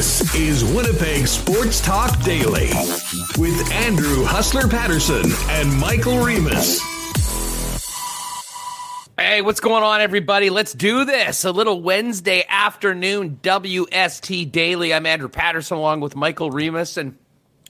This is Winnipeg Sports Talk Daily with Andrew Hustler Paterson and Michael Remis. Hey, what's going on, everybody? Let's do this. A little Wednesday afternoon WST Daily. I'm Andrew Paterson along with Michael Remis. and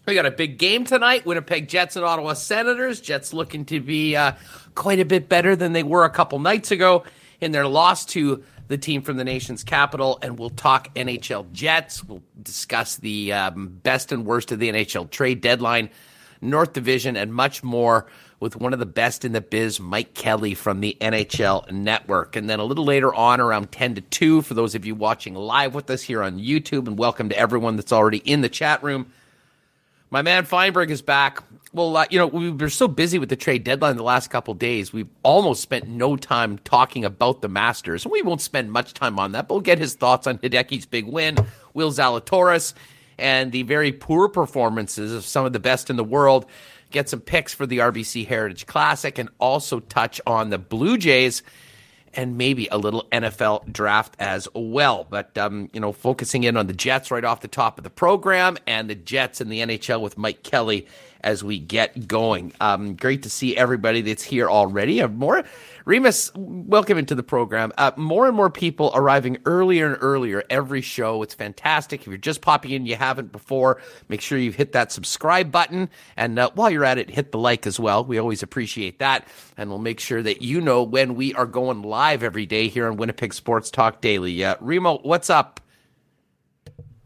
we got a big game tonight Winnipeg Jets and Ottawa Senators. Jets looking to be uh, quite a bit better than they were a couple nights ago in their loss to the team from the nation's capital, and we'll talk NHL Jets. We'll discuss the um, best and worst of the NHL trade deadline, North Division, and much more with one of the best in the biz, Mike Kelly from the NHL Network. And then a little later on, around 10 to 2, for those of you watching live with us here on YouTube, and welcome to everyone that's already in the chat room. My man Fienberg is back. Well, uh, you know, we were so busy with the trade deadline the last couple days. We've almost spent no time talking about the Masters. And we won't spend much time on that, but we'll get his thoughts on Hideki's big win, Will Zalatoris, and the very poor performances of some of the best in the world. Get some picks for the RBC Heritage Classic and also touch on the Blue Jays and maybe a little NFL draft as well. But, um, you know, focusing in on the Jets right off the top of the program and the Jets and the NHL with Mike Kelly as we get going. Um, great to see everybody that's here already. Uh, more Remis, welcome into the program. Uh, more and more people arriving earlier and earlier every show. It's fantastic. If you're just popping in, you haven't before, make sure you hit that subscribe button. And uh, while you're at it, hit the like as well. We always appreciate that. And we'll make sure that you know when we are going live every day here on Winnipeg Sports Talk Daily. Uh, Remo, what's up?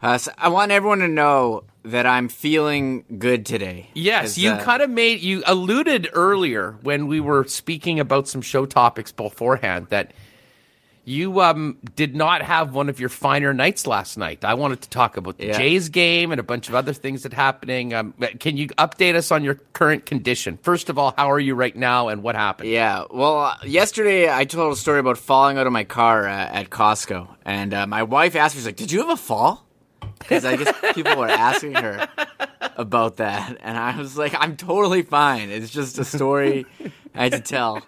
Uh, so I want everyone to know that I'm feeling good today. Yes, you uh, kind of made you alluded earlier when we were speaking about some show topics beforehand that you um, did not have one of your finer nights last night. I wanted to talk about the yeah. Jays game and a bunch of other things that happening. Um, can you update us on your current condition? First of all, how are you right now and what happened? Yeah, well, uh, yesterday I told a story about falling out of my car uh, at Costco, and uh, my wife asked me, "She's like, did you have a fall?" Because I guess people were asking her about that, and I was like, I'm totally fine. It's just a story I had to tell.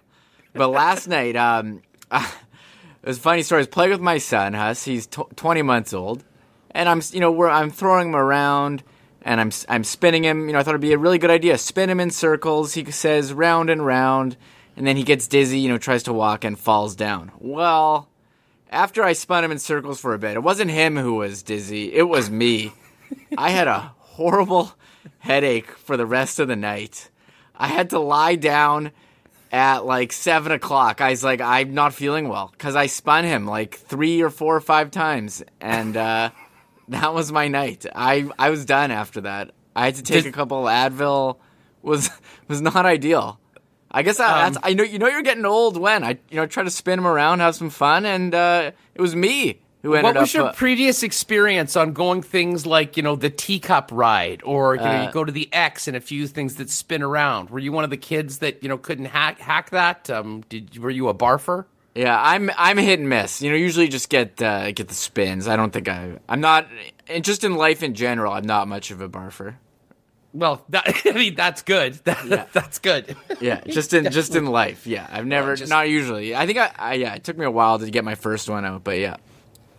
But last night, um, it was a funny story. I was playing with my son, Huss. He's t- 20 months old, and I'm, you know, I'm throwing him around, and I'm, I'm spinning him. You know, I thought it'd be a really good idea. Spin him in circles. He says round and round, and then he gets dizzy. You know, tries to walk and falls down. Well after I spun him in circles for a bit, it wasn't him who was dizzy, it was me. I had a horrible headache for the rest of the night. I had to lie down at like seven o'clock. I was like, I'm not feeling well because I spun him like three or four or five times, and uh, that was my night. I I was done after that. I had to take Did- a couple Advil. was was not ideal. I guess I, um, I know you know you're getting old when I you know try to spin them around, have some fun, and uh, it was me who ended What was up, your uh, previous experience on going things like you know the teacup ride, or you, know, Uh, you go to the X and a few things that spin around? Were you one of the kids that you know couldn't hack hack that? Um, did were you a barfer? Yeah, I'm I'm hit and miss. You know, usually just get uh, get the spins. I don't think I I'm not just in life in general. I'm not much of a barfer. Well, that, I mean that's good. That, Yeah. That's good. Yeah, just in just in life. Yeah, I've never just- not usually. I think I, I yeah. It took me a while to get my first one out, but yeah.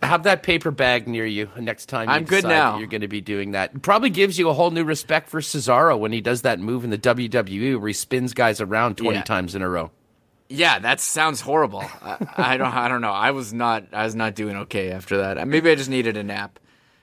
Have that paper bag near you next time. I'm good now. You're going to be doing that. It probably gives you a whole new respect for Cesaro when he does that move in the WWE where he spins guys around 20 Yeah. times in a row. Yeah, that sounds horrible. I, I don't. I don't know. I was not. I was not doing okay after that. Maybe I just needed a nap.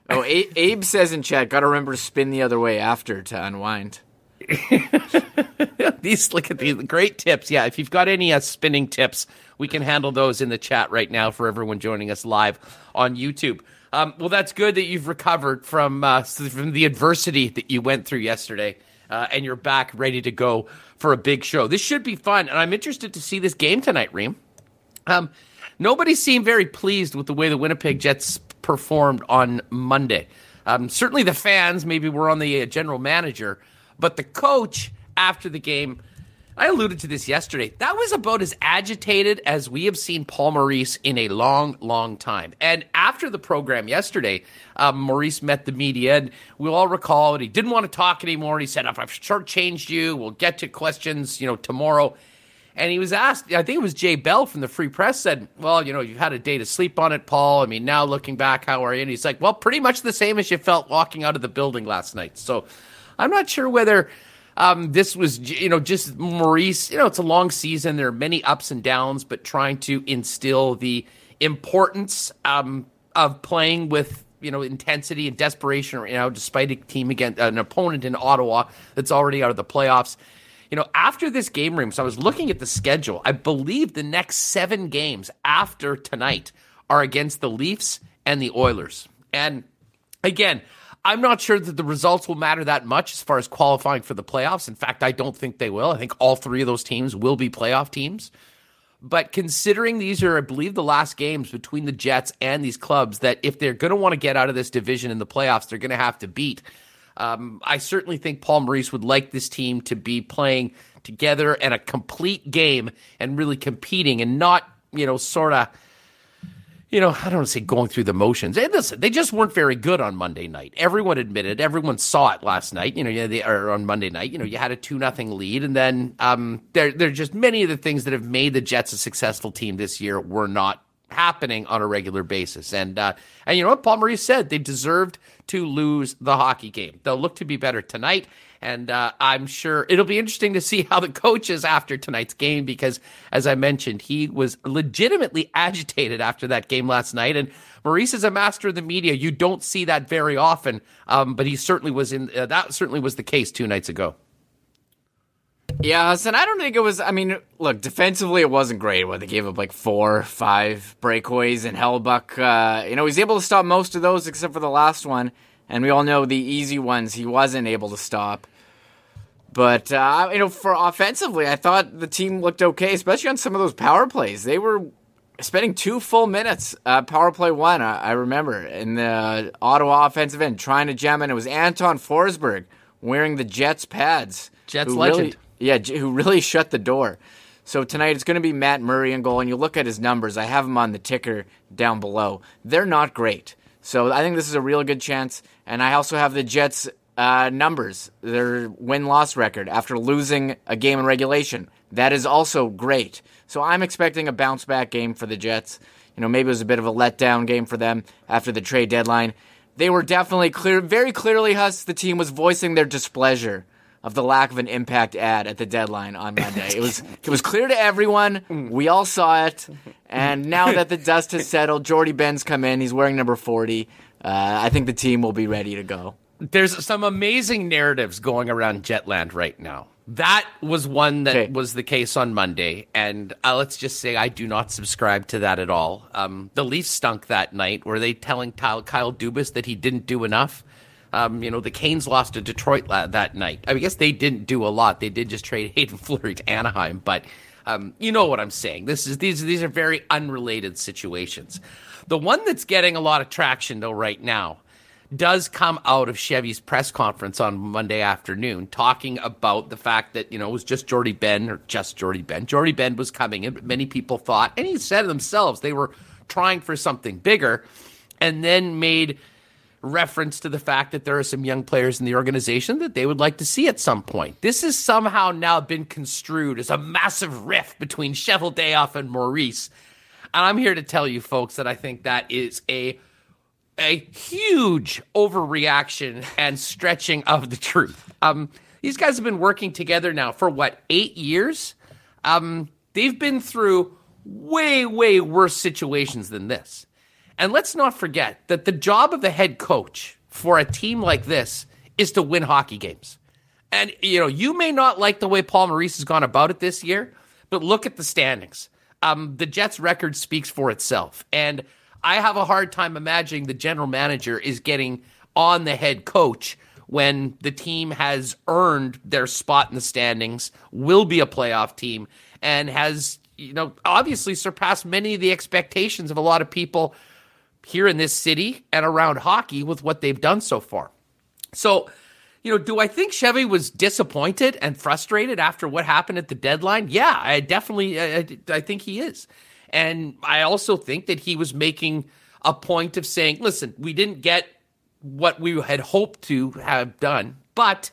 Oh, A- Abe says in chat, got to remember to spin the other way after to unwind. these look at these great tips. Yeah, if you've got any uh, spinning tips, we can handle those in the chat right now for everyone joining us live on YouTube. Um, well, that's good that you've recovered from uh, from the adversity that you went through yesterday, uh, and you're back ready to go for a big show. This should be fun, and I'm interested to see this game tonight, Reem. Um, nobody seemed very pleased with the way the Winnipeg Jets performed on Monday. Um, certainly, the fans maybe were on the uh, general manager, but the coach after the game, I alluded to this yesterday. That was about as agitated as we have seen Paul Maurice in a long, long time. And after the program yesterday, um, Maurice met the media, and we'll all recall that he didn't want to talk anymore. He said, "If I've shortchanged you, we'll get to questions, you know, tomorrow." And he was asked, I think it was Jay Bell from the Free Press said, Well, you know, you've had a day to sleep on it, Paul. I mean, now looking back, how are you? And he's like, Well, pretty much the same as you felt walking out of the building last night. So I'm not sure whether um, this was, you know, just Maurice. You know, it's a long season. There are many ups and downs, but trying to instill the importance um, of playing with you know intensity and desperation. You know, despite a team against an opponent in Ottawa that's already out of the playoffs. You know, after this game room, so I was looking at the schedule. I believe the next seven games after tonight are against the Leafs and the Oilers. And again, I'm not sure that the results will matter that much as far as qualifying for the playoffs. In fact, I don't think they will. I think all three of those teams will be playoff teams. But considering these are, I believe, the last games between the Jets and these clubs, that if they're going to want to get out of this division in the playoffs, they're going to have to beat. Um, I certainly think Paul Maurice would like this team to be playing together and a complete game and really competing and not, you know, sort of you know, I don't want to say going through the motions. And listen, they just weren't very good on Monday night. Everyone admitted, everyone saw it last night. You know, yeah, they are on Monday night. You know, you had a two nothing lead, and then um, there, there are just many of the things that have made the Jets a successful team this year were not happening on a regular basis. And uh, and you know what Paul Maurice said, they deserved to lose the hockey game. They'll look to be better tonight. And uh, I'm sure it'll be interesting to see how the coach is after tonight's game because, as I mentioned, he was legitimately agitated after that game last night. And Maurice is a master of the media. You don't see that very often, um, but he certainly was in. Uh, that certainly was the case two nights ago. Yeah, Hassan, I don't think it was. I mean, look, defensively, it wasn't great. What they gave up like four, five breakaways, and Hellebuyck, uh, you know, he's able to stop most of those except for the last one. And we all know the easy ones he wasn't able to stop. But uh, you know, for offensively, I thought the team looked okay, especially on some of those power plays. They were spending two full minutes uh, power play one. I, I, remember in the Ottawa offensive end trying to jam in. It was Anton Forsberg wearing the Jets pads. Jets legend. Really, yeah, who really shut the door. So tonight it's going to be Matt Murray in goal, and you look at his numbers. I have him on the ticker down below. They're not great. So I think this is a real good chance. And I also have the Jets uh, numbers, their win loss record after losing a game in regulation. That is also great. So I'm expecting a bounce back game for the Jets. You know, maybe it was a bit of a letdown game for them after the trade deadline. They were definitely clear, very clearly, Huss, the team was voicing their displeasure of the lack of an impact ad at the deadline on Monday. It was it was clear to everyone. We all saw it. And now that the dust has settled, Jordie Benn's come in. He's wearing number 40. Uh, I think the team will be ready to go there's some amazing narratives going around Jetland right now. That was one that okay. was the case on Monday, and uh, let's just say I do not subscribe to that at all. Um, the Leafs stunk that night. Were they telling Kyle, Kyle Dubas that he didn't do enough? Um, you know, the Canes lost to Detroit la- that night. I guess they didn't do a lot. They did just trade Hayden Fleury to Anaheim, but um, you know what I'm saying. This is these these are very unrelated situations. The one that's getting a lot of traction though right now does come out of Chevy's press conference on Monday afternoon, talking about the fact that, you know, it was just Jordie Benn, or just Jordie Benn. Jordie Benn was coming in, many people thought, and he said themselves, they were trying for something bigger, and then made reference to the fact that there are some young players in the organization that they would like to see at some point. This has somehow now been construed as a massive rift between Cheveldayoff and Maurice. And I'm here to tell you folks that I think that is a a huge overreaction and stretching of the truth. Um, these guys have been working together now for what eight years. Um, they've been through way, way worse situations than this. And let's not forget that the job of the head coach for a team like this is to win hockey games. And you know, you may not like the way Paul Maurice has gone about it this year, but look at the standings. Um, the Jets' record speaks for itself, and I have a hard time imagining the general manager is getting on the head coach when the team has earned their spot in the standings, will be a playoff team, and has, you know, obviously surpassed many of the expectations of a lot of people here in this city and around hockey with what they've done so far. So, you know, do I think Chevy was disappointed and frustrated after what happened at the deadline? Yeah, I definitely, I, I think he is. And I also think that he was making a point of saying, listen, we didn't get what we had hoped to have done, but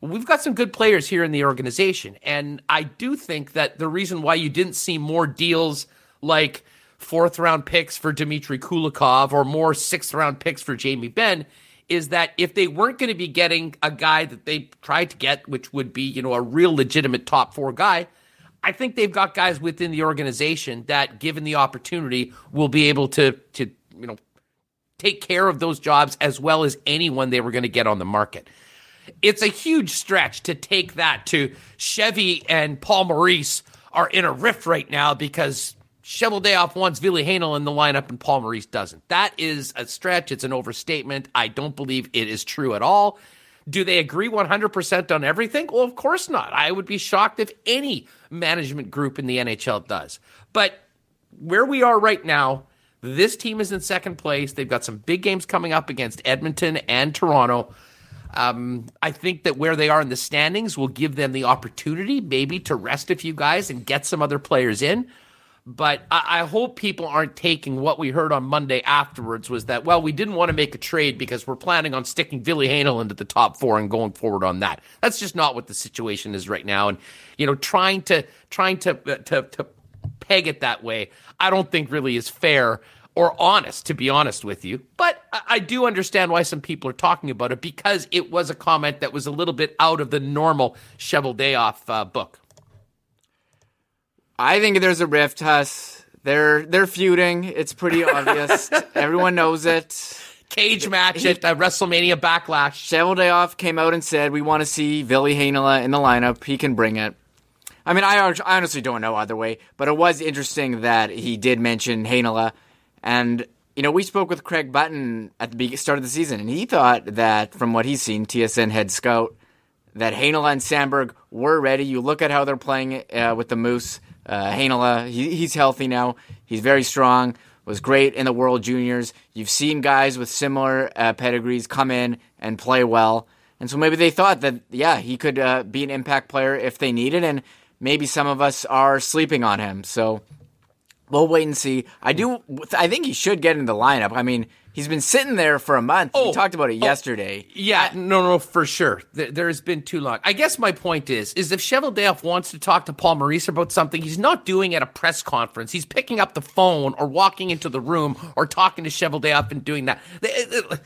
we've got some good players here in the organization. And I do think that the reason why you didn't see more deals like fourth round picks for Dmitry Kulikov or more sixth round picks for Jamie Benn is that if they weren't going to be getting a guy that they tried to get, which would be, you know, a real legitimate top four guy, I think they've got guys within the organization that, given the opportunity, will be able to to you know take care of those jobs as well as anyone they were going to get on the market. It's a huge stretch to take that to Chevy and Paul Maurice are in a rift right now because Cheveldayoff wants Ville Heinola in the lineup and Paul Maurice doesn't. That is a stretch. It's an overstatement. I don't believe it is true at all. Do they agree 100% on everything? Well, of course not. I would be shocked if any management group in the NHL does. But where we are right now, this team is in second place. They've got some big games coming up against Edmonton and Toronto. Um, I think that where they are in the standings will give them the opportunity maybe to rest a few guys and get some other players in. But I, I, hope people aren't taking what we heard on Monday afterwards was that, well, we didn't want to make a trade because we're planning on sticking Ville Heinola into the top four and going forward on that. That's just not what the situation is right now. And, you know, trying to, trying to, uh, to, to peg it that way, I don't think really is fair or honest, to be honest with you. But I, do understand why some people are talking about it because it was a comment that was a little bit out of the normal Cheveldayoff uh, book. I think there's a rift, Huss. They're they're feuding. It's pretty obvious. Everyone knows it. Cage match at uh, WrestleMania Backlash. Cheveldayoff came out and said, "We want to see Ville Heinola in the lineup. He can bring it." I mean, I, I honestly don't know either way, but it was interesting that he did mention Heinola, and you know, we spoke with Craig Button at the start of the season, and he thought that from what he's seen, TSN head scout, that Heinola and Samberg were ready. You look at how they're playing uh, with the Moose uh, Heinola, he, he's healthy now. He's very strong. Was great in the World Juniors. You've seen guys with similar uh, pedigrees come in and play well, and so maybe they thought that yeah he could uh, be an impact player if they needed, and maybe some of us are sleeping on him. So we'll wait and see. I do. I think he should get in the lineup. I mean, He's been sitting there for a month. Oh, we talked about it oh, yesterday. Yeah, no, no, for sure. There, there, has been too long. I guess my point is, is if Cheveldayoff wants to talk to Paul Maurice about something, he's not doing at a press conference. He's picking up the phone or walking into the room or talking to Cheveldayoff and doing that. They, uh, uh,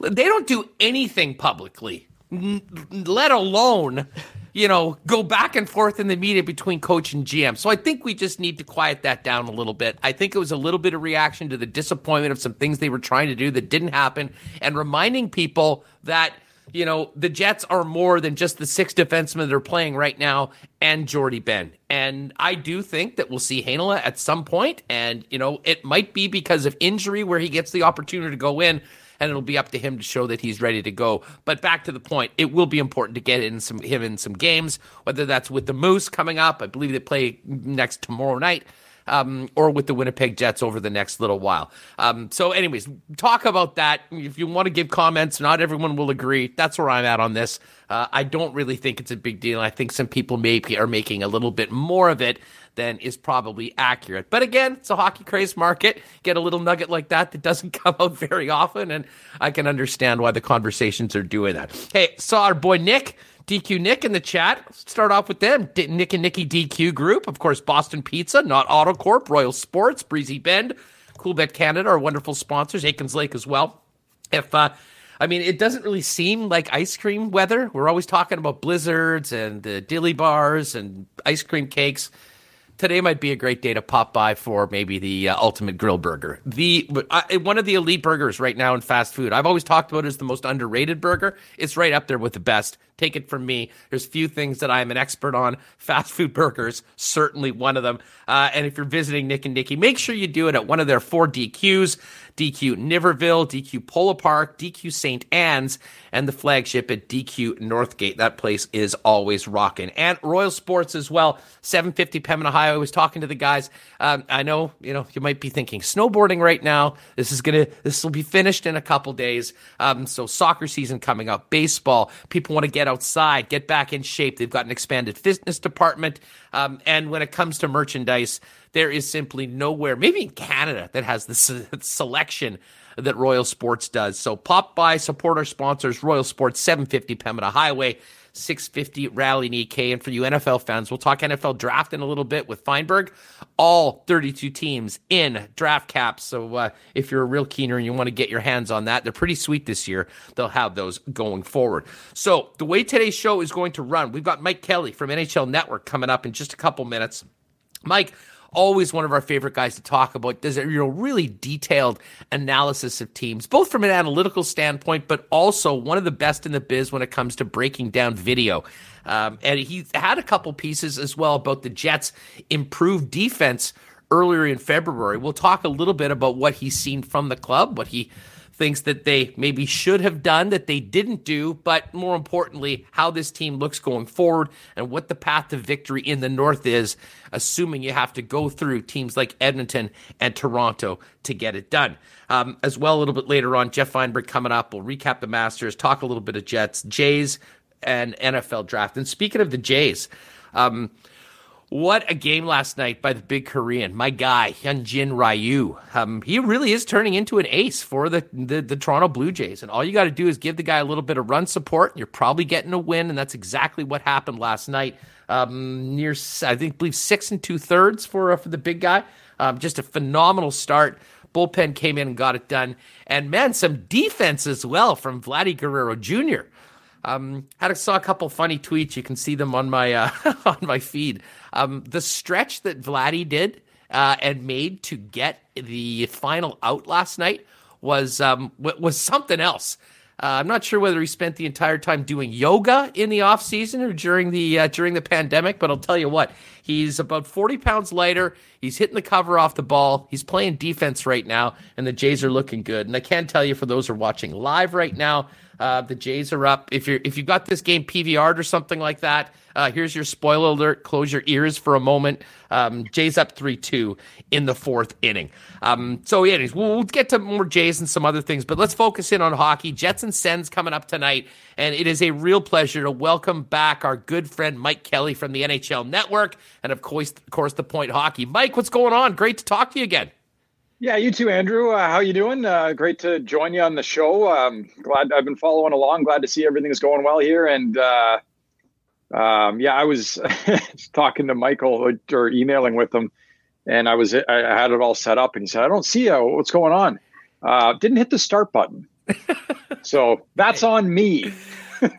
they don't do anything publicly, let alone you know, go back and forth in the media between coach and GM. So I think we just need to quiet that down a little bit. I think it was a little bit of reaction to the disappointment of some things they were trying to do that didn't happen and reminding people that you know, the Jets are more than just the six defensemen that are playing right now and Jordie Benn. And I do think that we'll see Heinola at some point, and, you know, it might be because of injury where he gets the opportunity to go in and it'll be up to him to show that he's ready to go. But back to the point, it will be important to get in some him in some games, whether that's with the Moose coming up. I believe they play next tomorrow night. Um, or with the Winnipeg Jets over the next little while. Um, so, anyways, talk about that. If you want to give comments, not everyone will agree. That's where I'm at on this. Uh, I don't really think it's a big deal. I think some people maybe are making a little bit more of it than is probably accurate. But again, it's a hockey craze market. Get a little nugget like that that doesn't come out very often, and I can understand why the conversations are doing that. Hey, saw our boy Nick. DQ Nick in the chat. Let's start off with them. Nick and Nicky DQ group. Of course, Boston Pizza, Nott Autocorp, Royal Sports, Breezy Bend, Coolbet Canada are wonderful sponsors. Aikens Lake as well. If uh, I mean, it doesn't really seem like ice cream weather. We're always talking about blizzards and uh, dilly bars and ice cream cakes today might be a great day to pop by for maybe the uh, ultimate grill burger. The uh, one of the elite burgers right now in fast food. I've always talked about it as the most underrated burger. It's right up there with the best. Take it from me. There's few things that I am an expert on. Fast food burgers, certainly one of them. Uh, and if you're visiting Nick and Nikki, make sure you do it at one of their four DQs. DQ Niverville, DQ Polo Park, DQ St. Anne's, and the flagship at DQ Northgate. That place is always rocking. And Royal Sports as well, 750 Pembina High. I was talking to the guys. Um, I know, you know, you might be thinking snowboarding right now. This is gonna, this will be finished in a couple days. Um, so soccer season coming up, baseball. People want to get outside, get back in shape. They've got an expanded fitness department. Um, and when it comes to merchandise, there is simply nowhere, maybe in Canada, that has the selection that Royal Sports does. So pop by, support our sponsors, Royal Sports, 750 Pembina Highway. 650 Rally EK. And for you NFL fans, we'll talk NFL draft in a little bit with Fienberg. All 32 teams in draft caps. So uh, if you're a real keener and you want to get your hands on that, they're pretty sweet this year. They'll have those going forward. So the way today's show is going to run, we've got Mike Kelly from NHL Network coming up in just a couple minutes. Mike, always one of our favorite guys to talk about. Does a you know really detailed analysis of teams, both from an analytical standpoint, but also one of the best in the biz when it comes to breaking down video. Um, and he had a couple pieces as well about the Jets' improved defense earlier in February. We'll talk a little bit about what he's seen from the club, what he things that they maybe should have done that they didn't do, but more importantly, how this team looks going forward and what the path to victory in the North is, assuming you have to go through teams like Edmonton and Toronto to get it done. Um, as well, a little bit later on, Geoff Fienberg coming up. We'll recap the Masters, talk a little bit of Jets, Jays, and NFL draft. And speaking of the Jays, um, what a game last night by the big Korean, my guy Hyunjin Ryu. Um, he really is turning into an ace for the, the, the Toronto Blue Jays, and all you got to do is give the guy a little bit of run support. And you're probably getting a win, and that's exactly what happened last night. Um, near I think believe six and two thirds for uh, for the big guy. Um, just a phenomenal start. Bullpen came in and got it done, and man, some defense as well from Vladdy Guerrero Jr. Um, had a, saw a couple funny tweets. You can see them on my uh, on my feed. Um, the stretch that Vladdy did uh, and made to get the final out last night was um, was something else. Uh, I'm not sure whether he spent the entire time doing yoga in the off season or during the uh, during the pandemic, but I'll tell you what, he's about 40 pounds lighter. He's hitting the cover off the ball. He's playing defense right now, and the Jays are looking good. And I can tell you for those who are watching live right now, uh, the Jays are up. If you're if you've got this game PVR'd or something like that, uh, here's your spoiler alert. Close your ears for a moment. Um, Jays up 3 2 in the fourth inning. Um, so, anyways, we'll, we'll get to more Jays and some other things, but let's focus in on hockey. Jets and Sens coming up tonight. And it is a real pleasure to welcome back our good friend Mike Kelly from the NHL Network and, of course, of course the Point Hockey. Mike, what's going on? Great to talk to you again. Yeah, you too, Andrew. Uh, how you doing? Uh, great to join you on the show. Um, glad I've been following along. Glad to see everything is going well here. And uh, um, yeah, I was talking to Michael or emailing with him, and I was I had it all set up, and he said, "I don't see you. What's going on?" Uh, didn't hit the start button, so that's on me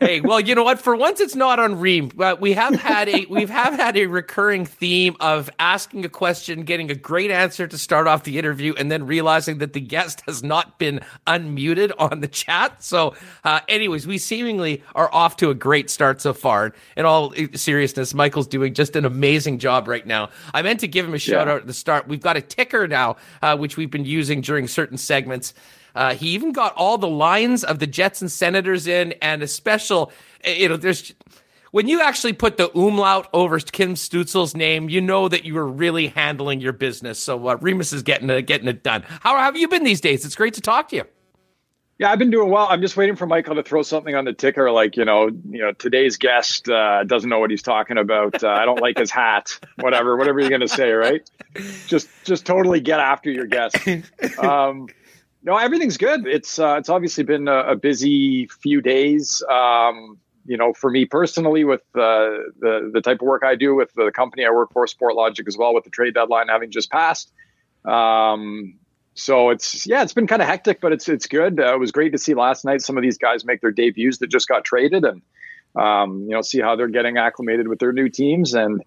hey, well, you know what? For once, it's not on Reem. But we have had a we've have had a recurring theme of asking a question, getting a great answer to start off the interview, and then realizing that the guest has not been unmuted on the chat. So, uh, anyways, we seemingly are off to a great start so far. In all seriousness, Michael's doing just an amazing job right now. I meant to give him a shout yeah. out at the start. We've got a ticker now, uh, which we've been using during certain segments. Uh, he even got all the lines of the Jets and Senators in, and a special. You know, there's when you actually put the umlaut over Tim Stützle's name, you know that you are really handling your business. So uh, Remis is getting uh, getting it done. How have you been these days? It's great to talk to you. Yeah, I've been doing well. I'm just waiting for Michael to throw something on the ticker, like you know, you know, today's guest uh, doesn't know what he's talking about. Uh, I don't like his hat. Whatever, whatever you're going to say, right? Just, just totally get after your guest. Um, no, everything's good. It's uh, it's obviously been a, a busy few days. Um, you know, for me personally, with uh, the the type of work I do with the company I work for, Sportlogiq, as well, with the trade deadline having just passed. Um, so it's yeah, it's been kind of hectic, but it's it's good. Uh, it was great to see last night some of these guys make their debuts that just got traded, and um, you know, see how they're getting acclimated with their new teams, and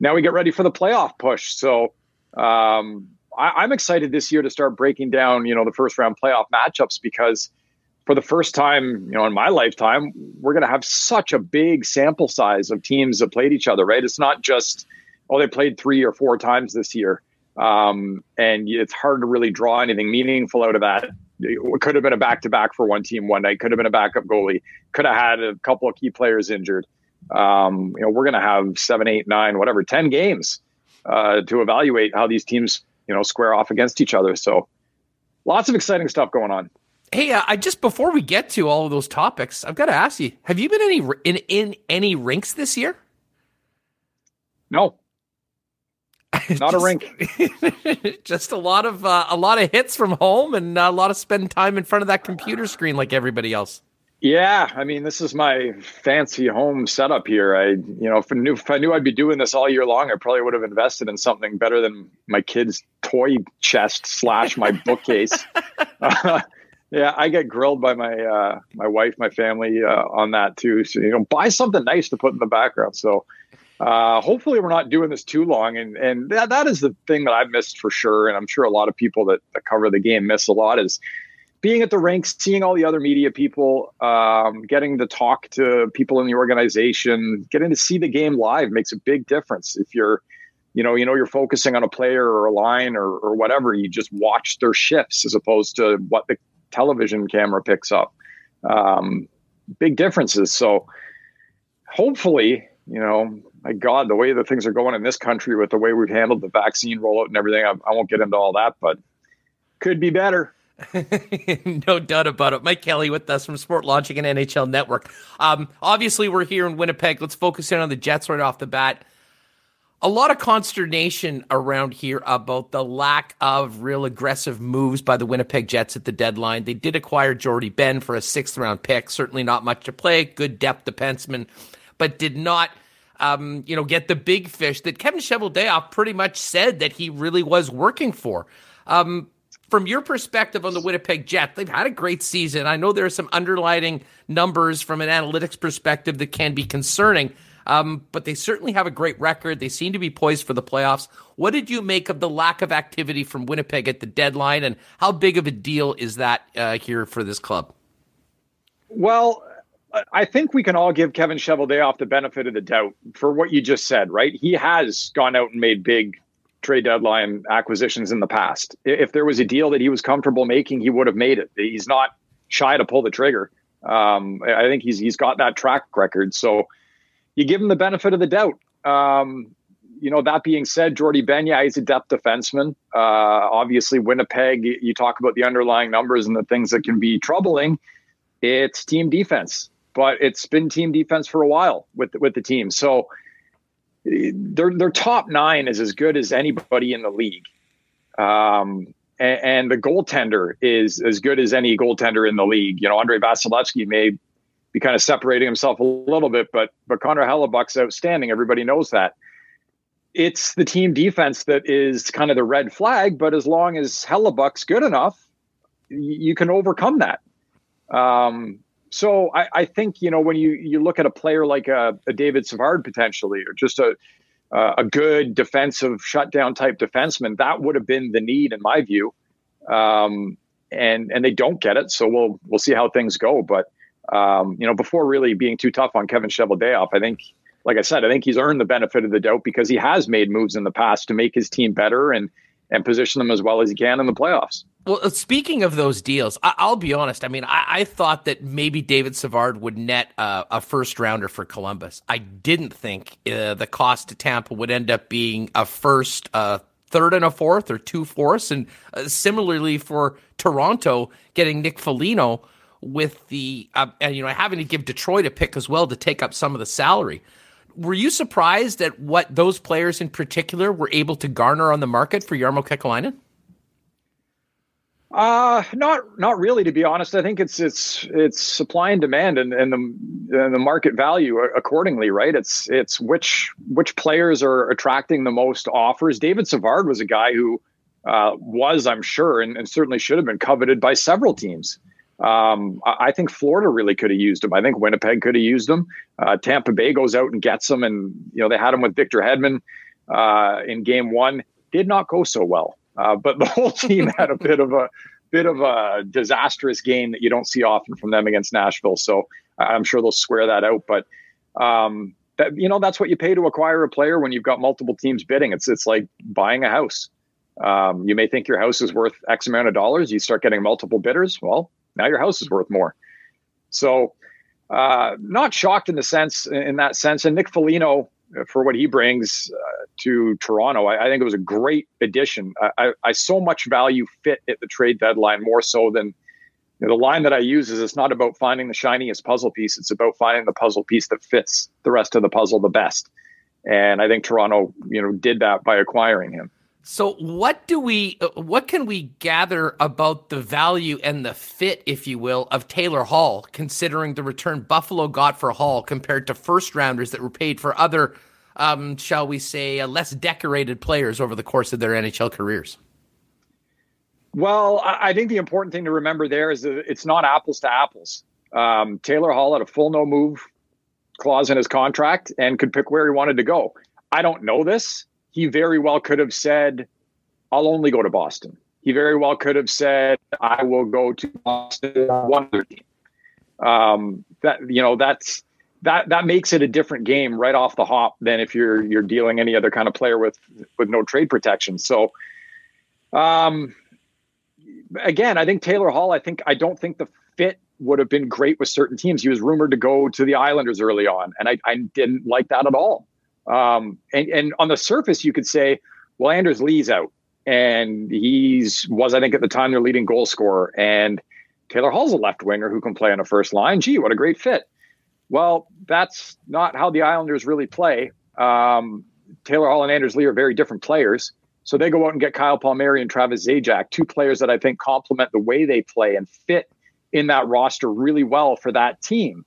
now we get ready for the playoff push. So um, I, am excited this year to start breaking down, you know, the first round playoff matchups because for the first time, you know, in my lifetime, we're going to have such a big sample size of teams that played each other. Right? It's not just oh they played three or four times this year, um, and it's hard to really draw anything meaningful out of that. It could have been a back to back for one team one night. Could have been a backup goalie. Could have had a couple of key players injured. Um, you know, we're going to have seven, eight, nine, whatever, ten games uh, to evaluate how these teams you know square off against each other. So lots of exciting stuff going on. Hey, uh, I just before we get to all of those topics, I've got to ask you: Have you been any in in any rinks this year? No, not just, a rink. just a lot of uh, a lot of hits from home and a lot of spending time in front of that computer screen like everybody else. Yeah, I mean, this is my fancy home setup here. I, you know, if I knew if I knew I'd be doing this all year long, I probably would have invested in something better than my kid's toy chest slash my bookcase. uh, yeah, I get grilled by my uh, my wife, my family uh, on that too. So you know, buy something nice to put in the background. So uh, hopefully, we're not doing this too long. And and that, that is the thing that I've missed for sure. And I'm sure a lot of people that, that cover the game miss a lot is being at the rinks, seeing all the other media people, um, getting to talk to people in the organization, getting to see the game live makes a big difference. If you're, you know, you know, you're focusing on a player or a line or, or whatever, you just watch their shifts as opposed to what the television camera picks up. Um, big differences. So hopefully, you know, my God, the way that things are going in this country with the way we've handled the vaccine rollout and everything, I, I won't get into all that, but could be better. no doubt about it. Mike Kelly with us from Sportlogiq and NHL Network. Um, obviously, we're here in Winnipeg. Let's focus in on the Jets right off the bat. A lot of consternation around here about the lack of real aggressive moves by the Winnipeg Jets at the deadline. They did acquire Jordie Benn for a sixth round pick. Certainly not much to play. Good depth defenseman, but did not um, you know, get the big fish that Kevin Cheveldayoff pretty much said that he really was working for. Um, from your perspective on the Winnipeg Jets, they've had a great season. I know there are some underlining numbers from an analytics perspective that can be concerning, um, but they certainly have a great record. They seem to be poised for the playoffs. What did you make of the lack of activity from Winnipeg at the deadline, and how big of a deal is that uh, here for this club? Well, I think we can all give Kevin Cheveldayoff the benefit of the doubt for what you just said, right? He has gone out and made big trade deadline acquisitions in the past. If there was a deal that he was comfortable making, he would have made it. He's not shy to pull the trigger. Um, I think he's he's got that track record. So you give him the benefit of the doubt. Um, you know, that being said, Jordie Benn, yeah, he's a depth defenseman. Uh, obviously, Winnipeg, you talk about the underlying numbers and the things that can be troubling. It's team defense, but it's been team defense for a while with with the team. So their their top nine is as good as anybody in the league. Um, and, and, the goaltender is as good as any goaltender in the league. You know, Andrei Vasilevskiy may be kind of separating himself a little bit, but but Connor Hellebuyck's outstanding. Everybody knows that. It's the team defense that is kind of the red flag, but as long as Hellebuyck's good enough, you can overcome that. Um, so I, I, think you know when you you look at a player like a, a David Savard potentially, or just a a good defensive shutdown type defenseman, that would have been the need in my view. Um, and and they don't get it, so we'll we'll see how things go. But um, you know, before really being too tough on Kevin Cheveldayoff, I think, like I said, I think he's earned the benefit of the doubt because he has made moves in the past to make his team better and and position them as well as he can in the playoffs. Well, uh, speaking of those deals, I- will be honest. I mean, I-, I, thought that maybe David Savard would net uh, a first rounder for Columbus. I didn't think uh, the cost to Tampa would end up being a first, uh, third, and a fourth, or two fourths. And uh, similarly for Toronto, getting Nick Foligno with the, uh, and you know, having to give Detroit a pick as well to take up some of the salary. Were you surprised at what those players in particular were able to garner on the market for Jarmo Kekalainen? Uh not not really to be honest. I think it's it's it's supply and demand and, and the and the market value accordingly, right? It's it's which which players are attracting the most offers. David Savard was a guy who uh, was, I'm sure, and, and, certainly should have been coveted by several teams. Um, I think Florida really could have used him. I think Winnipeg could have used him. Uh, Tampa Bay goes out and gets him, and you know they had him with Victor Hedman uh, in Game One. Did not go so well. Uh, but the whole team had a bit of a bit of a disastrous game that you don't see often from them against Nashville. So I'm sure they'll square that out. But um, that you know that's what you pay to acquire a player when you've got multiple teams bidding. It's it's like buying a house. Um, you may think your house is worth X amount of dollars. You start getting multiple bidders. Well, now your house is worth more. So, uh, not shocked in the sense in that sense. And Nick Foligno, for what he brings uh, to Toronto. I, I, think it was a great addition. I, I, I, so much value fit at the trade deadline more so than you know, the line that I use is it's not about finding the shiniest puzzle piece. It's about finding the puzzle piece that fits the rest of the puzzle the best. And I think Toronto, you know, did that by acquiring him. So, what do we, uh, what can we gather about the value and the fit, if you will, of Taylor Hall, considering the return Buffalo got for Hall compared to first rounders that were paid for other, um, shall we say, uh, less decorated players over the course of their NHL careers? Well, I think the important thing to remember there is that it's not apples to apples. Um, Taylor Hall had a full no move clause in his contract and could pick where he wanted to go. I don't know this. He very well could have said, I'll only go to Boston. He very well could have said, I will go to Boston one other team. Um, that you know, that's that that makes it a different game right off the hop than if you're you're dealing any other kind of player with with no trade protection. So um again, I think Taylor Hall, I think I don't think the fit would have been great with certain teams. He was rumored to go to the Islanders early on, and I, I didn't like that at all. Um, and, and on the surface, you could say, well, Anders Lee's out, and he's was I think at the time their leading goal scorer, and Taylor Hall's a left winger who can play on a first line. Gee, what a great fit. Well, that's not how the Islanders really play. Um, Taylor Hall and Anders Lee are very different players. So they go out and get Kyle Palmieri and Travis Zajac, two players that I think complement the way they play and fit in that roster really well for that team.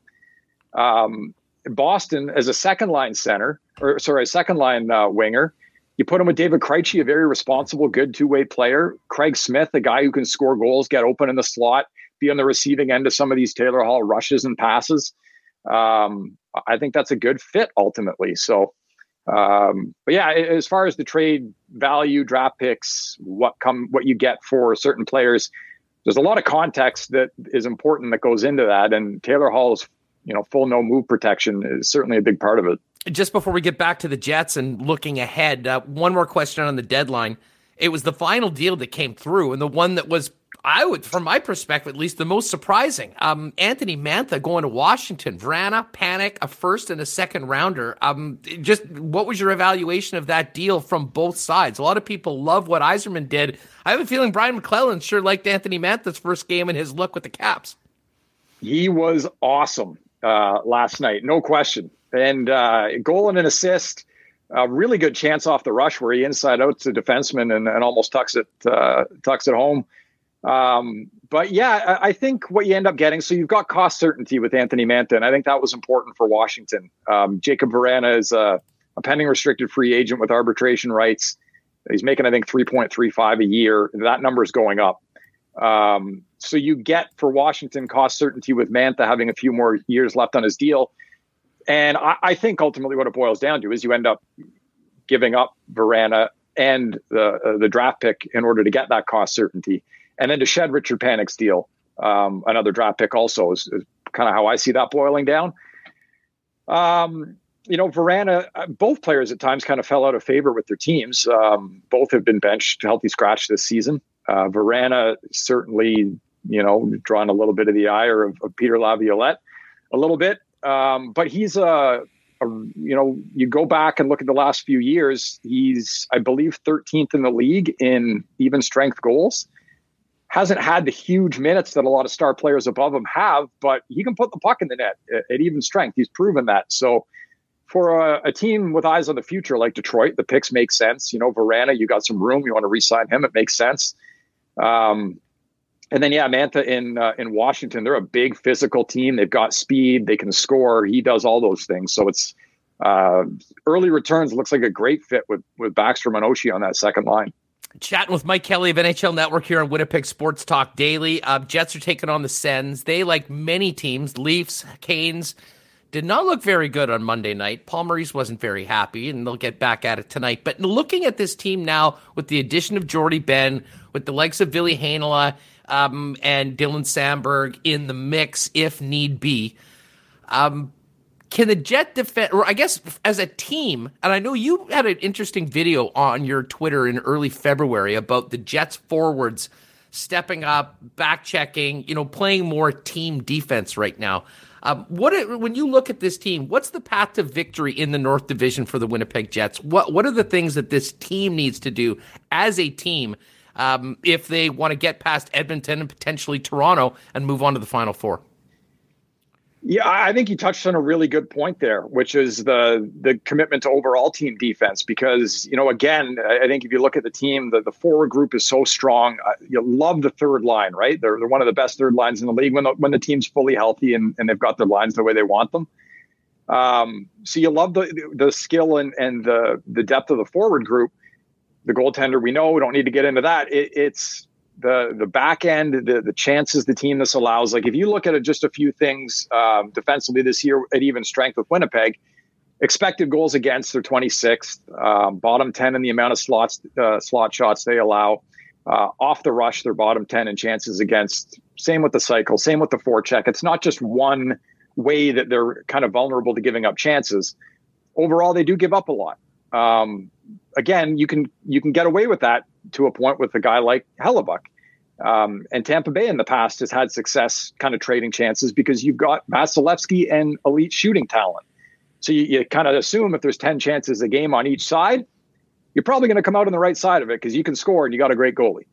Um, Boston as a second line center, or sorry, a second line uh, winger. You put him with David Krejci, a very responsible, good two way player. Craig Smith, a guy who can score goals, get open in the slot, be on the receiving end of some of these Taylor Hall rushes and passes. Um, I think that's a good fit ultimately. So, um, but yeah, as far as the trade value, draft picks, what come, what you get for certain players, there's a lot of context that is important that goes into that. And Taylor Hall's, you know, full no move protection is certainly a big part of it. Just before we get back to the Jets and looking ahead, uh, one more question on the deadline. It was the final deal that came through, and the one that was I would, from my perspective at least, the most surprising. Um, Anthony Mantha going to Washington, Vrana, Panik, a first and a second rounder. Um, just what was your evaluation of that deal from both sides? A lot of people love what Yzerman did. I have a feeling Brian MacLellan sure liked Anthony Mantha's first game and his look with the Caps. He was awesome uh, last night, no question. And uh, goal and an assist. A really good chance off the rush where he inside out to defenseman and, and almost tucks it uh, tucks it home. Um, but yeah, I think what you end up getting, so you've got cost certainty with Anthony Mantha, and I think that was important for Washington. Um, Jakub Vrana is a, a, pending restricted free agent with arbitration rights. He's making, I think, 3.35 a year. That number is going up. Um, so you get for Washington cost certainty with Mantha having a few more years left on his deal. And I, I think ultimately what it boils down to is you end up giving up Vrana and the uh, the draft pick in order to get that cost certainty and then to shed Richard Panik's deal, um, another draft pick also is, is kind of how I see that boiling down. Um, you know, Vrana, uh, both players at times kind of fell out of favor with their teams. Um, both have been benched, to healthy scratch this season. Uh, Vrana certainly, you know, drawn a little bit of the ire of, of Peter Laviolette a little bit. Um, but he's a, a, you know, you go back and look at the last few years, he's, I believe, 13th in the league in even strength goals hasn't had the huge minutes that a lot of star players above him have, but he can put the puck in the net at, even strength. He's proven that. So for a, a, team with eyes on the future like Detroit, the picks make sense. You know, Vrana, you got some room. You want to re-sign him. It makes sense. Um, and then yeah, Mantha in uh, in Washington, they're a big physical team. They've got speed. They can score. He does all those things. So it's uh, early returns. Looks like a great fit with with and Oshie on that second line. Chatting with Mike Kelly of NHL Network here on Winnipeg Sports Talk Daily. Uh, Jets are taking on the Sens. They, like many teams, Leafs, Canes, did not look very good on Monday night. Paul Maurice wasn't very happy, and they'll get back at it tonight. But looking at this team now, with the addition of Jordie Benn, with the likes of Ville Heinola um, and Dylan Samberg in the mix, if need be, um, can the Jet defend, or I guess as a team, and I know you had an interesting video on your Twitter in early February about the Jets forwards stepping up, back checking, you know, playing more team defense right now. Um, what when you look at this team, what's the path to victory in the North Division for the Winnipeg Jets? What what are the things that this team needs to do as a team um, if they want to get past Edmonton and potentially Toronto and move on to the Final Four? Yeah, I think you touched on a really good point there, which is the the commitment to overall team defense. Because you know, again, I think if you look at the team, the, the forward group is so strong. Uh, you love the third line, right? They're, they're one of the best third lines in the league when the, when the team's fully healthy and, and they've got their lines the way they want them. Um, so you love the the skill and and the the depth of the forward group. The goaltender, we know, we don't need to get into that. It, it's the the back end, the the chances the team this allows. Like if you look at it, just a few things um, defensively this year at even strength with Winnipeg, expected goals against they're 26th, um, bottom 10 in the amount of slots uh, slot shots they allow. Uh, off the rush, they're bottom 10 in chances against. Same with the cycle. Same with the forecheck. It's not just one way that they're kind of vulnerable to giving up chances. Overall, they do give up a lot. Um, again, you can you can get away with that to a point with a guy like Hellebuyck. Um, and Tampa Bay in the past has had success kind of trading chances because you've got Vasilevskiy and elite shooting talent. So you, you kind of assume if there's 10 chances a game on each side, you're probably going to come out on the right side of it because you can score and you got a great goalie.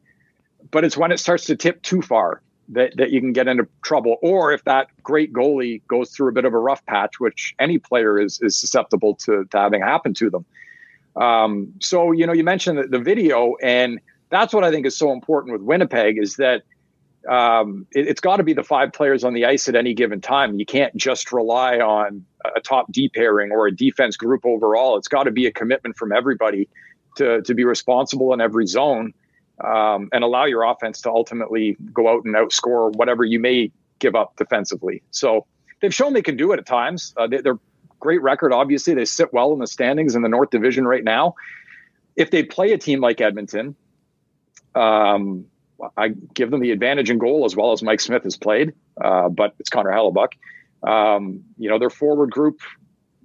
But it's when it starts to tip too far that, that you can get into trouble. Or if that great goalie goes through a bit of a rough patch, which any player is, is susceptible to, to having happen to them. Um, so, you know, you mentioned the, the, video, and that's what I think is so important with Winnipeg is that um, it, has got to be the five players on the ice at any given time. You can't just rely on a top D pairing or a defense group overall. It's got to be a commitment from everybody to, to be responsible in every zone um, and allow your offense to ultimately go out and outscore whatever you may give up defensively. So they've shown they can do it at times. Uh, they, they're great record. Obviously, they sit well in the standings in the North Division right now. If they play a team like Edmonton, um, I give them the advantage in goal as well as Mike Smith has played, uh, but it's Connor Hellebuyck. Um, you know, their forward group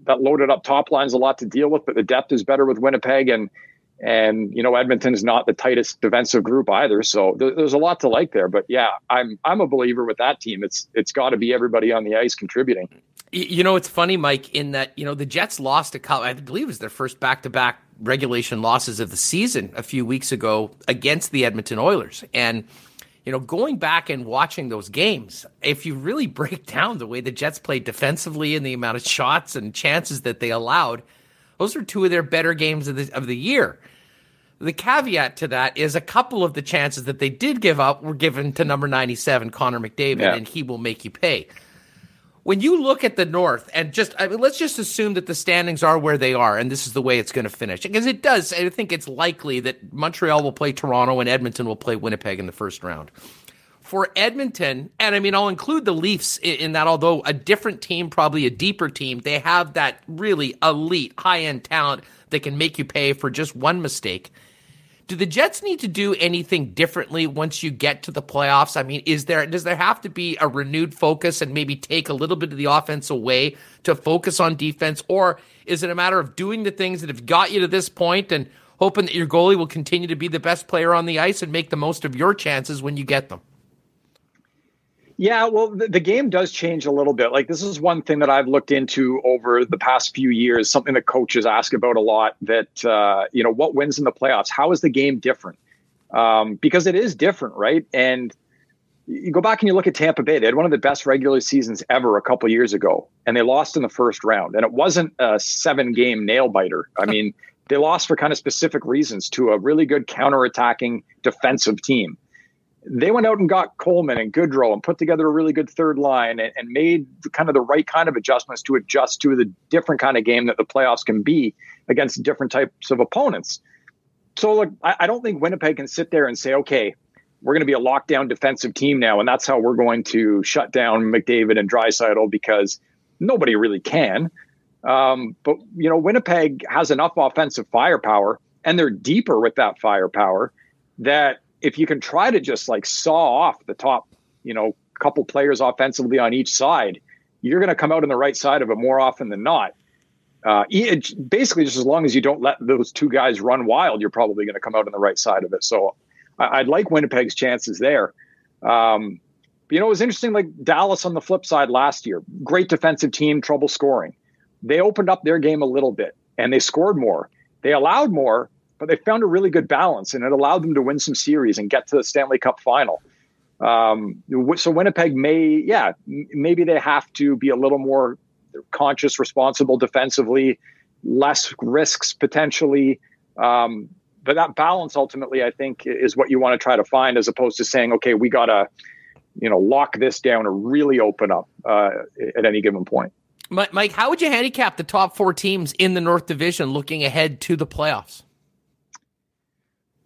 that loaded up top lines a lot to deal with, but the depth is better with Winnipeg and and you know Edmonton's not the tightest defensive group either. So there, there's a lot to like there. But yeah, I'm I'm a believer with that team. It's it's got to be everybody on the ice contributing. You know, it's funny, Mike, in that, you know, the Jets lost a couple, I believe it was their first back to back regulation losses of the season a few weeks ago against the Edmonton Oilers. And, you know, going back and watching those games, if you really break down the way the Jets played defensively and the amount of shots and chances that they allowed, those are two of their better games of the, of the year. The caveat to that is a couple of the chances that they did give up were given to number 97, Connor McDavid, yeah. and he will make you pay when you look at the North and just I mean, let's just assume that the standings are where they are and this is the way it's going to finish because it does. I think it's likely that Montreal will play Toronto and Edmonton will play Winnipeg in the first round. For Edmonton, and I mean, I'll include the Leafs in, that, although a different team, probably a deeper team, they have that really elite, high end talent that can make you pay for just one mistake. Do the Jets need to do anything differently once you get to the playoffs? I mean, is there does there have to be a renewed focus and maybe take a little bit of the offense away to focus on defense, or is it a matter of doing the things that have got you to this point and hoping that your goalie will continue to be the best player on the ice and make the most of your chances when you get them? Yeah, well, the, game does change a little bit. Like this is one thing that I've looked into over the past few years. Something that coaches ask about a lot. That uh, you know, what wins in the playoffs? How is the game different? Um, because it is different, right? And you go back and you look at Tampa Bay. They had one of the best regular seasons ever a couple years ago, and they lost in the first round. And it wasn't a seven-game nail biter. I mean, they lost for kind of specific reasons to a really good counter-attacking defensive team they went out and got Coleman and Goodrow and put together a really good third line and, and, made kind of the right kind of adjustments to adjust to the different kind of game that the playoffs can be against different types of opponents. So, look, I, I don't think Winnipeg can sit there and say, okay, we're going to be a lockdown defensive team now, and that's how we're going to shut down McDavid and Draisaitl because nobody really can. Um, but you know, Winnipeg has enough offensive firepower, and they're deeper with that firepower that if you can try to just like saw off the top, you know, couple players offensively on each side, you're going to come out on the right side of it more often than not. Uh, it, basically, just as long as you don't let those two guys run wild, you're probably going to come out on the right side of it. So I, would like Winnipeg's chances there. Um, but, you know, it was interesting, like Dallas on the flip side last year, great defensive team, trouble scoring. They opened up their game a little bit and they scored more. They allowed more, but they found a really good balance and it allowed them to win some series and get to the Stanley Cup final. Um, so Winnipeg may, yeah, maybe they have to be a little more conscious, responsible defensively, less risks potentially. Um, but that balance ultimately, I think, is what you want to try to find, as opposed to saying, okay, we got to, you know, lock this down or really open up uh, at any given point. Mike, how would you handicap the top four teams in the North Division looking ahead to the playoffs?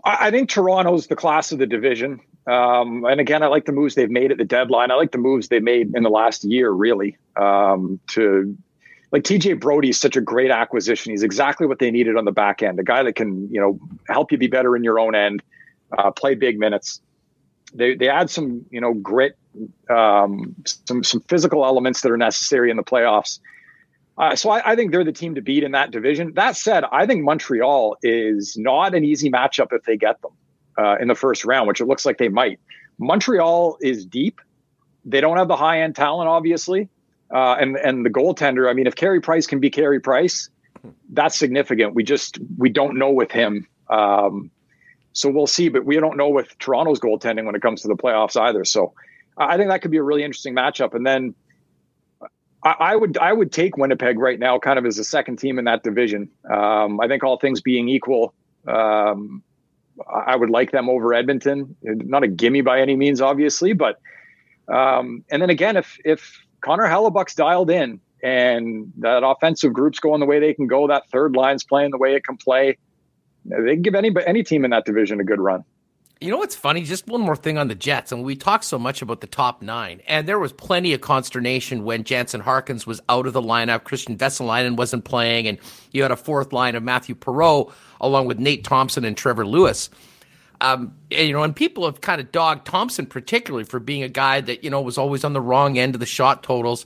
I think Toronto's the class of the division. Um, and again, I like the moves they've made at the deadline. I like the moves they made in the last year, really. Um, to like TJ Brody is such a great acquisition. He's exactly what they needed on the back end. A guy that can, you know, help you be better in your own end, uh, play big minutes. They they add some, you know, grit, um, some some physical elements that are necessary in the playoffs. Uh, so I, I, think they're the team to beat in that division. That said, I think Montreal is not an easy matchup if they get them uh, in the first round, which it looks like they might. Montreal is deep. They don't have the high end talent, obviously, uh, and and the goaltender. I mean, if Carey Price can be Carey Price, that's significant. We just we don't know with him. Um, so we'll see, but we don't know with Toronto's goaltending when it comes to the playoffs either. So I think that could be a really interesting matchup. And then I, would I would take Winnipeg right now, kind of as a second team in that division. Um, I think all things being equal, um, I would like them over Edmonton. Not a gimme by any means, obviously, but um, and then again, if if Connor Hellebuyck's dialed in and that offensive group's going the way they can go, that third line's playing the way it can play, they can give any any team in that division a good run. You know what's funny? Just one more thing on the Jets, and we talked so much about the top nine, and there was plenty of consternation when Jansen Harkins was out of the lineup, Kristian Vesalainen wasn't playing, and you had a fourth line of Matthew Perreault along with Nate Thompson and Trevor Lewis. Um, and, you know, and people have kind of dogged Thompson particularly for being a guy that you know was always on the wrong end of the shot totals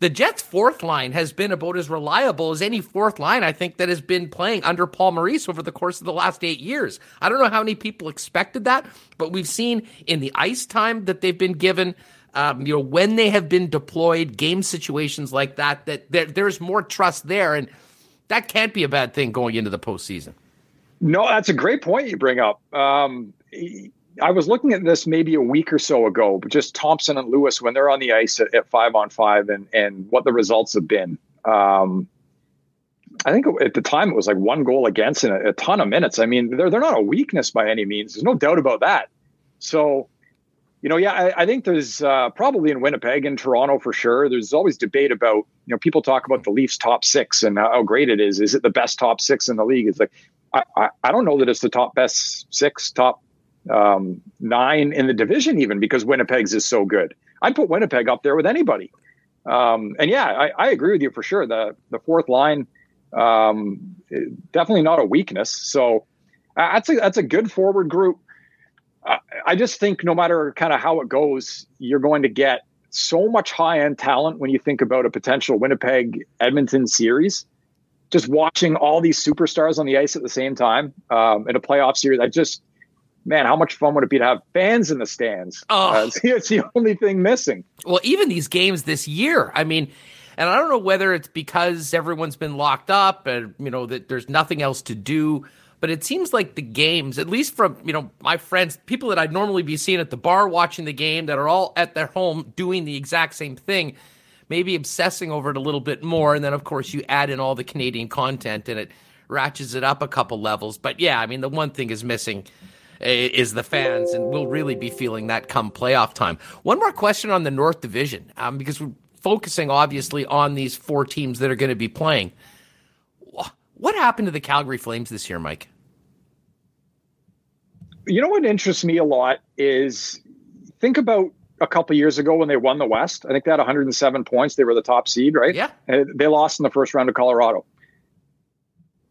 the Jets' fourth line has been about as reliable as any fourth line I think that has been playing under Paul Maurice over the course of the last eight years. I don't know how many people expected that, but we've seen in the ice time that they've been given. Um, you know, when they have been deployed, game situations like that, that there, there's more trust there, and that can't be a bad thing going into the postseason. No, that's a great point you bring up. Um, I was looking at this maybe a week or so ago, but just Thompson and Lewis when they're on the ice at, at five on five and and what the results have been. Um, I think at the time it was like one goal against in a, a, ton of minutes. I mean, they're they're not a weakness by any means. There's no doubt about that. So, you know, yeah, I, I think there's uh, probably in Winnipeg and Toronto for sure. There's always debate about you know people talk about the Leafs top six and how great it is. Is it the best top six in the league? It's like I, I, I don't know that it's the top best six, top um, nine in the division, even because Winnipeg's is so good. I'd put Winnipeg up there with anybody. Um, and yeah, I, I, agree with you for sure. The the fourth line um, definitely not a weakness. So uh, that's a that's a good forward group. Uh, I just think no matter kind of how it goes, you're going to get so much high end talent when you think about a potential Winnipeg Edmonton series. Just watching all these superstars on the ice at the same time um, in a playoff series, I just man, how much fun would it be to have fans in the stands? Oh, uh, it's the only thing missing. Well, even these games this year, I mean, and I don't know whether it's because everyone's been locked up and you know that there's nothing else to do. But it seems like the games, at least from you know my friends, people that I'd normally be seeing at the bar watching the game, that are all at their home doing the exact same thing, maybe obsessing over it a little bit more. And then of course you add in all the Canadian content, and it ratchets it up a couple levels. But yeah, I mean the one thing is missing is the fans, and we'll really be feeling that come playoff time. One more question on the North Division, um, because we're focusing obviously on these four teams that are going to be playing. What happened to the Calgary Flames this year, Mike? You know what interests me a lot is think about a couple years ago when they won the West. I think they had 107 points. They were the top seed, right? Yeah. And they lost in the first round to Colorado.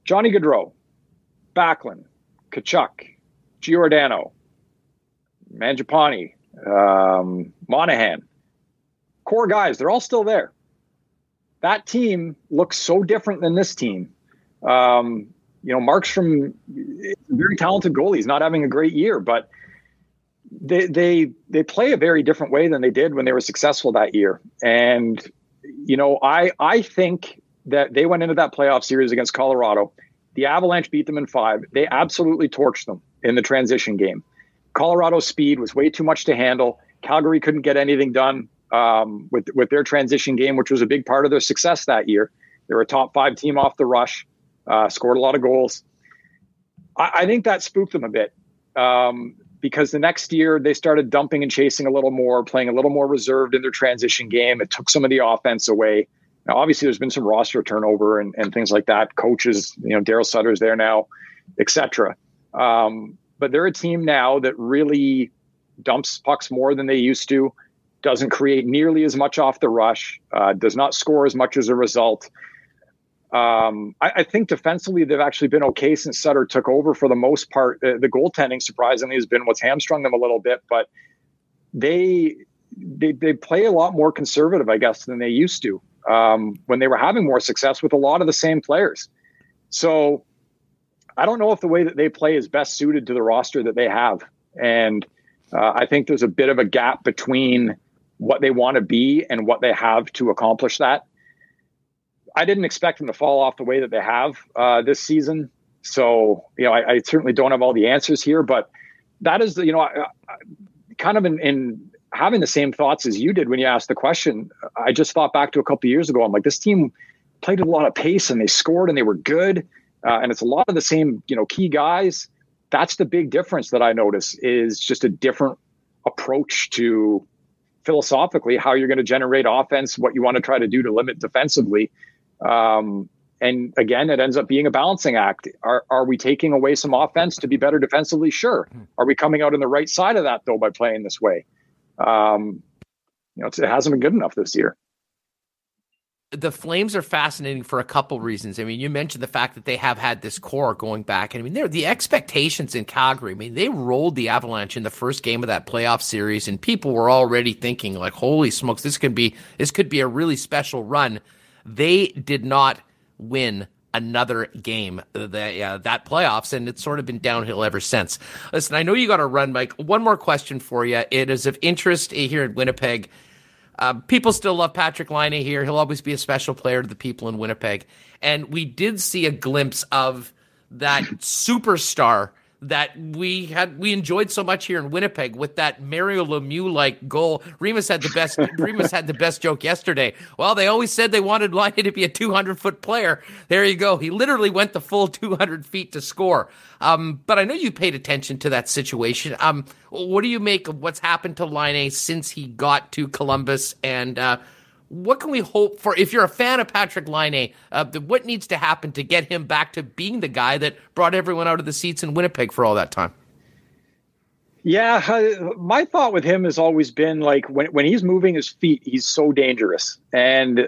Johnny Gaudreau, Backlund, Tkachuk, Giordano, Mangiapane, um, Monahan, core guys, they're all still there. That team looks so different than this team. Um, you know, Markstrom very talented goalie. He's not having a great year, but they they they play a very different way than they did when they were successful that year. And you know, I I think that they went into that playoff series against Colorado. The Avalanche beat them in five. They absolutely torched them in the transition game. Colorado's speed was way too much to handle. Calgary couldn't get anything done um, with with their transition game, which was a big part of their success that year. They were a top five team off the rush, uh, scored a lot of goals. I, I, think that spooked them a bit um, because the next year they started dumping and chasing a little more, playing a little more reserved in their transition game. It took some of the offense away. Now, obviously, there's been some roster turnover and, and things like that. Coaches, you know, Daryl Sutter's there now, etc. Um, but they're a team now that really dumps pucks more than they used to, doesn't create nearly as much off the rush, uh, does not score as much as a result. Um, I, I, think defensively they've actually been okay since Sutter took over for the most part. The, the, goaltending surprisingly has been what's hamstrung them a little bit, but they they they play a lot more conservative, I guess, than they used to um, when they were having more success with a lot of the same players. So I don't know if the way that they play is best suited to the roster that they have, and uh, I think there's a bit of a gap between what they want to be and what they have to accomplish that. I didn't expect them to fall off the way that they have uh, this season. So, you know, I, I, certainly don't have all the answers here, but that is, the, you know, I, I, kind of in, in, having the same thoughts as you did when you asked the question. I just thought back to a couple years ago. I'm like, this team played a lot of pace and they scored and they were good. Uh, and it's a lot of the same, you know, key guys. That's the big difference that I notice is just a different approach to philosophically how you're going to generate offense, what you want to try to do to limit defensively. Um, and again, it ends up being a balancing act. Are, are we taking away some offense to be better defensively? Sure. Hmm. Are we coming out on the right side of that though by playing this way? Um, you know, it hasn't been good enough this year. The Flames are fascinating for a couple reasons. I mean, you mentioned the fact that they have had this core going back. And I mean, they're the expectations in Calgary. I mean, they rolled the Avalanche in the first game of that playoff series, and people were already thinking, like, holy smokes, this could be this could be a really special run they did not win another game that uh, that playoffs, and it's sort of been downhill ever since. Listen, I know you got to run, Mike. One more question for you. It is of interest here in Winnipeg. Uh, people still love Patrick Laine here. He'll always be a special player to the people in Winnipeg. And we did see a glimpse of that superstar that we had we enjoyed so much here in Winnipeg with that Mario Lemieux like goal. Remis had the best Remis had the best joke yesterday. Well, they always said they wanted Laine to be a 200 foot player. There you go. He literally went the full 200 feet to score. Um, but I know you paid attention to that situation. Um, what do you make of what's happened to Laine since he got to Columbus and uh, what can we hope for if you're a fan of Patrick Laine? Uh, what needs to happen to get him back to being the guy that brought everyone out of the seats in Winnipeg for all that time? Yeah, uh, my thought with him has always been like when when he's moving his feet, he's so dangerous, and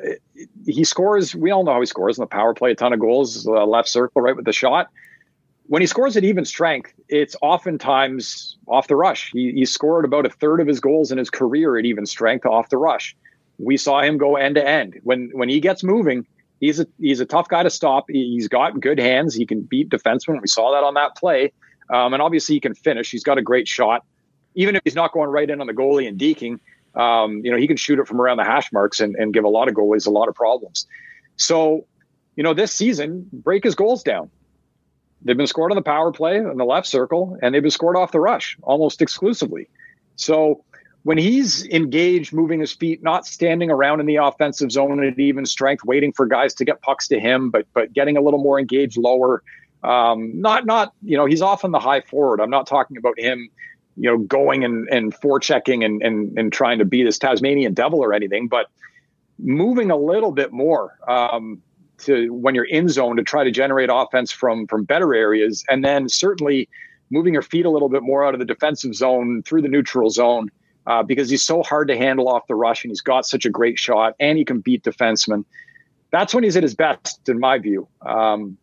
he scores. We all know how he scores in the power play, a ton of goals, uh, left circle, right with the shot. When he scores at even strength, it's oftentimes off the rush. He, he scored about a third of his goals in his career at even strength off the rush we saw him go end to end. When when he gets moving, he's a he's a tough guy to stop. He's got good hands. He can beat defensemen. We saw that on that play, um, and obviously he can finish. He's got a great shot, even if he's not going right in on the goalie and deking. Um, you know he can shoot it from around the hash marks and, and give a lot of goalies a lot of problems. So, you know, this season break his goals down. They've been scored on the power play in the left circle, and they've been scored off the rush almost exclusively. So when he's engaged, moving his feet, not standing around in the offensive zone at even strength, waiting for guys to get pucks to him, but but getting a little more engaged lower. Um, not not you know he's often the high forward. I'm not talking about him, you know, going and and forechecking and and and trying to be this Tasmanian devil or anything, but moving a little bit more um, to when you're in zone to try to generate offense from from better areas, and then certainly moving your feet a little bit more out of the defensive zone through the neutral zone uh, because he's so hard to handle off the rush and he's got such a great shot and he can beat defensemen. That's when he's at his best, in my view. Um,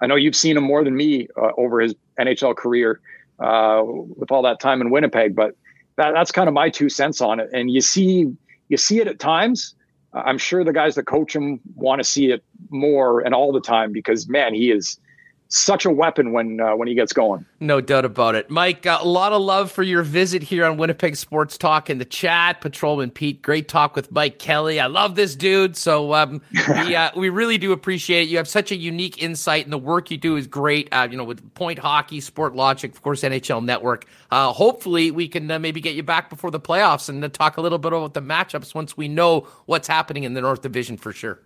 I know you've seen him more than me uh, over his NHL career uh, with all that time in Winnipeg, but that, that's kind of my two cents on it. And you see, you see it at times. I'm sure the guys that coach him want to see it more and all the time because man, he is such a weapon when uh, when he gets going. No doubt about it, Mike. Uh, a lot of love for your visit here on Winnipeg Sports Talk in the chat. Patrolman Pete, great talk with Mike Kelly. I love this dude, so um, we uh, we really do appreciate it. You have such a unique insight, and the work you do is great. Uh, you know, with Point Hockey, Sportlogiq, of course, NHL Network. Uh, hopefully, we can uh, maybe get you back before the playoffs and talk a little bit about the matchups once we know what's happening in the North Division for sure.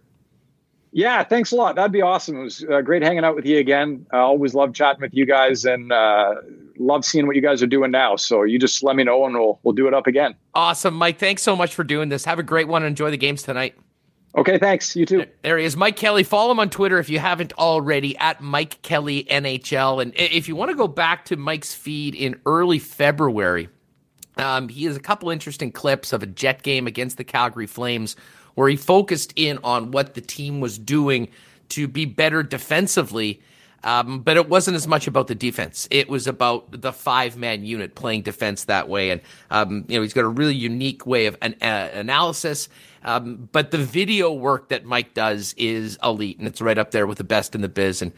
Yeah, thanks a lot. That'd be awesome. It was uh, great hanging out with you again. I always love chatting with you guys and uh, love seeing what you guys are doing now. So you just let me know and we'll we'll do it up again. Awesome, Mike. Thanks so much for doing this. Have a great one. And enjoy the games tonight. Okay, thanks. You too. There he is, Mike Kelly. Follow him on Twitter if you haven't already at Mike Kelly NHL. And if you want to go back to Mike's feed in early February, um, he has a couple interesting clips of a Jet game against the Calgary Flames where he focused in on what the team was doing to be better defensively. Um, but it wasn't as much about the defense. It was about the five man unit playing defense that way. And, um, you know, he's got a really unique way of an, uh, analysis. Um, but the video work that Mike does is elite, and it's right up there with the best in the biz. And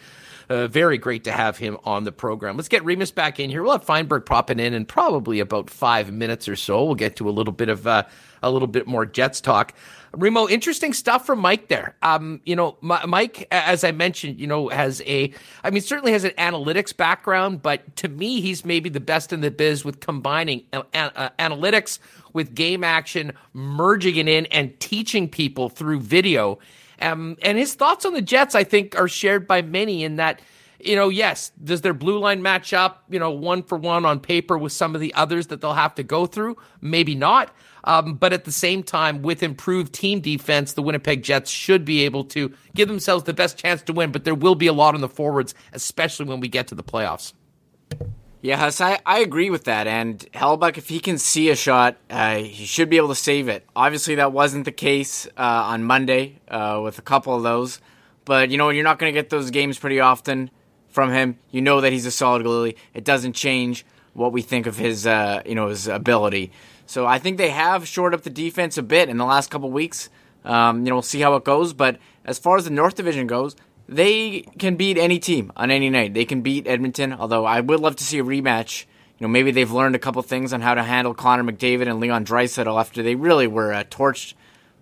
uh, very great to have him on the program. Let's get Remis back in here. We'll have Fienberg popping in in probably about five minutes or so. We'll get to a little bit of uh, a little bit more Jets talk. Remo, interesting stuff from Mike there. Um, you know, Mike, as I mentioned, you know, has a, I mean, certainly has an analytics background, but to me, he's maybe the best in the biz with combining uh, uh, analytics with game action, merging it in and teaching people through video. Um, and his thoughts on the Jets, I think, are shared by many in that, you know, yes, does their blue line match up, you know, one for one on paper with some of the others that they'll have to go through? Maybe not. Um, but at the same time, with improved team defense, the Winnipeg Jets should be able to give themselves the best chance to win. But there will be a lot on the forwards, especially when we get to the playoffs. Yeah, I, I agree with that. And Hellebuyck, if he can see a shot, uh, he should be able to save it. Obviously, that wasn't the case uh, on Monday uh, with a couple of those. But, you know, you're not going to get those games pretty often from him. You know that he's a solid goalie. It doesn't change what we think of his, uh, you know, his ability. So I think they have shored up the defense a bit in the last couple weeks. Um, you know, we'll see how it goes. But as far as the North Division goes, they can beat any team on any night. They can beat Edmonton, although I would love to see a rematch. You know, maybe they've learned a couple things on how to handle Connor McDavid and Leon Draisaitl after they really were uh, torched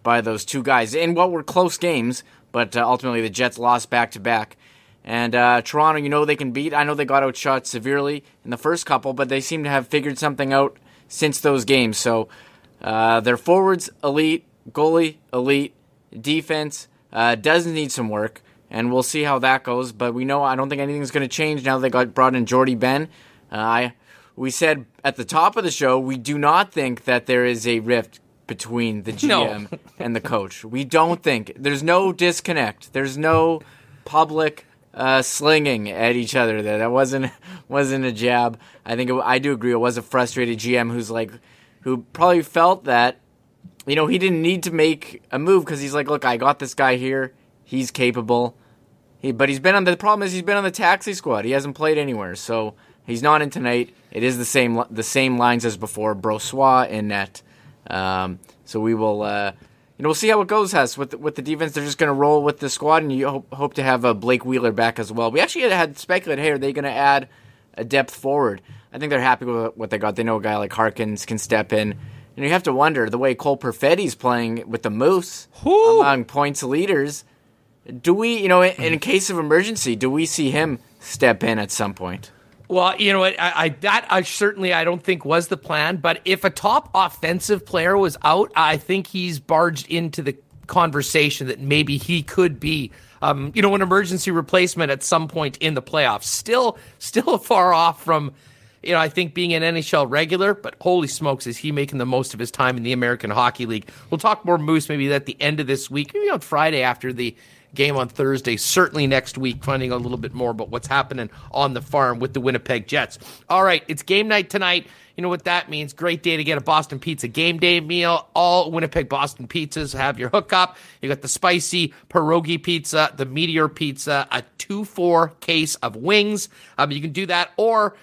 by those two guys in what were close games, but uh, ultimately the Jets lost back to back. And uh, Toronto, you know they can beat. I know they got outshot severely in the first couple, but they seem to have figured something out since those games. So uh, their forwards elite, goalie elite, defense uh, does need some work, and we'll see how that goes. But we know I don't think anything's going to change now that they got brought in Jordie Benn. Uh, I we said at the top of the show we do not think that there is a rift between the GM no. and the coach. We don't think there's no disconnect. There's no public uh, slinging at each other there. That wasn't wasn't a jab. I think it, I do agree. It was a frustrated GM who's like, who probably felt that, you know, he didn't need to make a move because he's like, look, I got this guy here. He's capable. He, but he's been on the, problem is he's been on the taxi squad. He hasn't played anywhere, so he's not in tonight. It is the same the same lines as before. Brossoit in net. Um, so we will. Uh, you know, we'll see how it goes, Huss, with with the defense. They're just going to roll with the squad, and you hope, hope to have a uh, Blake Wheeler back as well. We actually had speculated, hey, are they going to add a depth forward? I think they're happy with what they got. They know a guy like Harkins can step in. And you have to wonder the way Cole Perfetti's playing with the Moose Woo! among points leaders. Do we, you know, in, in case of emergency, do we see him step in at some point? Well, you know what? I, I, that I certainly I don't think was the plan. But if a top offensive player was out, I think he's barged into the conversation that maybe he could be, um, you know, an emergency replacement at some point in the playoffs. Still, still far off from, you know, I think being an NHL regular. But holy smokes, is he making the most of his time in the American Hockey League? We'll talk more Moose maybe at the end of this week, maybe on Friday after the game on Thursday. Certainly next week, finding a little bit more about what's happening on the farm with the Winnipeg Jets. All right, it's game night tonight. You know what that means? Great day to get a Boston Pizza game day meal. All Winnipeg Boston pizzas have your hookup. You got the spicy pierogi pizza, the meteor pizza, a 2 4 case of wings. Um, you can do that or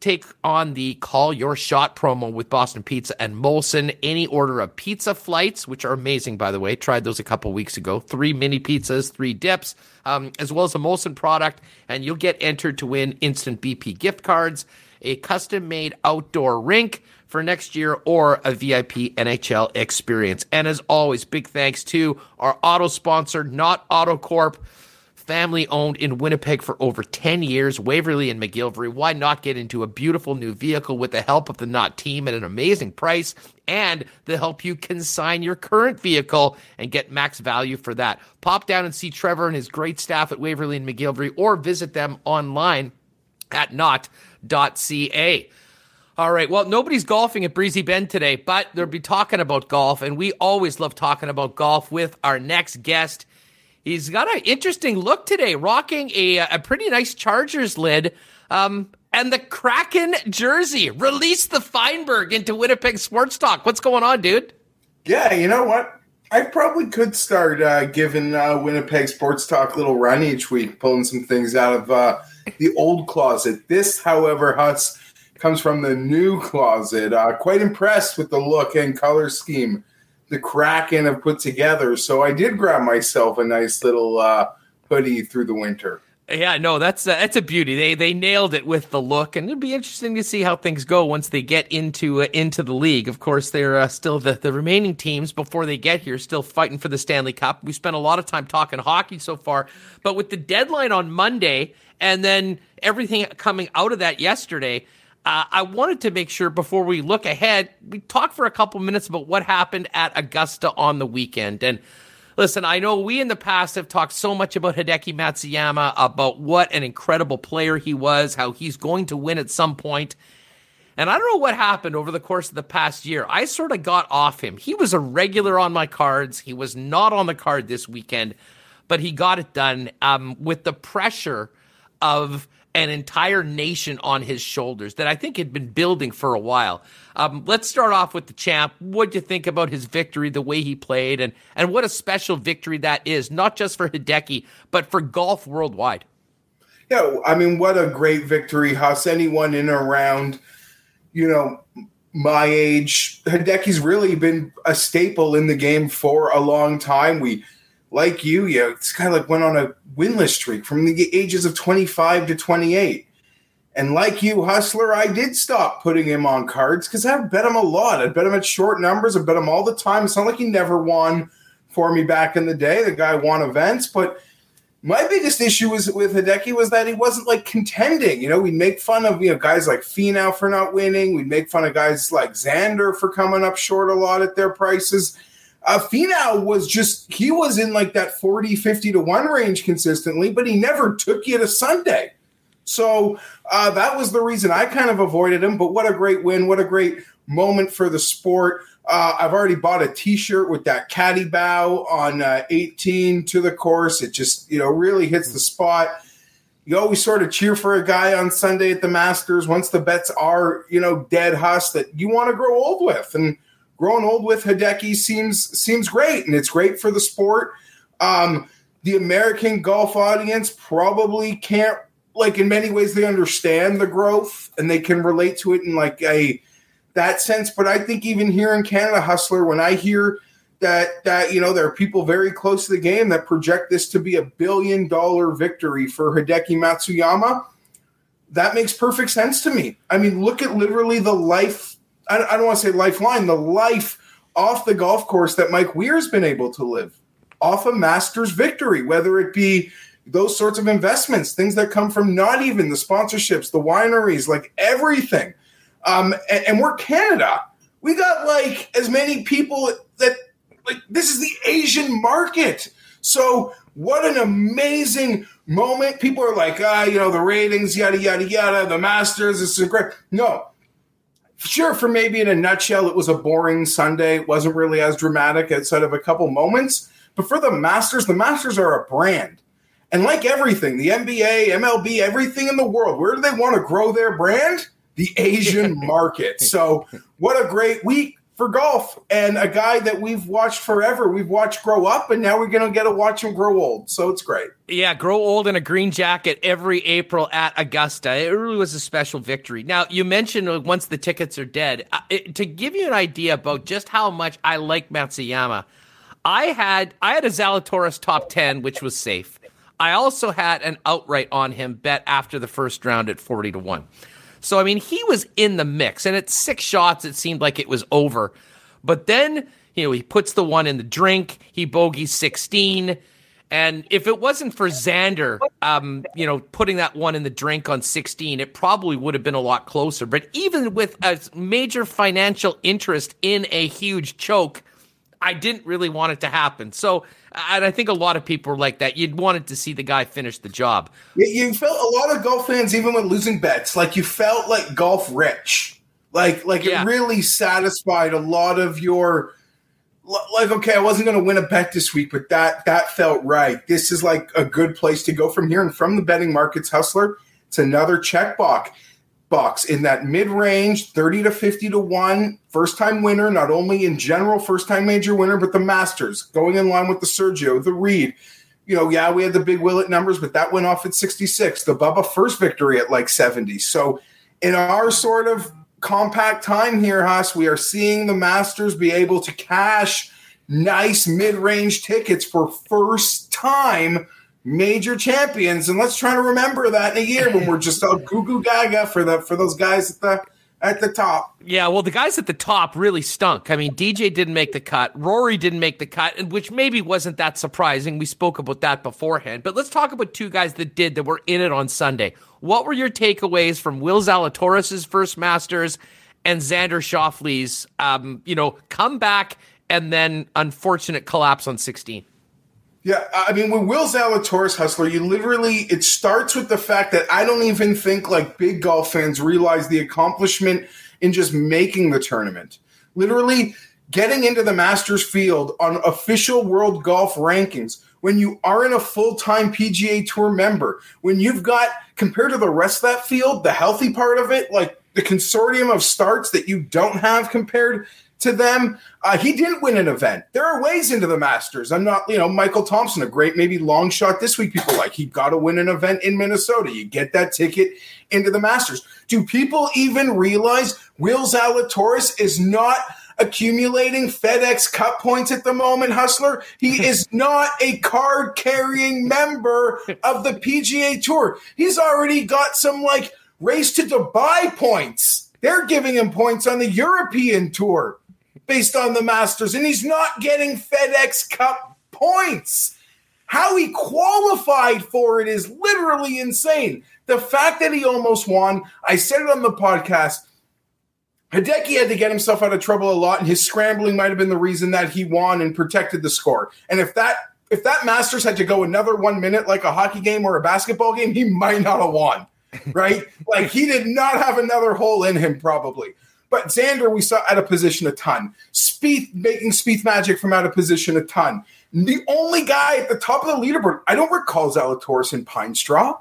take on the call your shot promo with Boston Pizza and Molson. Any order of pizza flights, which are amazing, by the way, tried those a couple weeks ago. Three mini pizzas, three dips, um, as well as a Molson product, and you'll get entered to win instant BP gift cards, a custom made outdoor rink for next year, or a VIP NHL experience. And as always, big thanks to our auto sponsor, Nott Autocorp family owned in Winnipeg for over 10 years, Waverley and McGillivray. Why not get into a beautiful new vehicle with the help of the Nott team at an amazing price? And they'll help you consign your current vehicle and get max value for that. Pop down and see Trevor and his great staff at Waverley and McGillivray or visit them online at not.ca. All right. Well, nobody's golfing at Breezy Bend today, but they'll be talking about golf, and we always love talking about golf with our next guest. He's got an interesting look today, rocking a, a pretty nice Chargers lid. Um, and the Kraken jersey. Release the Fienberg into Winnipeg Sports Talk. What's going on, dude? Yeah, you know what? I probably could start uh, giving uh, Winnipeg Sports Talk a little run each week, pulling some things out of uh, the old closet. This, however, Huss, comes from the new closet. Uh, quite impressed with the look and color scheme the Kraken have put together. So I did grab myself a nice little uh, hoodie through the winter. Yeah, no, that's a, that's a beauty. They they nailed it with the look, and it'd be interesting to see how things go once they get into uh, into the league. Of course, they're uh, still the the remaining teams before they get here, still fighting for the Stanley Cup. We spent a lot of time talking hockey so far, but with the deadline on Monday and then everything coming out of that yesterday, uh, I wanted to make sure before we look ahead, we talk for a couple minutes about what happened at Augusta on the weekend. And listen, I know we in the past have talked so much about Hideki Matsuyama, about what an incredible player he was, how he's going to win at some point. And I don't know what happened over the course of the past year. I sort of got off him. He was a regular on my cards. He was not on the card this weekend, but he got it done um, with the pressure of an entire nation on his shoulders that I think had been building for a while. Um, let's start off with the champ. What do you think about his victory, the way he played, and and what a special victory that is, not just for Hideki, but for golf worldwide. Yeah, I mean, what a great victory, Huss. Anyone in or around, you know, my age, Hideki's really been a staple in the game for a long time. We like you, yeah, it's kind of like went on a winless streak from the ages of 25 to 28. And like you, Hustler, I did stop putting him on cards because I bet him a lot. I bet him at short numbers. I bet him all the time. It's not like he never won for me back in the day. The guy won events, but my biggest issue was with Hideki was that he wasn't like contending. You know, we'd make fun of you know guys like Finau for not winning. We'd make fun of guys like Xander for coming up short a lot at their prices. Uh, Finau was just, he was in like that 40, 50 to 1 range consistently, but he never took you to Sunday. So uh, that was the reason I kind of avoided him. But what a great win. What a great moment for the sport. Uh, I've already bought a t shirt with that caddy bow on uh, 18 to the course. It just, you know, really hits the spot. You always sort of cheer for a guy on Sunday at the Masters once the bets are, you know, dead huss that you want to grow old with. And growing old with Hideki seems seems great, and it's great for the sport. Um, the American golf audience probably can't like in many ways they understand the growth and they can relate to it in like a that sense. But I think even here in Canada, Hustler, when I hear that that you know there are people very close to the game that project this to be a billion dollar victory for Hideki Matsuyama, that makes perfect sense to me. I mean, look at literally the life I, don't want to say lifeline, the life off the golf course that Mike Weir's been able to live off a Masters victory, whether it be those sorts of investments, things that come from not even the sponsorships, the wineries, like everything. Um, and, and we're Canada. We got like as many people that like this is the Asian market. So what an amazing moment. People are like, ah, you know, the ratings, yada, yada, yada, the Masters, this is great. No, sure, for maybe in a nutshell, it was a boring Sunday. It wasn't really as dramatic outside of a couple moments. But for the Masters, the Masters are a brand. And like everything, the NBA, MLB, everything in the world, where do they want to grow their brand? The Asian market. So, what a great week for golf and a guy that we've watched forever. We've watched grow up, and now we're going to get to watch him grow old. So it's great. Yeah, grow old in a green jacket every April at Augusta. It really was a special victory. Now, you mentioned uh, once the tickets are dead. Uh, it, to give you an idea about just how much I like Matsuyama, I had I had a Zalatoris top 10, which was safe. I also had an outright on him bet after the first round at 40 to 1. So, I mean, he was in the mix, and at six shots, it seemed like it was over. But then, you know, he puts the one in the drink, he bogeys 16. And if it wasn't for Xander, um, you know, putting that one in the drink on 16, it probably would have been a lot closer. But even with a major financial interest in a huge choke, I didn't really want it to happen. So, and I think a lot of people are like that. You'd wanted to see the guy finish the job. You felt a lot of golf fans, even with losing bets, like you felt like golf rich. Like, like yeah. it really satisfied a lot of your like okay i wasn't going to win a bet this week but that that felt right this is like a good place to go from here and from the betting markets hustler it's another check box box in that mid-range 30 to 50 to 1 first time winner not only in general first time major winner but the masters going in line with the sergio the reed. You know yeah we had the big Willett numbers but that went off at 66 the bubba first victory at like 70 so in our sort of compact time here Huss, we are seeing the masters be able to cash nice mid-range tickets for first time major champions, and let's try to remember that in a year when we're just all goo goo gaga for the for those guys at the at the top. Yeah, well, the guys at the top really stunk. I mean, DJ didn't make the cut, Rory didn't make the cut, and which maybe wasn't that surprising. We spoke about that beforehand, but let's talk about two guys that did that were in it on Sunday. What were your takeaways from Will Zalatoris' first Masters and Xander Schauffele's, um, you know, comeback and then unfortunate collapse on 16? Yeah, I mean, with Will Zalatoris Hustler, you literally, it starts with the fact that I don't even think like big golf fans realize the accomplishment in just making the tournament. Literally getting into the Masters field on official world golf rankings when you aren't a full time PGA Tour member, when you've got, compared to the rest of that field, the healthy part of it, like the consortium of starts that you don't have compared to them. Uh, he didn't win an event. There are ways into the Masters. I'm not, you know, Michael Thompson, a great maybe long shot this week. People like he got to win an event in Minnesota. You get that ticket into the Masters. Do people even realize Will Zalatoris is not accumulating FedEx Cup points at the moment, Hustler? He is not a card carrying member of the PGA Tour. He's already got some like race to Dubai points. They're giving him points on the European Tour based on the Masters, and he's not getting FedEx Cup points. How he qualified for it is literally insane. The fact that he almost won, I said it on the podcast. Hideki had to get himself out of trouble a lot, and his scrambling might have been the reason that he won and protected the score. And if that if that Masters had to go another one minute like a hockey game or a basketball game, he might not have won. Right? like he did not have another hole in him, probably. But Xander, we saw out of position a ton. Spieth making Spieth magic from out of position a ton. The only guy at the top of the leaderboard, I don't recall Zalatoris in Pine Straw.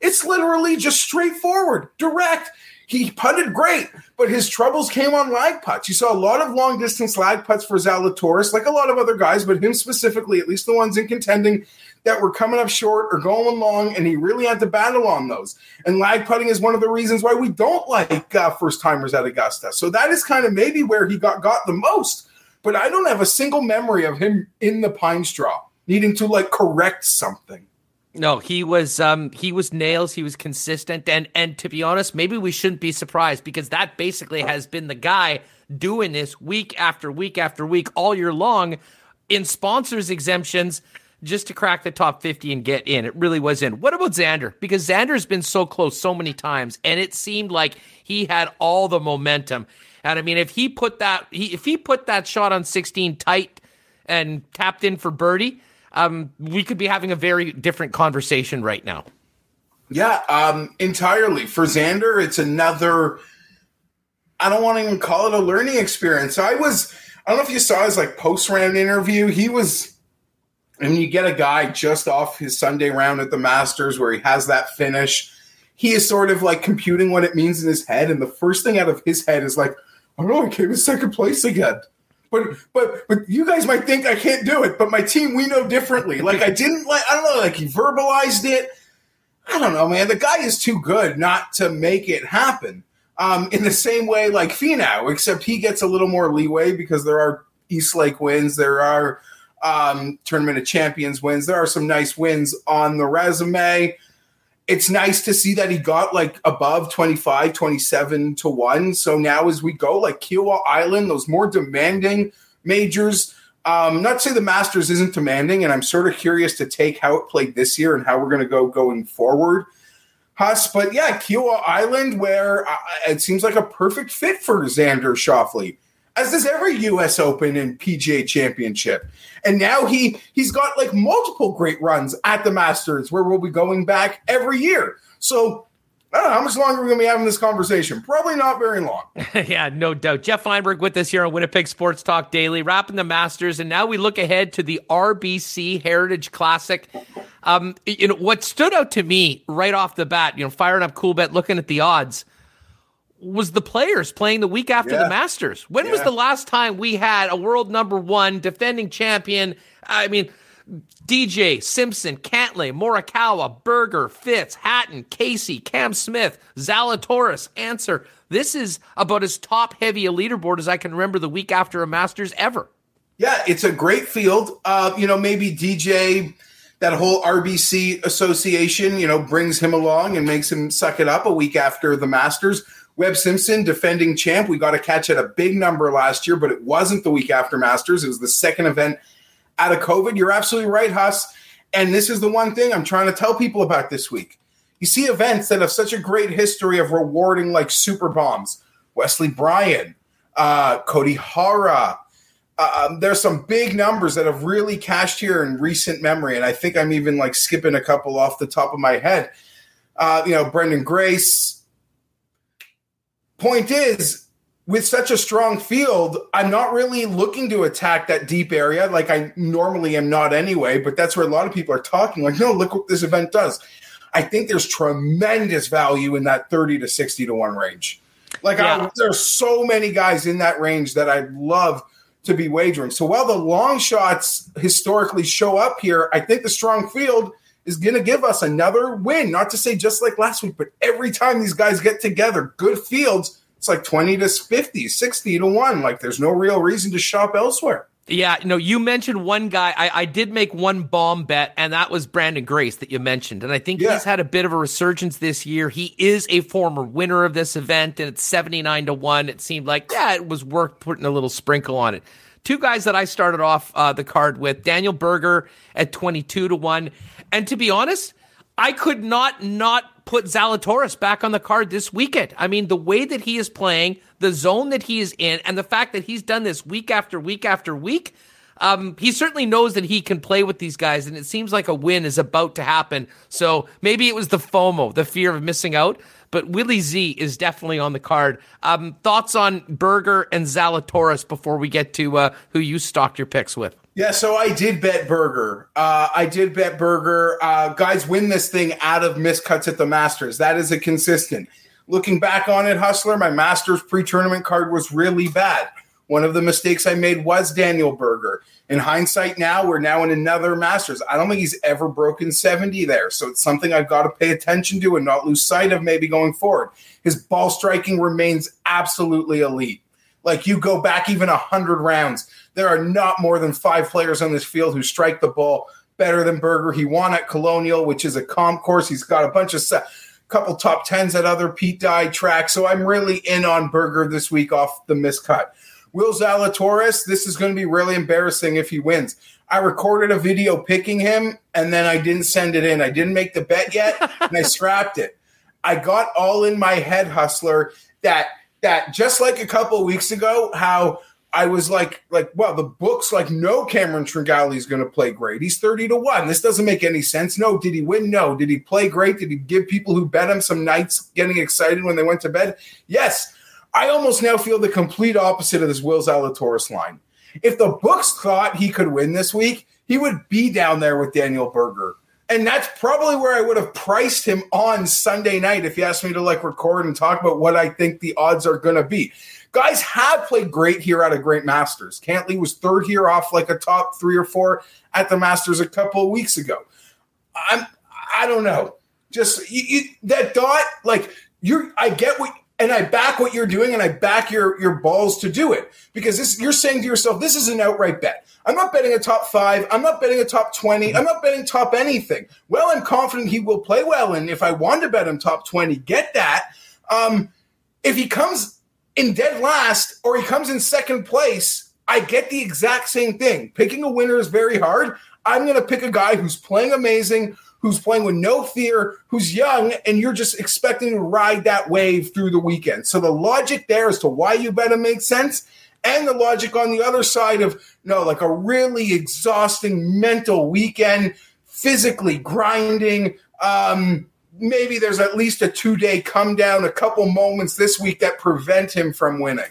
It's literally just straightforward, direct. He putted great, but his troubles came on lag putts. You saw a lot of long distance lag putts for Zalatoris, like a lot of other guys, but him specifically, at least the ones in contending, that were coming up short or going long, and he really had to battle on those. And lag putting is one of the reasons why we don't like uh, first timers at Augusta. So that is kind of maybe where he got got the most. But I don't have a single memory of him in the pine straw needing to like correct something. No, he was um he was nails, he was consistent and and to be honest, maybe we shouldn't be surprised because that basically has been the guy doing this week after week after week all year long in sponsors exemptions just to crack the top 50 and get in. It really was in. What about Xander? Because Xander's been so close so many times, and it seemed like he had all the momentum. And I mean, if he put that he, if he put that shot on 16 tight and tapped in for birdie, um, we could be having a very different conversation right now. Yeah, um, entirely. For Xander, it's another. I don't want to even call it a learning experience. I was. I don't know if you saw his like post round interview. He was and you get a guy just off his Sunday round at the Masters where he has that finish. He is sort of like computing what it means in his head. And the first thing out of his head is like, I don't know, I came in second place again. But but but you guys might think I can't do it, but my team we know differently. Like I didn't like I don't know, like he verbalized it. I don't know, man. The guy is too good not to make it happen. Um, in the same way, like Finau, except he gets a little more leeway because there are East Lake wins, there are um, Tournament of Champions wins, there are some nice wins on the resume. It's nice to see that he got like above 25, 27 to 1. So now as we go, like Kiawah Island, those more demanding majors, um, not say the Masters isn't demanding, and I'm sort of curious to take how it played this year and how we're going to go going forward. Huss, but yeah, Kiawah Island, where uh, it seems like a perfect fit for Xander Schauffele, as does every U.S. Open and PGA Championship. And now he he's got like multiple great runs at the Masters, where we'll be going back every year. So I don't know how much longer we're going to be having this conversation. Probably not very long. yeah, no doubt. Geoff Fienberg with us here on Winnipeg Sports Talk Daily, wrapping the Masters, and now we look ahead to the RBC Heritage Classic. Um, you know what stood out to me right off the bat, you know, firing up Coolbet, looking at the odds, was the players playing the week after Yeah. the Masters. When was the last time we had a world number one defending champion? I mean, DJ, Simpson, Cantlay, Morikawa, Berger, Fitz, Hatton, Casey, Cam Smith, Zalatoris, Xander. This is about as top heavy a leaderboard as I can remember the week after a Masters ever. Yeah, it's a great field. Uh, you know, maybe DJ, that whole RBC association, you know, brings him along and makes him suck it up a week after the Masters. Webb Simpson, defending champ, we got to catch at a big number last year, but it wasn't the week after Masters. It was the second event out of COVID. You're absolutely right, Huss. And this is the one thing I'm trying to tell people about this week. You see events that have such a great history of rewarding like super bombs. Wesley Bryan, uh, Kodaira, um, there's some big numbers that have really cashed here in recent memory, and I think I'm even like skipping a couple off the top of my head. Uh, you know, Branden Grace. Point is, with such a strong field, I'm not really looking to attack that deep area like I normally am not anyway. But that's where a lot of people are talking. Like, no, look what this event does. I think there's tremendous value in that 30 to 60 to one range. Like, Yeah. I, there's so many guys in that range that I'd love to be wagering. So while the long shots historically show up here, I think the strong field is going to give us another win. Not to say just like last week, but every time these guys get together, good fields, it's like 20 to 50, 60 to 1. Like there's no real reason to shop elsewhere. Yeah, no, you mentioned one guy. I, I did make one bomb bet, and that was Branden Grace that you mentioned. And I think Yeah. he's had a bit of a resurgence this year. He is a former winner of this event, and it's 79 to 1. It seemed like, yeah, it was worth putting a little sprinkle on it. Two guys that I started off uh, the card with Daniel Berger at 22 to 1. And to be honest, I could not not put Zalatoris back on the card this weekend. I mean, the way that he is playing, the zone that he is in, and the fact that he's done this week after week after week, um, he certainly knows that he can play with these guys, and it seems like a win is about to happen. So maybe it was the FOMO, the fear of missing out. But Willie Z is definitely on the card. Um, thoughts on Berger and Zalatoris before we get to uh, who you stocked your picks with? Yeah, so I did bet Berger. Uh, I did bet Berger. Uh, guys win this thing out of miscuts at the Masters. That is a consistent. Looking back on it, Hustler, my Masters pre tournament card was really bad. One of the mistakes I made was Daniel Berger. In hindsight, now we're now in another Masters. I don't think he's ever broken 70 there. So it's something I've got to pay attention to and not lose sight of maybe going forward. His ball striking remains absolutely elite. Like you go back even a 100 rounds, there are not more than five players on this field who strike the ball better than Berger. He won at Colonial, which is a comp course. He's got a bunch of se- couple top tens at other Pete Dye tracks. So I'm really in on Berger this week off the miscut. Will Zalatoris, this is going to be really embarrassing if he wins. I recorded a video picking him and then I didn't send it in. I didn't make the bet yet and I scrapped it. I got all in my head, hustler, that that just like a couple weeks ago, how I was like, like, well, the book's like, no, Cameron Tringale is going to play great. He's 30 to 1. This doesn't make any sense. No. Did he win? No. Did he play great? Did he give people who bet him some nights getting excited when they went to bed? Yes. I almost now feel the complete opposite of this Will Zalatoris line. If the books thought he could win this week, he would be down there with Daniel Berger. And that's probably where I would have priced him on Sunday night if you asked me to like record and talk about what I think the odds are going to be. Guys have played great here at a great Masters. Cantlay was third here off like a top three or four at the Masters a couple of weeks ago. I'm I don't know. Just you, you, that dot, like you're. I get what, and I back what you're doing, and I back your your balls to do it because this. You're saying to yourself, this is an outright bet. I'm not betting a top five. I'm not betting a top twenty. I'm not betting top anything. Well, I'm confident he will play well, and if I want to bet him top twenty, get that. Um, if he comes in dead last or he comes in second place, I get the exact same thing. Picking a winner is very hard. I'm going to pick a guy who's playing amazing, who's playing with no fear, who's young, and you're just expecting to ride that wave through the weekend. So the logic there as to why you bet him makes sense. And the logic on the other side of no, like a really exhausting mental weekend, physically grinding. Um, maybe there's at least a two day come down, a couple moments this week that prevent him from winning.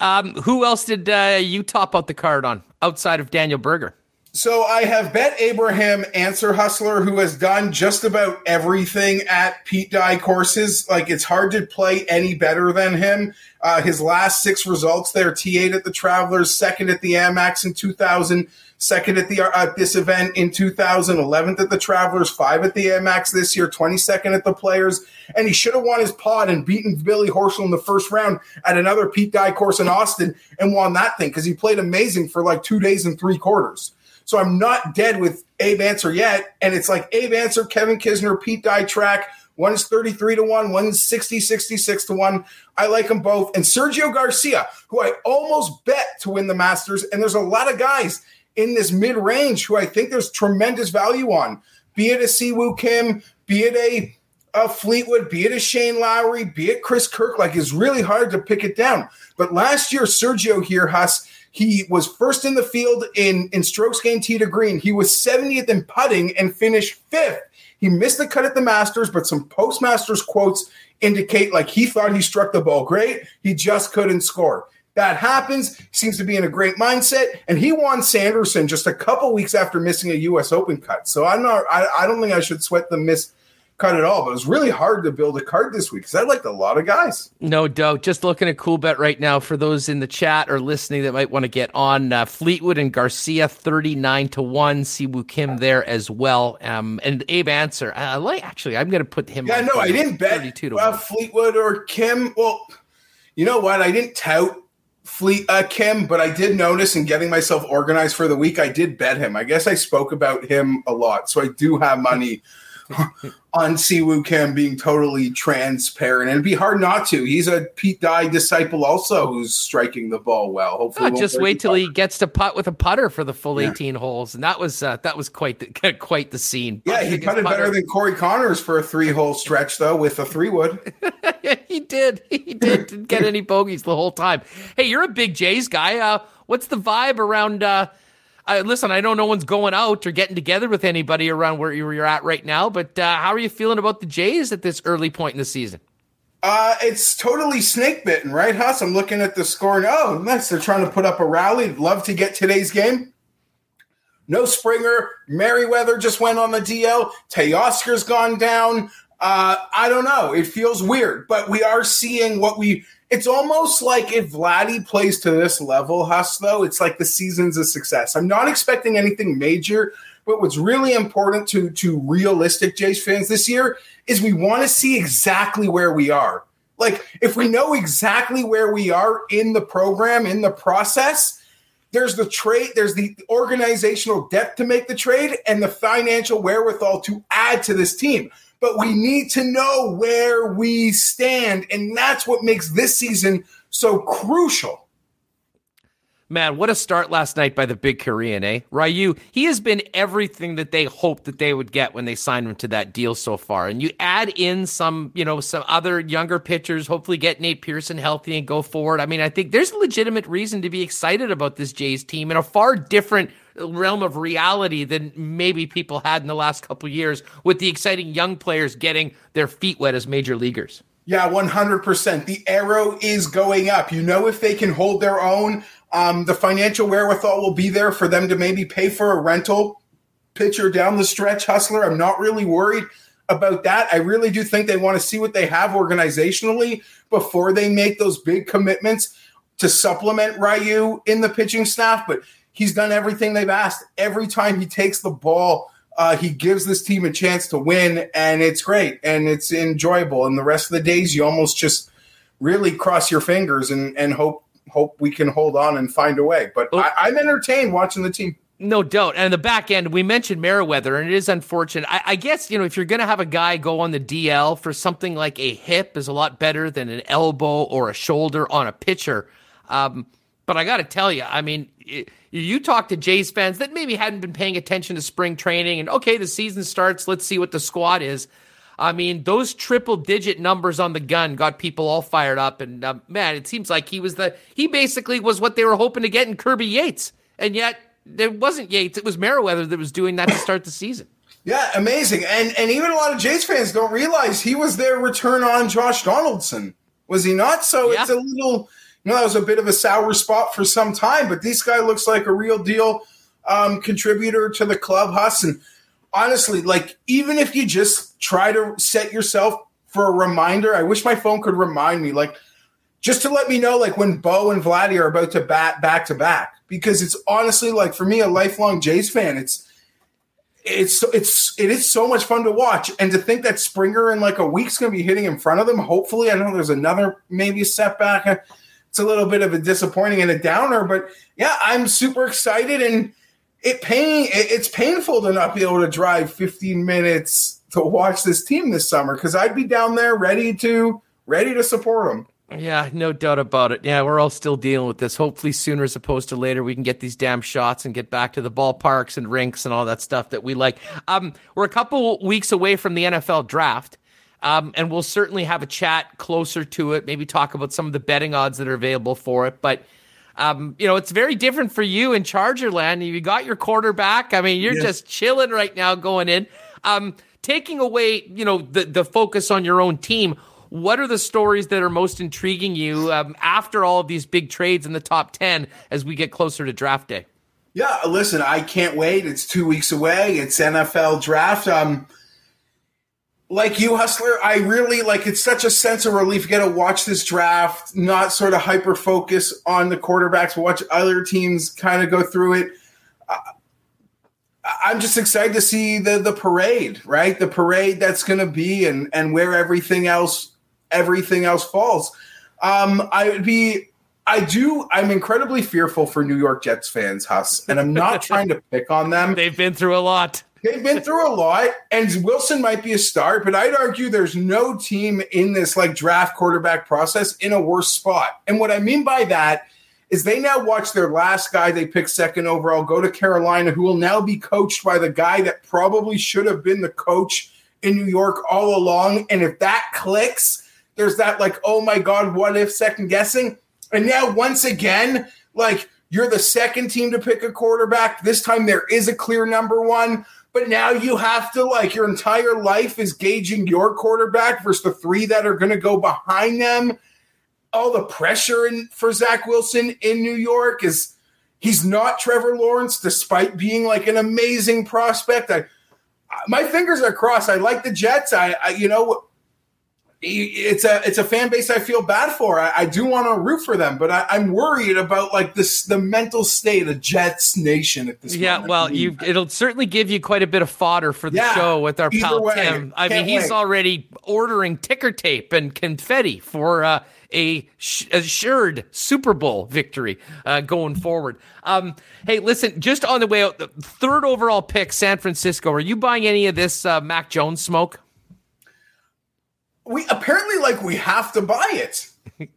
Um, who else did uh, you top out the card on outside of Daniel Berger? So I have bet Abraham Ancer Hustler, who has done just about everything at Pete Dye courses. Like it's hard to play any better than him. Uh, his last six results there: T8 at the Travelers, second at the Amex in 2000, second at the uh, this event in 2000, 11th at the Travelers, five at the Amex this year, 22nd at the Players, and he should have won his pod and beaten Billy Horschel in the first round at another Pete Dye course in Austin and won that thing because he played amazing for like two days and three quarters. So I'm not dead with Abe Ancer yet. And it's like Abe Ancer, Kevin Kisner, Pete Dye track. One is 33 to 1, one's 60, 66 to 1. I like them both. And Sergio Garcia, who I almost bet to win the Masters. And there's a lot of guys in this mid range who I think there's tremendous value on, be it a Siwoo Kim, be it a, a Fleetwood, be it a Shane Lowry, be it Chris Kirk. Like it's really hard to pick it down. But last year, Sergio here, Huss, he was first in the field in, in strokes gained tee to green. He was 70th in putting and finished fifth. He missed the cut at the Masters, but some postmasters quotes indicate like he thought he struck the ball great. He just couldn't score. That happens. Seems to be in a great mindset, and he won Sanderson just a couple weeks after missing a U.S. Open cut. So I'm not. I, I don't think I should sweat the miss cut at all. But it was really hard to build a card this week because I liked a lot of guys. No doubt. Just looking at Coolbet right now for those in the chat or listening that might want to get on uh, Fleetwood and Garcia, 39 to 1. Siwoo Kim there as well. Um, and Abe Ancer. I like, actually, I'm going to put him Yeah, no, I didn't bet thirty two to uh, Fleetwood or Kim. Well, you know what? I didn't tout Fleet uh, Kim, but I did notice in getting myself organized for the week, I did bet him. I guess I spoke about him a lot, so I do have money on Siwoo Kim being totally transparent. And it'd be hard not to. He's a Pete Dye disciple also who's striking the ball well. Hopefully, oh, just wait till he gets to putt with a putter for the full yeah. 18 holes. And that was uh, that was quite the, quite the scene. Yeah, he putted better than Corey Conners for a three hole stretch though with a three wood. yeah, he did. He did. Didn't get any bogeys the whole time. Hey, you're a big Jays guy. Uh, what's the vibe around uh, uh, listen, I know no one's going out or getting together with anybody around where you're at right now, but uh, how are you feeling about the Jays at this early point in the season? Uh, it's totally snake bitten, right, Huss? I'm looking at the score and oh, nice. They're trying to put up a rally. Love to get today's game. No Springer. Merryweather just went on the DL. Teoscar's gone down. Uh, I don't know. It feels weird, but we are seeing what we it's almost like if Vladdy plays to this level, Huss, though, it's like the season's a success. I'm not expecting anything major, but what's really important to, to realistic Jays fans this year is we want to see exactly where we are. Like, if we know exactly where we are in the program, in the process, there's the trade, there's the organizational depth to make the trade and the financial wherewithal to add to this team but we need to know where we stand. And that's what makes this season so crucial. Man, what a start last night by the big Korean, eh? Ryu, he has been everything that they hoped that they would get when they signed him to that deal so far. And you add in some, you know, some other younger pitchers, hopefully get Nate Pearson healthy and go forward. I mean, I think there's a legitimate reason to be excited about this Jays team in a far different realm of reality than maybe people had in the last couple years with the exciting young players getting their feet wet as major leaguers. Yeah, 100%. The arrow is going up. You know, if they can hold their own, um, the financial wherewithal will be there for them to maybe pay for a rental pitcher down the stretch, Hustler. I'm not really worried about that. I really do think they want to see what they have organizationally before they make those big commitments to supplement Ryu in the pitching staff. But he's done everything they've asked. Every time he takes the ball, uh, he gives this team a chance to win, and it's great and it's enjoyable. And the rest of the days, you almost just really cross your fingers and, and hope hope we can hold on and find a way. But I, I'm entertained watching the team. No doubt. And the back end, we mentioned Merryweather, and it is unfortunate. I, I guess, you know, if you're going to have a guy go on the DL for something like a hip is a lot better than an elbow or a shoulder on a pitcher. Um, but I got to tell you, I mean, it, you talk to Jays fans that maybe hadn't been paying attention to spring training, and okay, the season starts. Let's see what the squad is. I mean, those triple digit numbers on the gun got people all fired up. And uh, man, it seems like he was the, he basically was what they were hoping to get in Kirby Yates. And yet it wasn't Yates, it was Merryweather that was doing that to start the season. Yeah, amazing. And and even a lot of Jays fans don't realize he was their return on Josh Donaldson. Was he not? So yeah. it's a little, you know, that was a bit of a sour spot for some time, but this guy looks like a real deal um, contributor to the club, Huss. And honestly, like, even if you just try to set yourself for a reminder, I wish my phone could remind me, like, just to let me know, like, when Bo and Vladdy are about to bat back to back, because it's honestly, like, for me, a lifelong Jays fan, it's, it's it's it is so much fun to watch and to think that Springer in like a week's going to be hitting in front of them. Hopefully, I know there's another maybe setback. It's a little bit of a disappointing and a downer, but yeah, I'm super excited and it pain it's painful to not be able to drive 15 minutes to watch this team this summer because I'd be down there ready to ready to support them. Yeah, no doubt about it. Yeah, we're all still dealing with this. Hopefully, sooner as opposed to later, we can get these damn shots and get back to the ballparks and rinks and all that stuff that we like. Um, we're a couple weeks away from the NFL draft, um, and we'll certainly have a chat closer to it. Maybe talk about some of the betting odds that are available for it. But um, you know, it's very different for you in Charger land. You got your quarterback. I mean, you're just chilling right now going in. Um, taking away, you know, the, the focus on your own team. What are the stories that are most intriguing you um, after all of these big trades in the top 10 as we get closer to draft day? Yeah, listen, I can't wait. It's two weeks away. It's NFL draft. Um, like you, Hustler, I really like it's such a sense of relief. You get to watch this draft, not sort of hyper focus on the quarterbacks, watch other teams kind of go through it. Uh, I'm just excited to see the the parade, right? The parade that's going to be, and and where everything else everything else falls. Um, I would be. I do. I'm incredibly fearful for New York Jets fans, Huss, and I'm not trying to pick on them. They've been through a lot. They've been through a lot, and Wilson might be a start, but I'd argue there's no team in this like draft quarterback process in a worse spot. And what I mean by that is they now watch their last guy they picked second overall go to Carolina, who will now be coached by the guy that probably should have been the coach in New York all along. And if that clicks, there's that like, oh my God, what if second guessing? And now once again, like you're the second team to pick a quarterback. This time there is a clear number one. But now you have to like your entire life is gauging your quarterback versus the three that are going to go behind them. All the pressure in, for Zach Wilson in New York is he's not Trevor Lawrence, despite being like an amazing prospect. I my fingers are crossed. I like the Jets. I, I you know it's a it's a fan base I feel bad for. I, I do want to root for them, but I, am worried about like this the mental state of Jets Nation at this. Point. Yeah, moment. well, you it'll certainly give you quite a bit of fodder for the yeah, show with our pal way. Tim. I mean, he's wait. already ordering ticker tape and confetti for uh, a sh- assured Super Bowl victory uh, going forward. Um, hey, listen, just on the way out, the third overall pick, San Francisco. Are you buying any of this uh, Mac Jones smoke? We apparently like we have to buy it.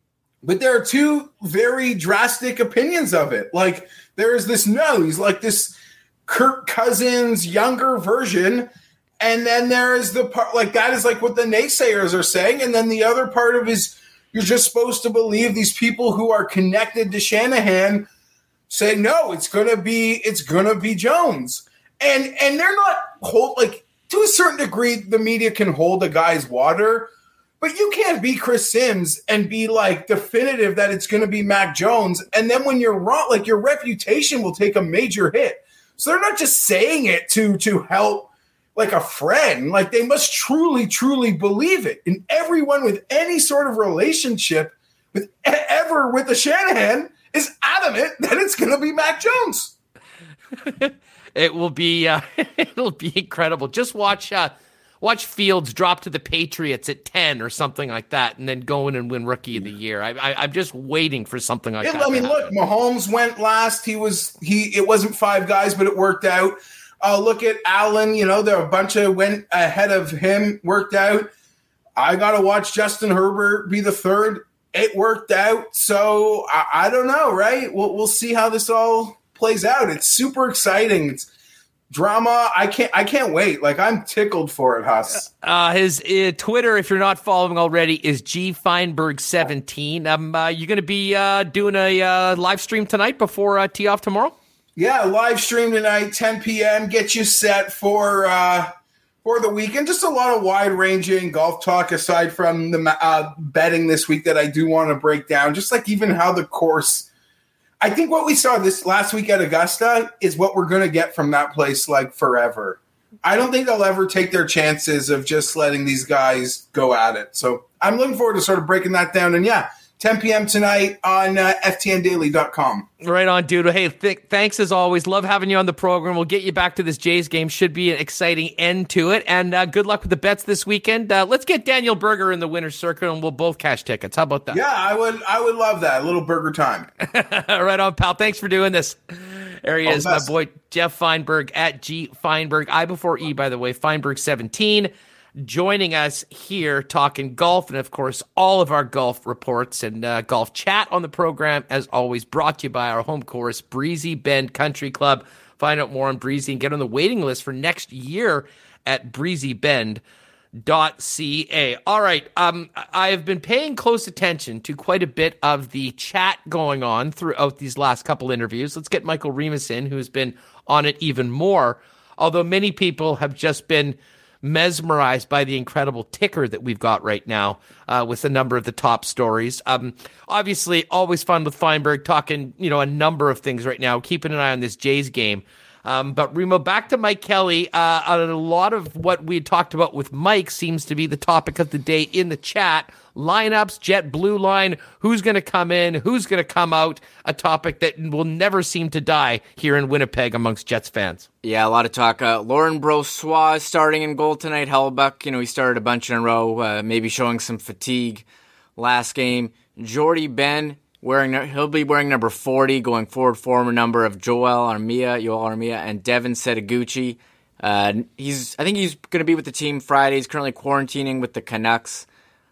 but there are two very drastic opinions of it. Like there is this no, he's like this Kirk Cousins younger version. And then there is the part like that is like what the naysayers are saying. And then the other part of is you're just supposed to believe these people who are connected to Shanahan say no, it's gonna be it's gonna be Jones. And and they're not hold like to a certain degree the media can hold a guy's water, but you can't be Chris Sims and be like definitive that it's going to be Mac Jones. And then when you're wrong, like your reputation will take a major hit. So they're not just saying it to to help like a friend. Like they must truly, truly believe it. And everyone with any sort of relationship with ever with the Shanahan is adamant that it's going to be Mac Jones. it will be uh, it'll be incredible. Just watch uh, watch Fields drop to the Patriots at ten or something like that, and then go in and win Rookie of the Year. I, am just waiting for something like that. I mean, look, Mahomes went last. He was he. It wasn't five guys, but it worked out. Uh, look at Allen. You know, there are a bunch of went ahead of him, worked out. I got to watch Justin Herbert be the third. It worked out. So I, I don't know, right? We'll, we'll see how this all plays out. It's super exciting. It's drama. I can't. I can't wait. Like I'm tickled for it, Huss. Uh, his uh, Twitter, if you're not following already, is G Fienberg 17. Um, uh, you going to be uh, doing a uh, live stream tonight before uh, tee off tomorrow? Yeah, live stream tonight, 10 p.m. Get you set for uh, for the weekend. Just a lot of wide ranging golf talk aside from the uh, betting this week that I do want to break down. Just like even how the course. I think what we saw this last week at Augusta is what we're going to get from that place like forever. I don't think they'll ever take their chances of just letting these guys go at it. So I'm looking forward to sort of breaking that down. And yeah, 10 p.m. tonight on uh, FTNDaily.com. Right on, dude. Hey, th- thanks as always. Love having you on the program. We'll get you back to this Jays game. Should be an exciting end to it. And uh, good luck with the bets this weekend. Uh, let's get Daniel Berger in the winner's circle, and we'll both cash tickets. How about that? Yeah, I would. I would love that. A little burger time. right on, pal. Thanks for doing this. There he All is, my boy Geoff Fienberg at G Fienberg. I before E, by the way. Fienberg seventeen joining us here talking golf and, of course, all of our golf reports and uh, golf chat on the program, as always, brought to you by our home course, Breezy Bend Country Club. Find out more on Breezy and get on the waiting list for next year at breezybend.ca. All right. Um, I have been paying close attention to quite a bit of the chat going on throughout these last couple interviews. Let's get Michael Remis in, who's been on it even more. Although many people have just been mesmerized by the incredible ticker that we've got right now uh, with a number of the top stories. Um, obviously, always fun with Fienberg talking, you know, a number of things right now. Keeping an eye on this Jays game. Um, but Remo, back to Mike Kelly. Uh, a lot of what we talked about with Mike seems to be the topic of the day in the chat. Lineups, Jet Blue line, who's going to come in, who's going to come out. A topic that will never seem to die here in Winnipeg amongst Jets fans. Yeah, a lot of talk. Uh, Laurent Brossoit starting in goal tonight. Hellebuyck, you know, he started a bunch in a row, uh, maybe showing some fatigue last game. Jordie Benn wearing he'll be wearing number 40 going forward former number of Joel Armia, Joel Armia and Devin Setoguchi. Uh, he's I think he's going to be with the team Friday. He's currently quarantining with the Canucks.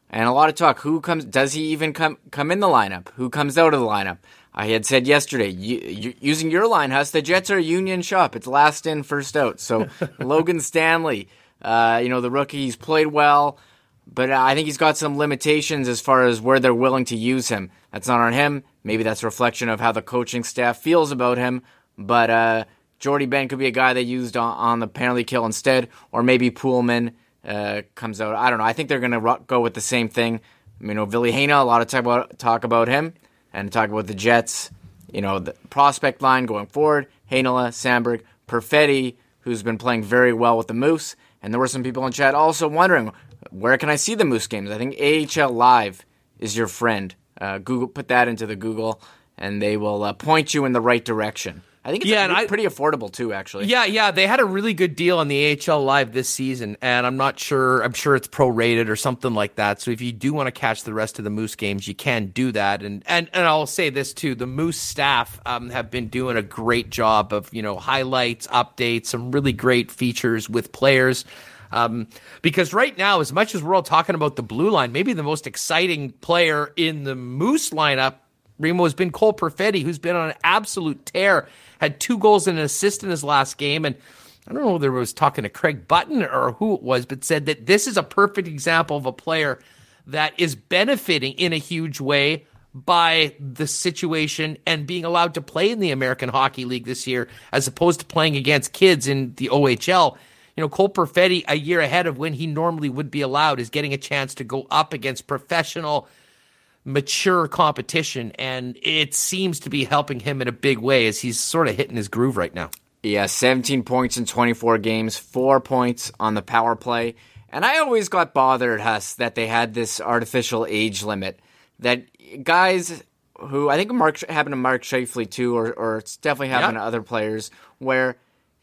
And a lot of talk who comes does he even come come in the lineup? Who comes out of the lineup? I had said yesterday, you, you, using your line, Huss, the Jets are a union shop. It's last in, first out. So Logan Stanley, uh, you know, the rookie, he's played well but I think he's got some limitations as far as where they're willing to use him. That's not on him. Maybe that's a reflection of how the coaching staff feels about him. But uh, Jordie Benn could be a guy they used on, on the penalty kill instead, or maybe Poolman uh, comes out. I don't know. I think they're going to go with the same thing. You know, Ville Heinola, a lot of talk about, talk about him, and talk about the Jets. You know, the prospect line going forward: Heinola, Samberg, Perfetti, who's been playing very well with the Moose. And there were some people in chat also wondering where can I see the Moose games? I think AHL Live is your friend. Uh, Google put that into the Google, and they will uh, point you in the right direction. I think it's yeah, pretty I, affordable too, actually. Yeah, yeah, they had a really good deal on the AHL Live this season, and I'm not sure. I'm sure it's prorated or something like that. So if you do want to catch the rest of the Moose games, you can do that. And and and I'll say this too: the Moose staff um, have been doing a great job of you know highlights, updates, some really great features with players. Um, because right now, as much as we're all talking about the blue line, maybe the most exciting player in the Moose lineup, Remo, has been Cole Perfetti, who's been on an absolute tear, had two goals and an assist in his last game. And I don't know whether it was talking to Craig Button or who it was, but said that this is a perfect example of a player that is benefiting in a huge way by the situation and being allowed to play in the American Hockey League this year as opposed to playing against kids in the OHL you know, Cole Perfetti, a year ahead of when he normally would be allowed, is getting a chance to go up against professional, mature competition. And it seems to be helping him in a big way as he's sort of hitting his groove right now. Yeah, 17 points in 24 games, four points on the power play. And I always got bothered, Huss, that they had this artificial age limit. That guys who I think Mark happened to Mark Scheifele too, or, or it's definitely happened Yeah. to other players, where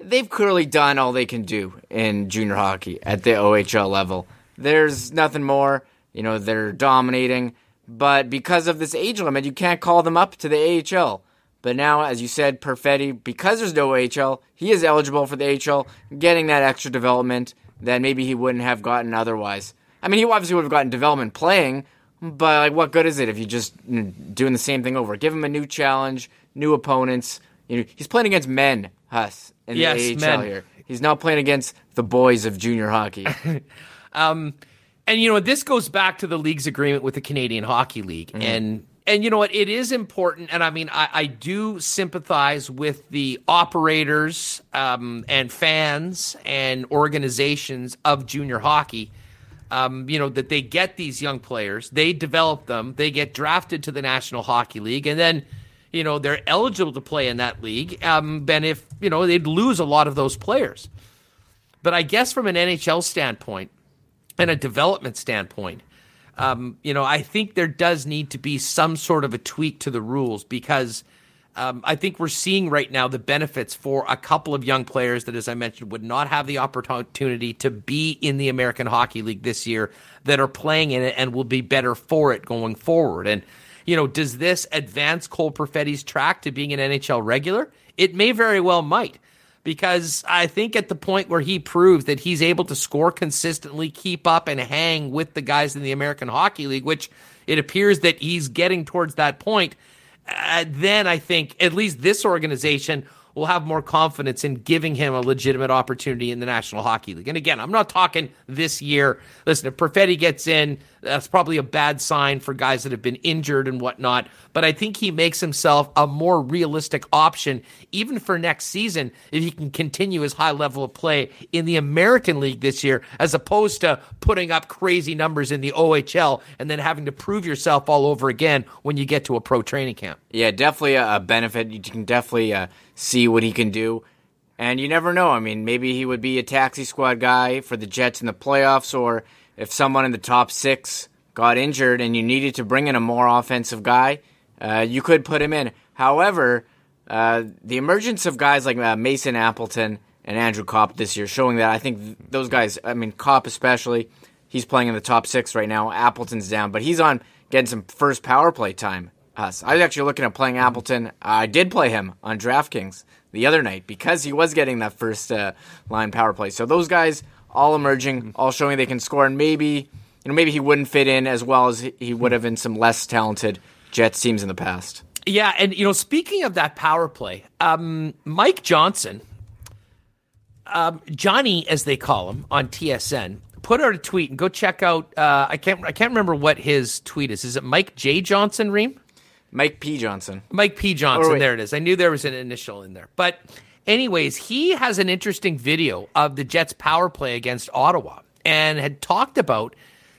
they've clearly done all they can do in junior hockey at the OHL level. There's nothing more. You know, they're dominating. But because of this age limit, you can't call them up to the AHL. But now, as you said, Perfetti, because there's no AHL, he is eligible for the AHL, getting that extra development that maybe he wouldn't have gotten otherwise. I mean, he obviously would have gotten development playing, but like, what good is it if you just doing the same thing over? Give him a new challenge, new opponents. You know, he's playing against men, Huss, in Yes, the AHL men. here. He's now playing against the boys of junior hockey. And you know? This goes back to the league's agreement with the Canadian Hockey League, and and you know what? It is important, and I mean, I, I do sympathize with the operators um, and fans and organizations of junior hockey. Um, you know that they get these young players, they develop them, they get drafted to the National Hockey League, and then you know they're eligible to play in that league. Um, if you know they'd lose a lot of those players, but I guess from an NHL standpoint and a development standpoint, um, you know, I think there does need to be some sort of a tweak to the rules because um, I think we're seeing right now the benefits for a couple of young players that, as I mentioned, would not have the opportunity to be in the American Hockey League this year that are playing in it and will be better for it going forward. And, you know, does this advance Cole Perfetti's track to being an NHL regular? It may very well might because I think at the point where he proves that he's able to score consistently, keep up, and hang with the guys in the American Hockey League, which it appears that he's getting towards that point, uh, then I think at least this organization will have more confidence in giving him a legitimate opportunity in the National Hockey League. And again, I'm not talking this year. Listen, if Perfetti gets in, that's probably a bad sign for guys that have been injured and whatnot. But I think he makes himself a more realistic option, even for next season, if he can continue his high level of play in the American League this year, as opposed to putting up crazy numbers in the OHL and then having to prove yourself all over again when you get to a pro training camp. Yeah, definitely a, benefit. You can definitely uh, see what he can do. And you never know. I mean, maybe he would be a taxi squad guy for the Jets in the playoffs, or if someone in the top six got injured and you needed to bring in a more offensive guy, uh, you could put him in. However, uh, the emergence of guys like uh, Mason Appleton and Andrew Copp this year, showing that I think th- those guys, I mean, Copp especially, he's playing in the top six right now. Appleton's down, but he's on getting some first power play time. Us. I was actually looking at playing Appleton. I did play him on DraftKings the other night because he was getting that first uh, line power play. So those guys all emerging, all showing they can score, and maybe you know maybe he wouldn't fit in as well as he- would have in some less talented Jets teams in the past. Yeah, and you know, speaking of that power play, um, Mike Johnson, um, Johnny, as they call him on TSN, put out a tweet and go check out. Uh, I can't, I can't remember what his tweet is. Is it Mike J Johnson? Reem? Mike P. Johnson. Mike P. Johnson. there it is. I knew there was an initial in there. But, anyways, he has an interesting video of the Jets' power play against Ottawa and had talked about,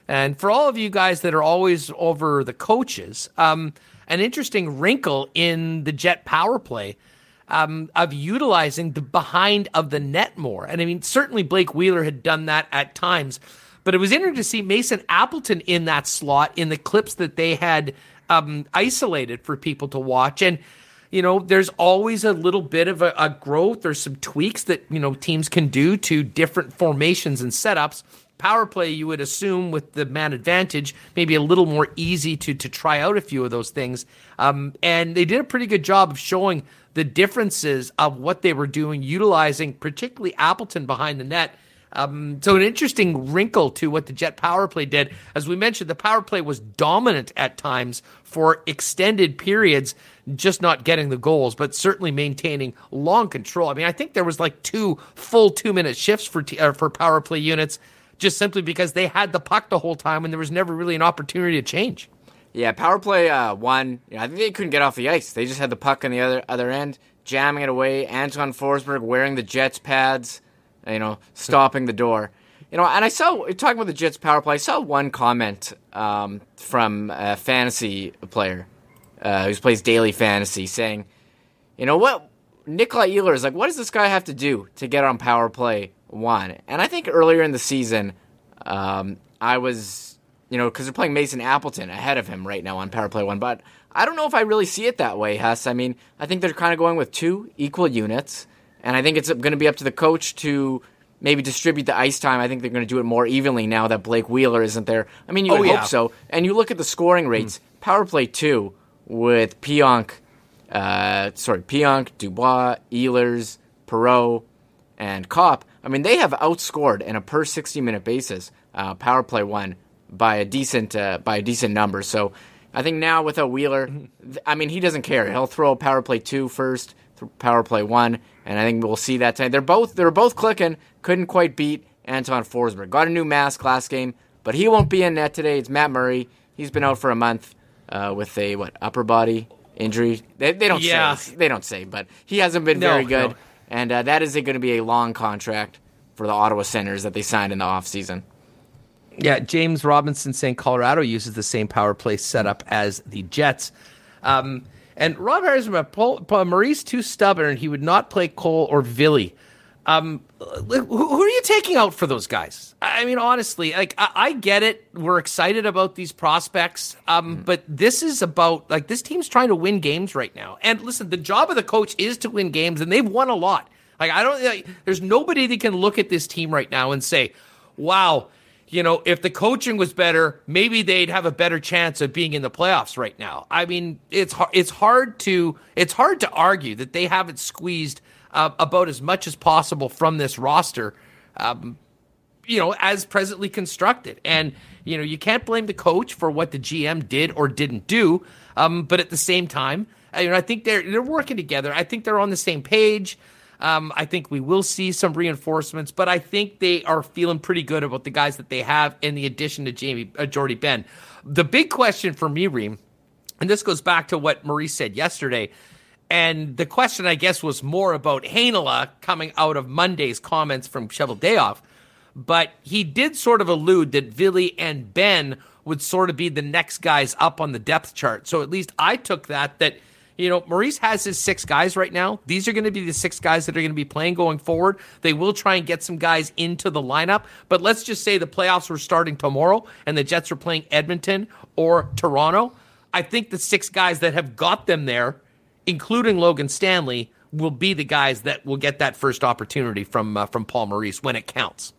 and for all of you guys that are always over the coaches, um, an interesting wrinkle in the Jet power play. Um, of utilizing the behind of the net more. And I mean, certainly Blake Wheeler had done that at times, but it was interesting to see Mason Appleton in that slot in the clips that they had um, isolated for people to watch. And, you know, there's always a little bit of a, a growth. or some tweaks that, you know, teams can do to different formations and setups. Power play, you would assume, with the man advantage, maybe a little more easy to to try out a few of those things. Um, and they did a pretty good job of showing the differences of what they were doing, utilizing particularly Appleton behind the net. Um, so an interesting wrinkle to what the Jet power play did. As we mentioned, the power play was dominant at times for extended periods, just not getting the goals, but certainly maintaining long control. I mean, I think there was like two full two minute shifts for t- uh, for power play units, just simply because they had the puck the whole time and there was never really an opportunity to change. Yeah, power play uh, one. You know, I think they couldn't get off the ice. They just had the puck on the other other end, jamming it away. Anton Forsberg wearing the Jets pads, you know, stopping the door. You know, and I saw talking about the Jets power play. I saw one comment um, from a fantasy player uh, who plays daily fantasy saying, "You know what? Nikolai Ehlers is like, what does this guy have to do to get on power play one? And I think earlier in the season, um, I was, you know, because they're playing Mason Appleton ahead of him right now on power play one. But I don't know if I really see it that way, Huss. I mean, I think they're kind of going with two equal units, and I think it's going to be up to the coach to maybe distribute the ice time. I think they're going to do it more evenly now that Blake Wheeler isn't there. I mean, you Oh, yeah. hope so. And you look at the scoring rates, power play two with Pionk, uh, sorry, Pionk, Dubois, Ehlers, Perreault, and Copp. I mean, they have outscored in a per 60 minute basis uh, power play one by a decent uh, by a decent number. So I think now without Wheeler, th- I mean, he doesn't care. He'll throw power play two first, th- power play one, and I think we'll see that tonight. They're both they're both clicking. Couldn't quite beat Anton Forsberg. Got a new mask last game, but he won't be in net today. It's Matt Murray. He's been out for a month uh, with a what upper body injury. They, they don't Yeah. say they don't say, but he hasn't been No, very good. no. And uh, that is going to be a long contract for the Ottawa Senators that they signed in the offseason. Yeah, James Robinson saying Colorado uses the same power play setup as the Jets. Um, and Rob Harris Paul Maurice too stubborn. He would not play Cole or Villy. Um, who, who are you taking out for those guys? I mean, honestly, like I, I get it. We're excited about these prospects, um, but this is about like this team's trying to win games right now. And listen, the job of the coach is to win games, and they've won a lot. Like I don't, like, there's nobody that can look at this team right now and say, "Wow." You know, if the coaching was better, maybe they'd have a better chance of being in the playoffs right now. I mean, it's har- it's hard to it's hard to argue that they haven't squeezed uh, about as much as possible from this roster, um, you know, as presently constructed. And you know, you can't blame the coach for what the GM did or didn't do. Um, but at the same time, I, you know, I think they're they're working together. I think they're on the same page. Um, I think we will see some reinforcements, but I think they are feeling pretty good about the guys that they have in the addition to Jamie uh, Jordie Benn. The big question for me, Reem, and this goes back to what Maurice said yesterday, and the question I guess was more about Heinola coming out of Monday's comments from Cheveldayoff, but he did sort of allude that Villy and Ben would sort of be the next guys up on the depth chart. So at least I took that that you know, Maurice has his six guys right now. These are going to be the six guys that are going to be playing going forward. They will try and get some guys into the lineup, but let's just say the playoffs were starting tomorrow and the Jets are playing Edmonton or Toronto. I think the six guys that have got them there, including Logan Stanley, will be the guys that will get that first opportunity from uh, from Paul Maurice when it counts.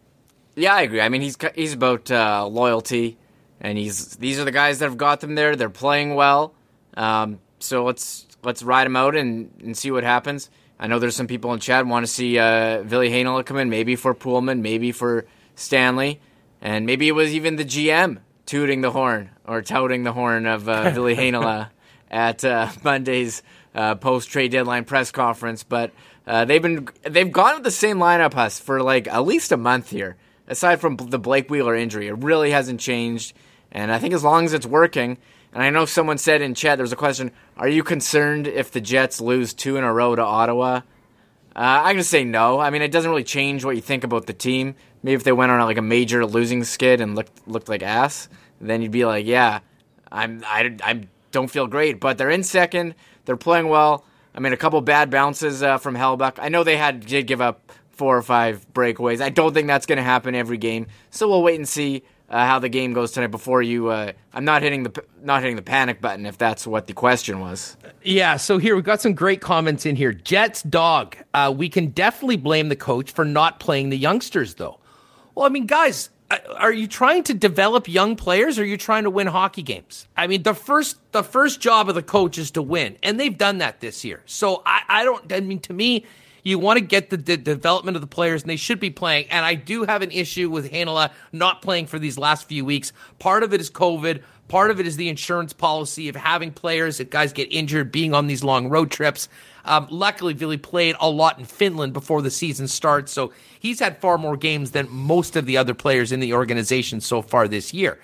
Yeah, I agree. I mean, he's he's about uh, loyalty, and he's these are the guys that have got them there. They're playing well, um, so let's let's ride them out and, and see what happens. I know there's some people in chat want to see uh, Ville Heinola come in, maybe for Poolman, maybe for Stanley, and maybe it was even the GM tooting the horn or touting the horn of uh, Ville Heinola at uh, Monday's uh, post trade deadline press conference. But uh, they've been they've gone with the same lineup us for like at least a month here. Aside from the Blake Wheeler injury, it really hasn't changed. And I think as long as it's working, and I know someone said in chat there was a question: Are you concerned if the Jets lose two in a row to Ottawa? Uh, I'm gonna say no. I mean, it doesn't really change what you think about the team. Maybe if they went on like a major losing skid and looked looked like ass, then you'd be like, yeah, I'm I, I don't feel great. But they're in second. They're playing well. I mean, a couple bad bounces uh, from Hellebuyck. I know they had did give up four or five breakaways. I don't think that's going to happen every game. So we'll wait and see uh, how the game goes tonight before you. Uh, I'm not hitting the not hitting the panic button if that's what the question was. Yeah, so here we've got some great comments in here. Jets dog. Uh, we can definitely blame the coach for not playing the youngsters, though. Well, I mean, guys, uh, are you trying to develop young players, or are you trying to win hockey games? I mean, the first the first job of the coach is to win, and they've done that this year. So I, I don't. I mean, to me, you want to get the, the development of the players, and they should be playing. And I do have an issue with Heinola not playing for these last few weeks. Part of it is COVID. Part of it is the insurance policy of having players if guys get injured, being on these long road trips. Um, luckily, Vili played a lot in Finland before the season starts, so he's had far more games than most of the other players in the organization so far this year.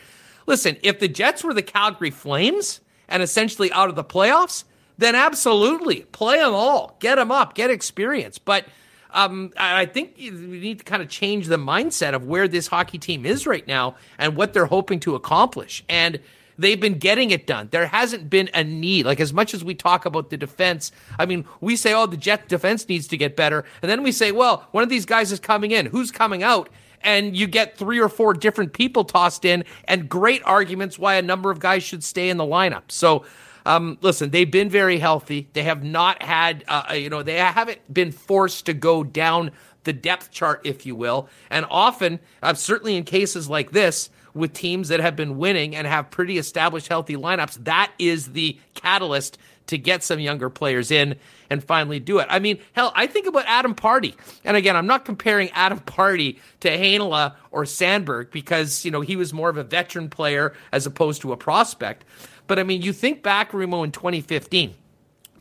Listen, if the Jets were the Calgary Flames and essentially out of the playoffs, then absolutely play them all, get them up, get experience. But um, I think we need to kind of change the mindset of where this hockey team is right now and what they're hoping to accomplish. And they've been getting it done. There hasn't been a need. Like as much as we talk about the defense, I mean, we say, oh, the Jet defense needs to get better. And then we say, well, one of these guys is coming in. Who's coming out? And you get three or four different people tossed in and great arguments why a number of guys should stay in the lineup. So, um, listen, they've been very healthy. They have not had, uh, you know, they haven't been forced to go down the depth chart, if you will. And often, uh, certainly in cases like this, with teams that have been winning and have pretty established, healthy lineups, that is the catalyst to get some younger players in and finally do it. I mean, hell, I think about Adam Pardy. And again, I'm not comparing Adam Pardy to Heinola or Samberg because, you know, he was more of a veteran player as opposed to a prospect. But I mean, you think back, Remo, in 2015,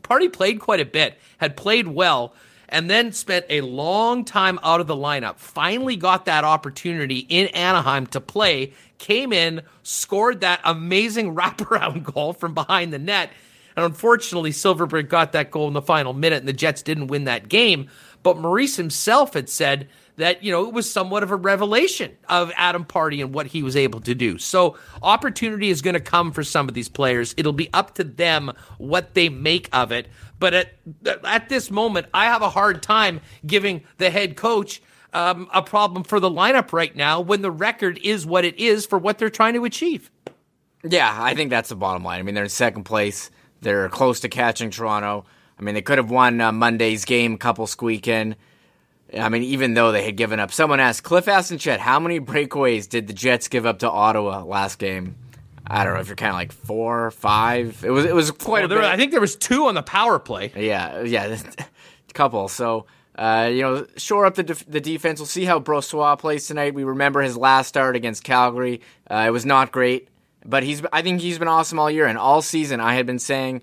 Pardy played quite a bit, had played well, and then spent a long time out of the lineup. Finally got that opportunity in Anaheim to play, came in, scored that amazing wraparound goal from behind the net. And unfortunately, Silfverberg got that goal in the final minute, and the Jets didn't win that game. But Maurice himself had said that, you know, it was somewhat of a revelation of Adam Pardy and what he was able to do. So opportunity is going to come for some of these players. It'll be up to them what they make of it. But at at this moment, I have a hard time giving the head coach um, a problem for the lineup right now when the record is what it is for what they're trying to achieve. Yeah, I think that's the bottom line. I mean, they're in second place. They're close to catching Toronto. I mean, they could have won uh, Monday's game, couple squeak in. I mean, even though they had given up. Someone asked Cliff asked and Chet, how many breakaways did the Jets give up to Ottawa last game? I don't know if you're kind of like four, five. It was it was quite well, a bit. I think there was two on the power play. Yeah, yeah, a couple. So uh, you know, shore up the def- the defense. We'll see how Brossoit plays tonight. We remember his last start against Calgary. Uh, it was not great, but he's I think he's been awesome all year and all season. I had been saying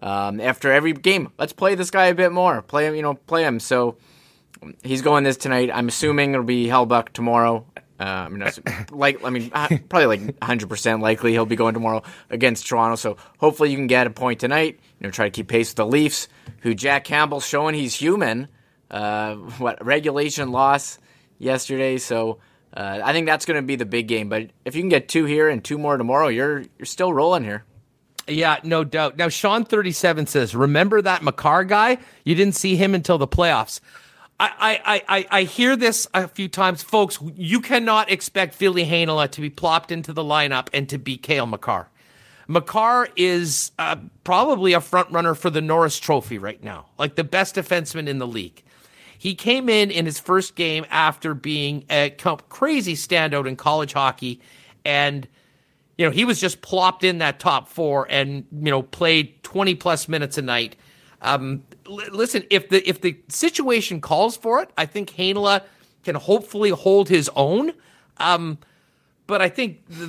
um, after every game, let's play this guy a bit more. Play him, you know, play him. So he's going this tonight. I'm assuming it'll be Hellebuyck tomorrow. Uh, I mean, like, I mean, uh, probably like 100 percent likely he'll be going tomorrow against Toronto. So hopefully you can get a point tonight. You know, try to keep pace with the Leafs, who Jack Campbell's showing he's human. Uh, what regulation loss yesterday? So uh, I think that's going to be the big game. But if you can get two here and two more tomorrow, you're you're still rolling here. Yeah, no doubt. Now, Sean thirty seven says, "Remember that Makar guy? You didn't see him until the playoffs." I, I, I, I hear this a few times, folks. You cannot expect Ville Heinola to be plopped into the lineup and to be Cale Makar. Makar is uh, probably a front runner for the Norris Trophy right now, like the best defenseman in the league. He came in in his first game after being a crazy standout in college hockey, and you know he was just plopped in that top four and you know played twenty plus minutes a night. Um, listen, if the if the situation calls for it, I think Heinola can hopefully hold his own. Um, but I think the,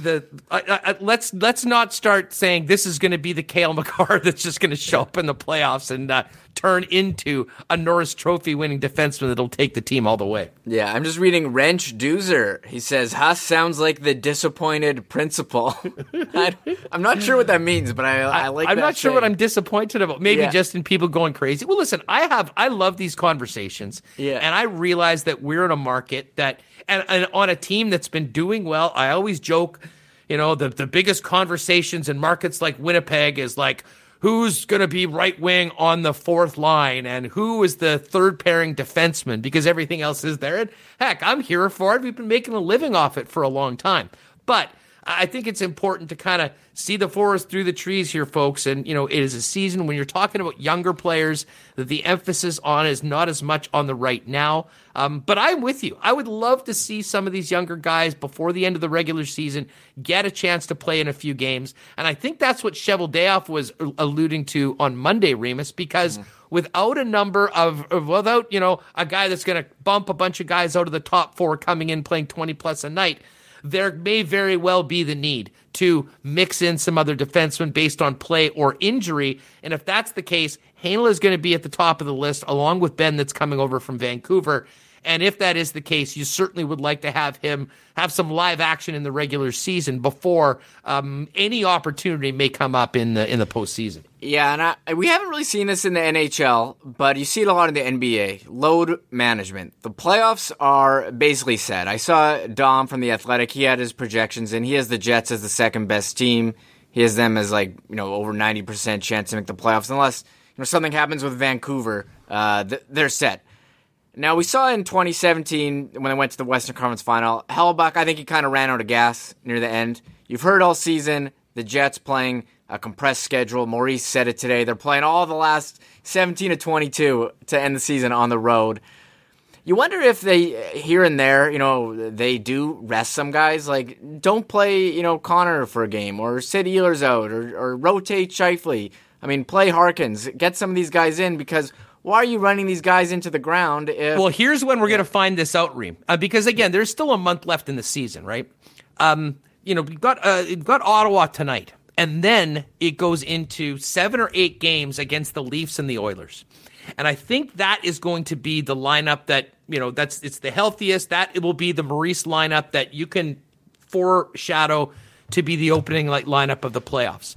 the let's let's not start saying this is going to be the Cale Makar that's just going to show up in the playoffs and uh, turn into a Norris Trophy winning defenseman that'll take the team all the way. Yeah, I'm just reading Wrench Doozer. He says Huss sounds like the disappointed principal. I, am not sure what that means, but I, I like. I'm not sure what I'm disappointed about. Maybe yeah. just in people going crazy. Well, listen, I have I love these conversations. Yeah, and I realize that we're in a market that and, and on a team that's been doing well. I always joke, you know, the the biggest conversations in markets like Winnipeg is like who's going to be right wing on the fourth line and who is the third pairing defenseman because everything else is there. And heck, I'm here for it. We've been making a living off it for a long time. But I think it's important to kind of see the forest through the trees here, folks. And, you know, it is a season when you're talking about younger players that the emphasis on is not as much on the right now. Um, but I'm with you. I would love to see some of these younger guys before the end of the regular season get a chance to play in a few games. And I think that's what Cheveldayoff was alluding to on Monday, Remis, because mm-hmm. without a number of, without, you know, a guy that's going to bump a bunch of guys out of the top four coming in playing 20 plus a night, there may very well be the need to mix in some other defensemen based on play or injury. And if that's the case, Heinola is going to be at the top of the list along with Benn that's coming over from Vancouver. And if that is the case, you certainly would like to have him have some live action in the regular season before um, any opportunity may come up in the in the postseason. Yeah, and I, we haven't really seen this in the NHL, but you see it a lot in the NBA. Load management. The playoffs are basically set. I saw Dom from the Athletic. He had his projections, and he has the Jets as the second best team he has them as like you know over ninety percent chance to make the playoffs unless you know something happens with Vancouver. Uh, they're set. Now we saw in 2017 when they went to the Western Conference Final, Hellebuyck. I think he kind of ran out of gas near the end. You've heard all season the Jets playing a compressed schedule. Maurice said it today. They're playing all the last 17 to 22 to end the season on the road. You wonder if they here and there, you know, they do rest some guys. Like, don't play, you know, Connor for a game, or sit Ehlers out, or, or rotate Scheifele. I mean, play Harkins. Get some of these guys in because why are you running these guys into the ground? If, well, here's when we're going to find this out, Reem. Uh, because again, there's still a month left in the season, right? Um, you know, we've got uh, we've got Ottawa tonight, and then it goes into seven or eight games against the Leafs and the Oilers. And I think that is going to be the lineup that, you know, that's it's the healthiest. That it will be the Maurice lineup that you can foreshadow to be the opening like lineup of the playoffs.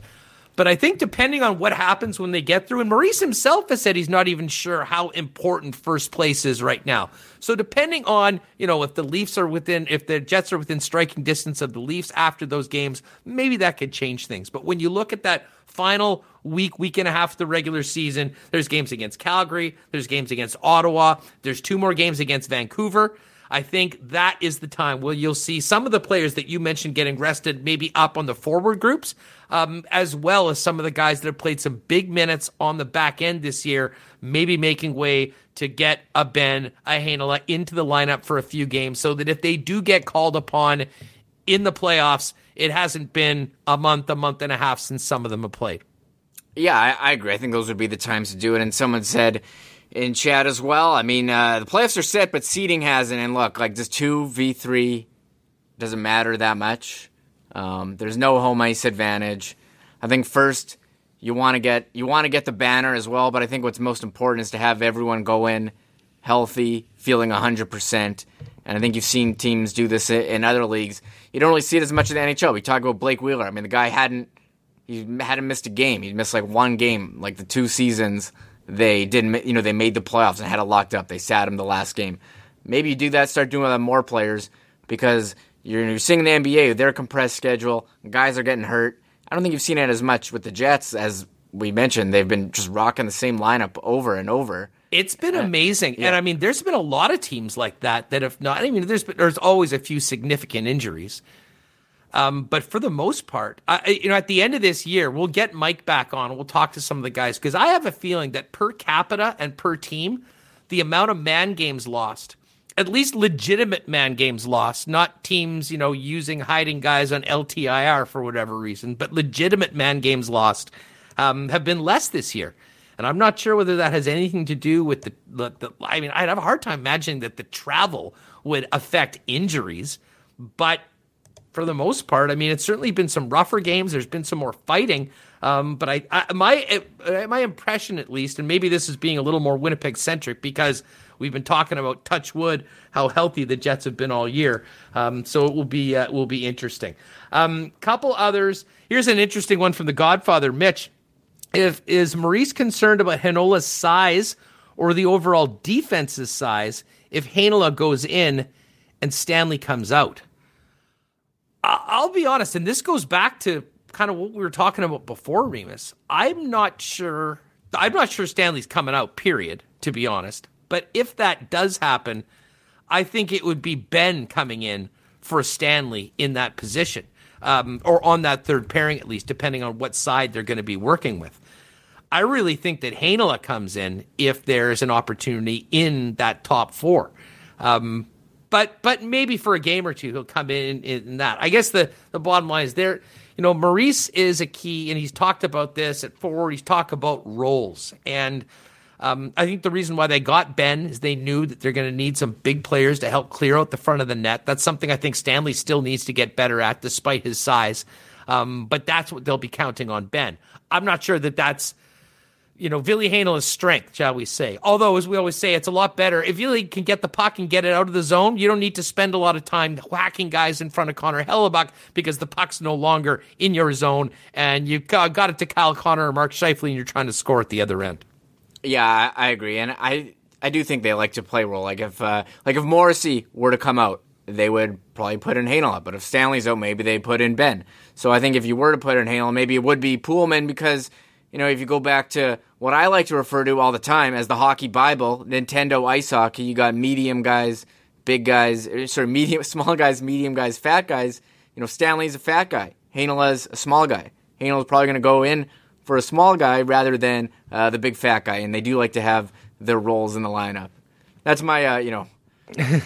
But I think depending on what happens when they get through, and Maurice himself has said he's not even sure how important first place is right now. So depending on, you know, if the Leafs are within, if the Jets are within striking distance of the Leafs after those games, maybe that could change things. But when you look at that final week, week and a half of the regular season, there's games against Calgary, there's games against Ottawa, there's two more games against Vancouver. I think that is the time where you'll see some of the players that you mentioned getting rested, maybe up on the forward groups, um, as well as some of the guys that have played some big minutes on the back end this year, maybe making way to get a Benn, a Heinola into the lineup for a few games so that if they do get called upon in the playoffs, it hasn't been a month, a month and a half since some of them have played. Yeah, I, I agree. I think those would be the times to do it. And someone said, in chat as well. I mean, uh, the playoffs are set, but seeding hasn't. And look, like just two v three doesn't matter that much. Um, there's no home ice advantage. I think first you want to get you want to get the banner as well, but I think what's most important is to have everyone go in healthy, feeling 100%. And I think you've seen teams do this in other leagues. You don't really see it as much in the NHL. We talk about Blake Wheeler. I mean, the guy hadn't he hadn't missed a game. He'd missed like one game, like the two seasons they didn't, you know, they made the playoffs and had it locked up. They sat him the last game. Maybe you do that, start doing that more players because you're, you're seeing the NBA, their compressed schedule, guys are getting hurt. I don't think you've seen it as much with the Jets as we mentioned. They've been just rocking the same lineup over and over. It's been uh, amazing, yeah. and I mean, there's been a lot of teams like that that have not. I mean, there's been, there's always a few significant injuries, um, but for the most part, I, you know, at the end of this year, we'll get Mike back on. We'll talk to some of the guys because I have a feeling that per capita and per team, the amount of man games lost, at least legitimate man games lost, not teams, you know, using hiding guys on LTIR for whatever reason, but legitimate man games lost um, have been less this year. And I'm not sure whether that has anything to do with the, the, the I mean, I'd have a hard time imagining that the travel would affect injuries, but for the most part. I mean, it's certainly been some rougher games. There's been some more fighting. Um, but I, I, my uh, my impression, at least, and maybe this is being a little more Winnipeg centric because we've been talking about touch wood how healthy the Jets have been all year. Um, so it will be uh, will be interesting. Um, couple others. Here's an interesting one from the Godfather, Mitch. If is Maurice concerned about Heinola's size or the overall defense's size if Heinola goes in and Stanley comes out? I'll be honest, and this goes back to kind of what we were talking about before, Remis. I'm not sure. I'm not sure Stanley's coming out. Period. To be honest, but if that does happen, I think it would be Benn coming in for Stanley in that position, um, or on that third pairing at least, depending on what side they're going to be working with. I really think that Heinola comes in if there's an opportunity in that top four. Um, but but maybe for a game or two he'll come in in that. I guess the the bottom line is there. You know, Maurice is a key, and he's talked about this at forward. He's talked about roles, and um, I think the reason why they got Benn is they knew that they're going to need some big players to help clear out the front of the net. That's something I think Stanley still needs to get better at, despite his size. Um, but that's what they'll be counting on Benn. I'm not sure that that's you know, Ville Heinola's strength, shall we say. Although, as we always say, it's a lot better. If Ville can get the puck and get it out of the zone, you don't need to spend a lot of time whacking guys in front of Connor Hellebuyck because the puck's no longer in your zone and you got it to Kyle Connor or Mark Scheifele and you're trying to score at the other end. Yeah, I agree. And I, I do think they like to play role. Like if, uh, like if Morrissey were to come out they would probably put in Heinola. But if Stanley's out, maybe they put in Benn. So I think if you were to put in Heinola, maybe it would be Poolman because, you know, if you go back to what I like to refer to all the time as the hockey Bible, Nintendo ice hockey, you got medium guys, big guys, er, sort of medium, small guys, medium guys, fat guys. You know, Stanley's a fat guy. Heinola's a small guy. Heinola's probably going to go in for a small guy rather than uh, the big fat guy, and they do like to have their roles in the lineup. That's my, uh, you know,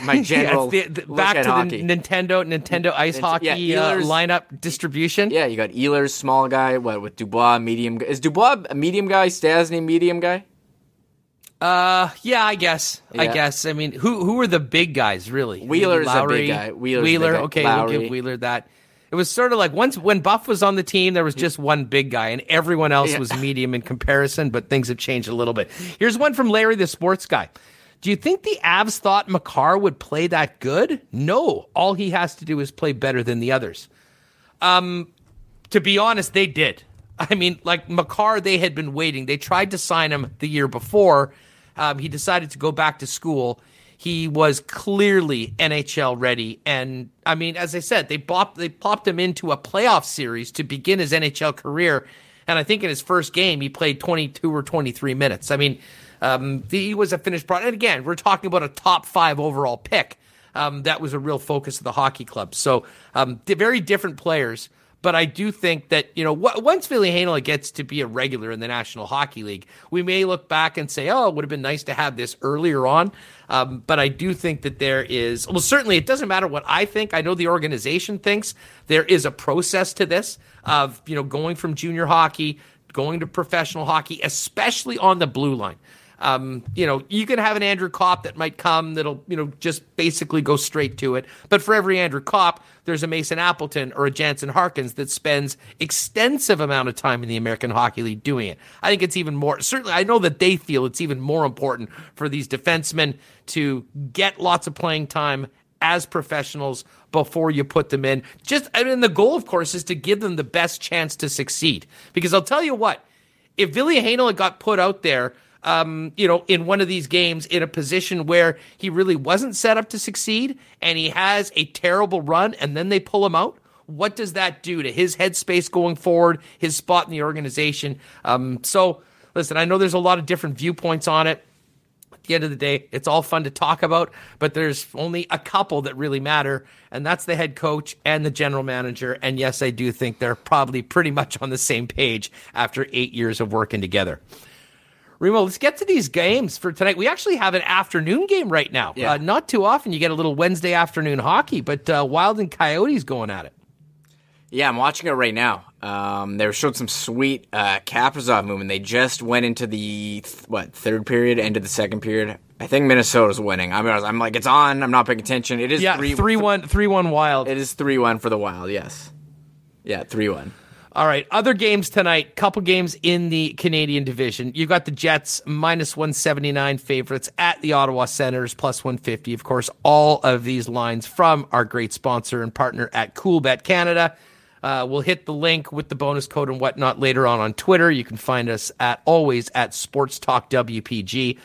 my general yeah, the, the, back to hockey. the Nintendo Nintendo ice Nint- hockey yeah, uh, lineup distribution. yeah, you got Ehlers, small guy. What with Dubois, medium? Is Dubois a medium guy? Stastny, medium guy? Uh, yeah, I guess. I guess. I mean, who who are the big guys really? Maybe Wheeler's a big guy. Wheeler's Wheeler. big guy. Okay, we'll give Wheeler that. It was sort of like once when Buff was on the team, there was just one big guy, and everyone else Yeah. was medium in comparison. But things have changed a little bit. Here's one from Larry, the sports guy. Do you think the Avs thought Makar would play that good? No. All he has to do is play better than the others. to be honest, they did. I mean, like Makar, they had been waiting. They tried to sign him the year before. Um, he decided to go back to school. He was clearly NHL ready, and I mean, as I said, they plopped they plopped him into a playoff series to begin his NHL career. And I think in his first game, he played 22 or 23 minutes. I mean, um, he was a finished product. And again, we're talking about a top five overall pick. Um, that was a real focus of the hockey club. So, um, very different players. But I do think that, you know, w- once Ville Heinola gets to be a regular in the National Hockey League, we may look back and say, oh, it would have been nice to have this earlier on. Um, but I do think that there is, well, certainly it doesn't matter what I think. I know the organization thinks there is a process to this of, you know, going from junior hockey, going to professional hockey, especially on the blue line. Um, you know, you can have an Andrew Copp that might come that'll, you know, just basically go straight to it. But for every Andrew Copp, there's a Mason Appleton or a Jansen Harkins that spends extensive amount of time in the American Hockey League doing it. I think it's even more certainly I know that they feel it's even more important for these defensemen to get lots of playing time as professionals before you put them in. Just I mean the goal of course is to give them the best chance to succeed. Because I'll tell you what, if Ville Heinola got put out there, um, you know, in one of these games in a position where he really wasn't set up to succeed and he has a terrible run and then they pull him out, what does that do to his headspace going forward, his spot in the organization? Um, so, listen, I know there's a lot of different viewpoints on it. At the end of the day, it's all fun to talk about, but there's only a couple that really matter, and that's the head coach and the general manager. And yes, I do think they're probably pretty much on the same page after eight years of working together. Remo, let's get to these games for tonight. We actually have an afternoon game right now. Yeah. Uh, not too often you get a little Wednesday afternoon hockey, but uh, Wild and Coyotes going at it. Yeah, I'm watching it right now. Um, they showed some sweet uh, Kaprizov movement. They just went into the th- what third period, end of the second period. I think Minnesota's winning. I'm, I'm like, it's on. I'm not paying attention. It is Yeah, three, three one, three one Wild. It is three one for the Wild. Yes. Yeah, three one. All right, other games tonight. Couple games in the Canadian division. You've got the Jets minus one seventy nine favorites at the Ottawa Senators plus one fifty. Of course, all of these lines from our great sponsor and partner at Coolbet Canada. Uh, we'll hit the link with the bonus code and whatnot later on on Twitter. You can find us at always at Sports Talk WPG.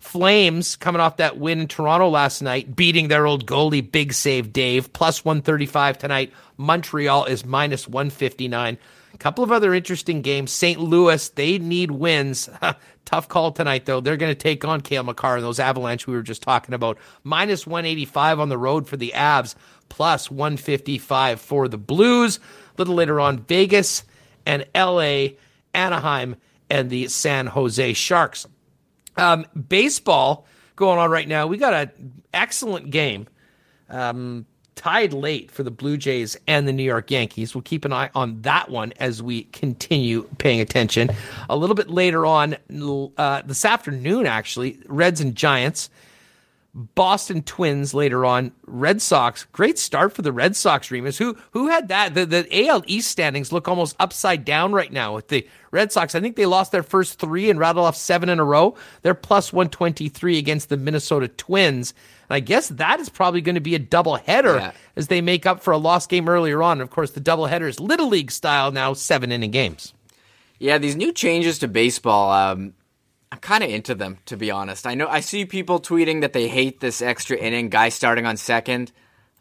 Flames coming off that win in Toronto last night, beating their old goalie, big save Dave, plus 135 tonight. Montreal is minus 159. A couple of other interesting games. St. Louis, they need wins. Tough call tonight, though. They're going to take on Cale Makar and those Avalanche we were just talking about. Minus 185 on the road for the Avs, plus 155 for the Blues. A little later on, Vegas and LA, Anaheim, and the San Jose Sharks. Um, baseball going on right now. We got an excellent game. Um, tied late for the Blue Jays and the New York Yankees. We'll keep an eye on that one as we continue paying attention. A little bit later on, uh, this afternoon, actually, Reds and Giants. Boston Twins later on. Red Sox, great start for the Red Sox, Remis. Who who had that? The, the AL East standings look almost upside down right now with the Red Sox. I think they lost their first three and rattled off seven in a row. They're plus 123 against the Minnesota Twins. And I guess that is probably going to be a doubleheader Yeah. as they make up for a lost game earlier on. And Of course, the doubleheader is Little League style now, seven inning games. Yeah, these new changes to baseball, um, I'm kind of into them, to be honest. I know I see people tweeting that they hate this extra inning, guy starting on second.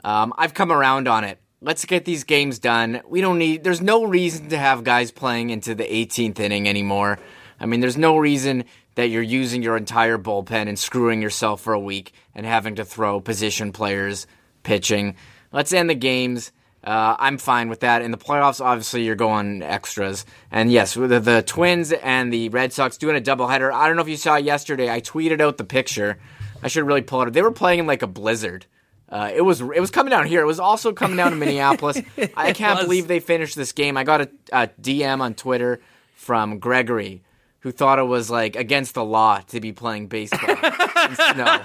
Um, I've come around on it. Let's get these games done. We don't need. There's no reason to have guys playing into the 18th inning anymore. I mean, there's no reason that you're using your entire bullpen and screwing yourself for a week and having to throw position players pitching. Let's end the games. Uh, I'm fine with that. In the playoffs, obviously, you're going extras. And yes, the, the Twins and the Red Sox doing a doubleheader. I don't know if you saw yesterday. I tweeted out the picture. I should really pull it up. They were playing in like a blizzard. Uh, it was it was coming down here. It was also coming down to Minneapolis. I can't was. believe they finished this game. I got a, a DM on Twitter from Gregory who thought it was like against the law to be playing baseball in snow.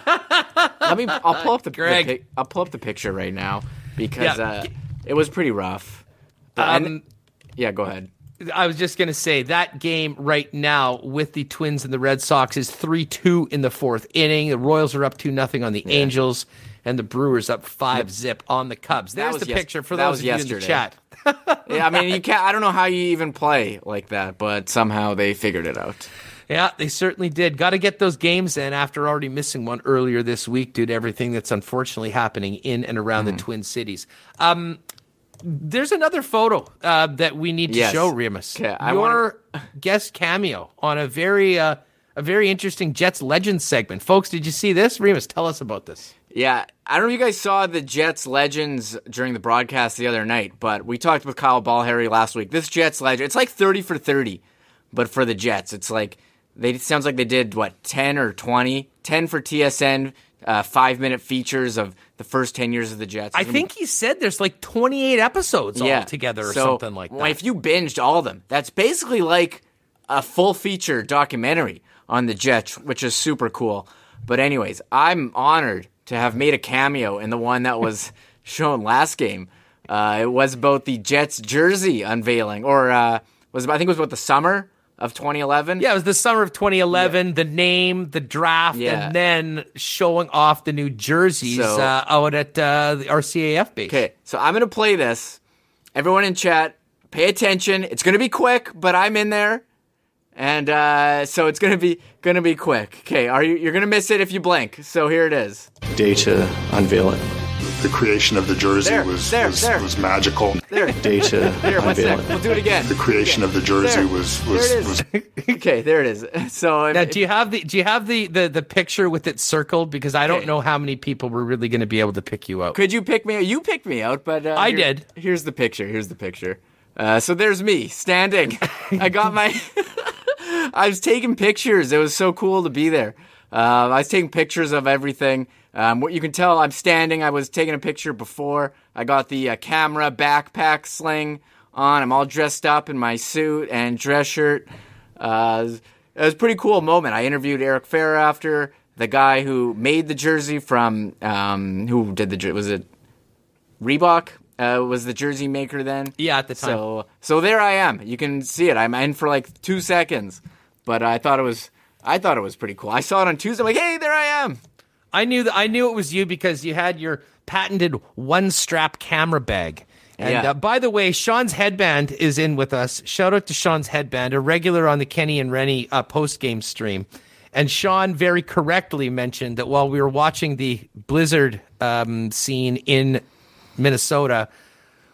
Let me. I'll pull up the, the Greg. pic- I'll pull up the picture right now because Yeah. uh, it was pretty rough. But, and- Um, yeah, go ahead. I was just going to say that game right now with the Twins and the Red Sox is 3 2 in the fourth inning. The Royals are up 2 nothing on the Angels, and the Brewers up 5 zip on the Cubs. That There's was the yes- picture for that those was of you in the chat. Yeah, I mean, you can't. I don't know how you even play like that, but somehow they figured it out. Yeah, they certainly did. Got to get those games in after already missing one earlier this week due to everything that's unfortunately happening in and around Mm-hmm. the Twin Cities. Um, there's another photo uh, that we need to Yes. show Remis. Okay, Your guest cameo on a very uh, a very interesting Jets Legends segment. Folks, did you see this? Remis, tell us about this. Yeah, I don't know if you guys saw the Jets legends during the broadcast the other night, but we talked with Kyle Ballharry last week. This Jets legend, it's like thirty for thirty, but for the Jets, it's like they it sounds like they did what ten or 20? 10 for TSN, uh, five minute features of the first ten years of the Jets. I think he said there's like 28 episodes all together or So, something like that. If you binged all of them, that's basically like a full feature documentary on the Jets, which is super cool. But anyways, I'm honored to have made a cameo in the one that was shown last game. Uh, it was about the Jets jersey unveiling, or uh, was I think it was about the summer of 2011. Yeah, it was the summer of 2011. The name, the draft, Yeah. and then showing off the new jerseys So- uh, out at uh, the RCAF base. Okay, so I'm gonna play this. Everyone in chat, pay attention. It's gonna be quick, but I'm in there, and uh, so it's gonna be gonna be quick. Okay, are you? You're gonna miss it if you blink. So here it is. day to unveil it. The creation of the jersey There, was there, was, there. was magical. There, Day to here, one unveil it. We'll do it again. The creation of the jersey There. was There was, it is. was okay, there it is. So if- Now, do you have the do you have the, the, the picture with it circled? Because I don't Okay. know how many people were really going to be able to pick you out. could you pick me? out? You picked me out, but uh, I here- did. Here's the picture. Here's the picture. Uh, so there's me standing. I got my. I was taking pictures. It was so cool to be there. Uh, I was taking pictures of everything. Um, what you can tell, I'm standing. I was taking a picture before. I got the uh, camera backpack sling on. I'm all dressed up in my suit and dress shirt. Uh, it was- a pretty cool moment. I interviewed Eric Fair after the guy who made the jersey from um, who did the was it Reebok uh, was the jersey maker then. Yeah, at the time. So so there I am. You can see it. I'm in for like two seconds, but I thought it was I thought it was pretty cool. I saw it on Tuesday. I'm like, hey, there I am. I knew that I knew it was you because you had your patented one strap camera bag. And Yeah. uh, by the way, Sean's headband is in with us. Shout out to Sean's headband, a regular on the Kenny and Rennie uh, post game stream. And Sean very correctly mentioned that while we were watching the blizzard um, scene in Minnesota,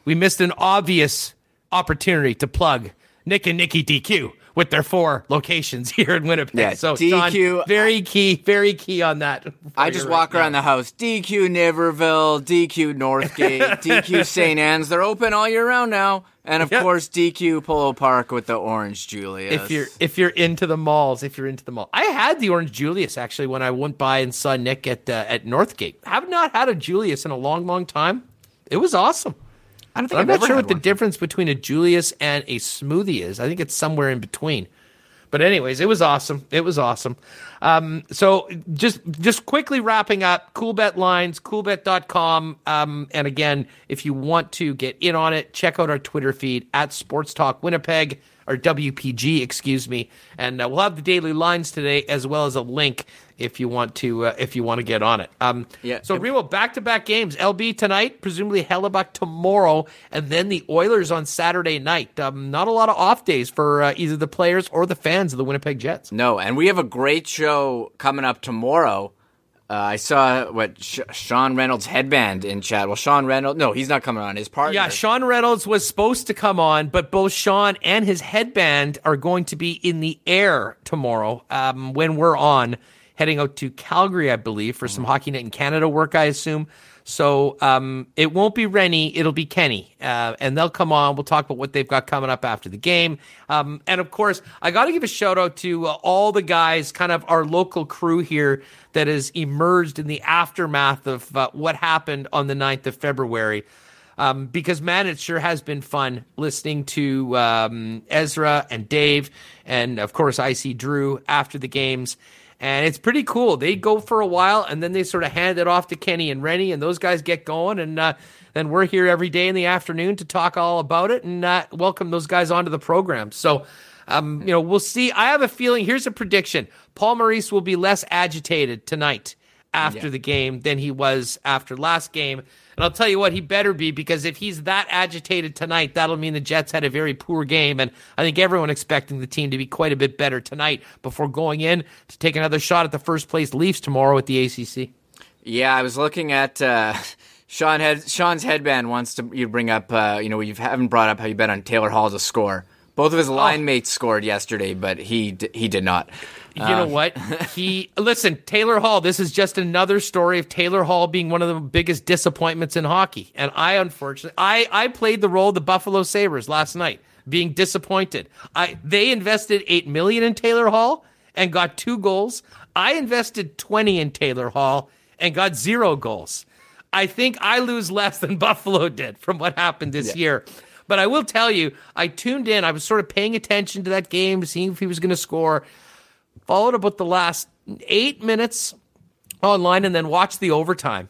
we missed an obvious opportunity to plug Nick and Nikki DQ with their four locations here in Winnipeg. Yeah, so DQ Sean, very key, very key on that. I just walk around the house. DQ Niverville, DQ Northgate, DQ St. Anne's. They're open all year round now. And of Yep. course, DQ Polo Park with the Orange Julius. if you're if you're into the malls, if you're into the mall, I had the orange Julius actually when I went by and saw Nick at uh, at Northgate. Have not had a Julius in a long, long time. It was awesome. I don't think I'm I've not sure what the one. difference between a Julius and a smoothie is. I think it's somewhere in between. But anyways, it was awesome. It was awesome. Um, so just just quickly wrapping up, Coolbet lines, coolbet.com. Um, and again, if you want to get in on it, check out our Twitter feed at Sports Talk Winnipeg or WPG, excuse me. And uh, we'll have the daily lines today as well as a link if you want to uh, if you want to get on it. Um, Yeah. So Remo, back to back games. LB tonight, presumably Hellebuyck tomorrow, and then the Oilers on Saturday night. Um, not a lot of off days for uh, either the players or the fans of the Winnipeg Jets. No, and we have a great show coming up tomorrow. Uh, I saw what Sh- Sean Reynolds headband in chat. Well, Sean Reynolds, no, he's not coming on. His partner. Yeah, Sean Reynolds was supposed to come on, but both Sean and his headband are going to be in the air tomorrow um, when we're on, heading out to Calgary, I believe, for some Hockey Night in Canada work, I assume. So um, it won't be Rennie, it'll be Kenny. Uh, and they'll come on. We'll talk about what they've got coming up after the game. Um, and of course, I got to give a shout out to uh, all the guys, kind of our local crew here that has emerged in the aftermath of uh, what happened on the 9th of February. Um, because man, it sure has been fun listening to um, Ezra and Dave, and of course, I see Drew after the games and it's pretty cool. They go for a while, and then they sort of hand it off to Kenny and Rennie, and those guys get going, and uh, then we're here every day in the afternoon to talk all about it and uh, welcome those guys onto the program. So. Um, you know, we'll see. I have a feeling. Here's a prediction: Paul Maurice will be less agitated tonight after yeah. the game than he was after last game. And I'll tell you what, he better be because if he's that agitated tonight, that'll mean the Jets had a very poor game. And I think everyone expecting the team to be quite a bit better tonight before going in to take another shot at the first place Leafs tomorrow at the ACC. Yeah, I was looking at. Uh... Sean had Sean's headband wants to you bring up. Uh, you know, you haven't brought up how you bet on Taylor Hall to score. Both of his oh. line mates scored yesterday, but he he did not. You uh, know what? He listen, Taylor Hall. This is just another story of Taylor Hall being one of the biggest disappointments in hockey. And I, unfortunately, I I played the role of the Buffalo Sabres last night, being disappointed. I they invested eight million in Taylor Hall and got two goals. I invested twenty in Taylor Hall and got zero goals. I think I lose less than Buffalo did from what happened this yeah. year. But I will tell you, I tuned in. I was sort of paying attention to that game, seeing if he was going to score. Followed about the last eight minutes online and then watched the overtime.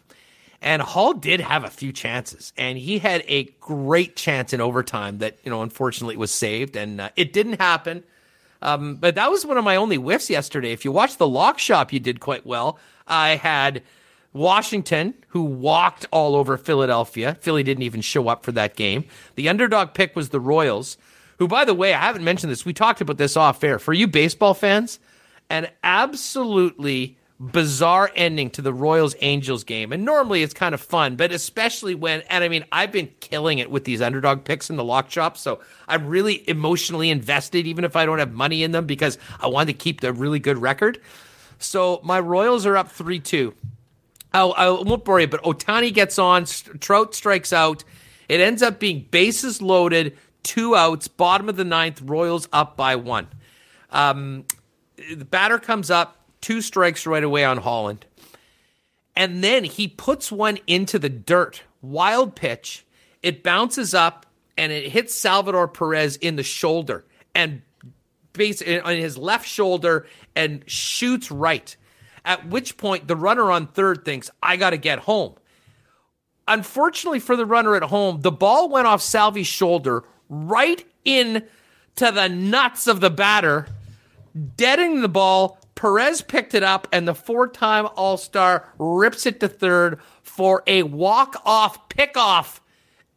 And Hall did have a few chances, and he had a great chance in overtime that, you know, unfortunately was saved, and uh, it didn't happen. Um, but that was one of my only whiffs yesterday. If you watch the lock shop, you did quite well. I had Washington, who walked all over Philadelphia. Philly didn't even show up for that game. The underdog pick was the Royals, who, by the way, I haven't mentioned this. We talked about this off air. For you baseball fans, an absolutely bizarre ending to the Royals Angels game. And normally it's kind of fun, but especially when, and I mean, I've been killing it with these underdog picks in the lock shop. So I'm really emotionally invested, even if I don't have money in them, because I want to keep the really good record. So my Royals are up 3 2. I, I won't bore you, but Ohtani gets on. Trout strikes out. It ends up being bases loaded, two outs, bottom of the ninth. Royals up by one. Um, the batter comes up, two strikes right away on Holland, and then he puts one into the dirt. Wild pitch. It bounces up and it hits Salvador Perez in the shoulder and base on his left shoulder and shoots right. At which point, the runner on third thinks, I got to get home. Unfortunately for the runner at home, the ball went off Salvi's shoulder right in to the nuts of the batter, deading the ball. Perez picked it up, and the four time All Star rips it to third for a walk off pickoff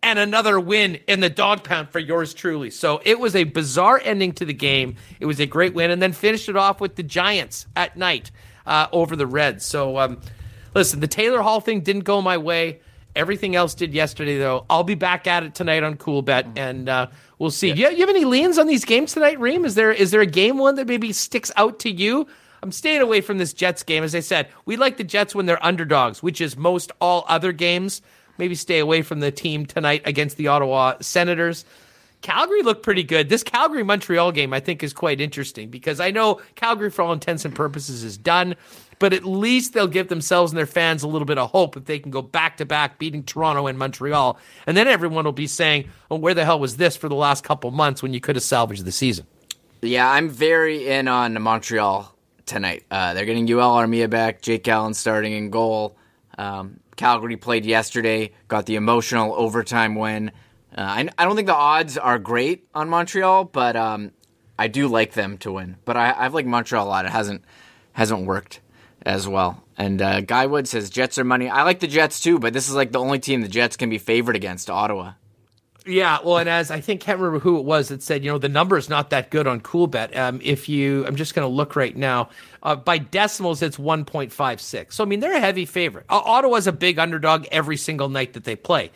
and another win in the dog pound for yours truly. So it was a bizarre ending to the game. It was a great win, and then finished it off with the Giants at night uh, over the Reds. So, um, listen, the Taylor Hall thing didn't go my way. Everything else did yesterday, though. I'll be back at it tonight on Cool Bet, mm. and uh, we'll see. Yeah. You, you have any leans on these games tonight, Reem? Is there is there a game one that maybe sticks out to you? I'm staying away from this Jets game. As I said, we like the Jets when they're underdogs, which is most all other games. Maybe stay away from the team tonight against the Ottawa Senators. Calgary looked pretty good. This Calgary Montreal game, I think, is quite interesting because I know Calgary, for all intents and purposes, is done, but at least they'll give themselves and their fans a little bit of hope if they can go back to back beating Toronto and Montreal. And then everyone will be saying, oh, where the hell was this for the last couple months when you could have salvaged the season? Yeah, I'm very in on Montreal tonight. Uh, they're getting Joel Armia back, Jake Allen starting in goal. Um, Calgary played yesterday, got the emotional overtime win. Uh, I, I don't think the odds are great on Montreal, but um, I do like them to win. But I, I've liked Montreal a lot. It hasn't hasn't worked as well. And uh, Guy Wood says Jets are money. I like the Jets too, but this is like the only team the Jets can be favored against Ottawa. Yeah, well, and as I think can't remember who it was that said, you know, the number is not that good on Coolbet. Um, if you, I'm just going to look right now. Uh, by decimals, it's 1.56. So I mean, they're a heavy favorite. Uh, Ottawa's a big underdog every single night that they play,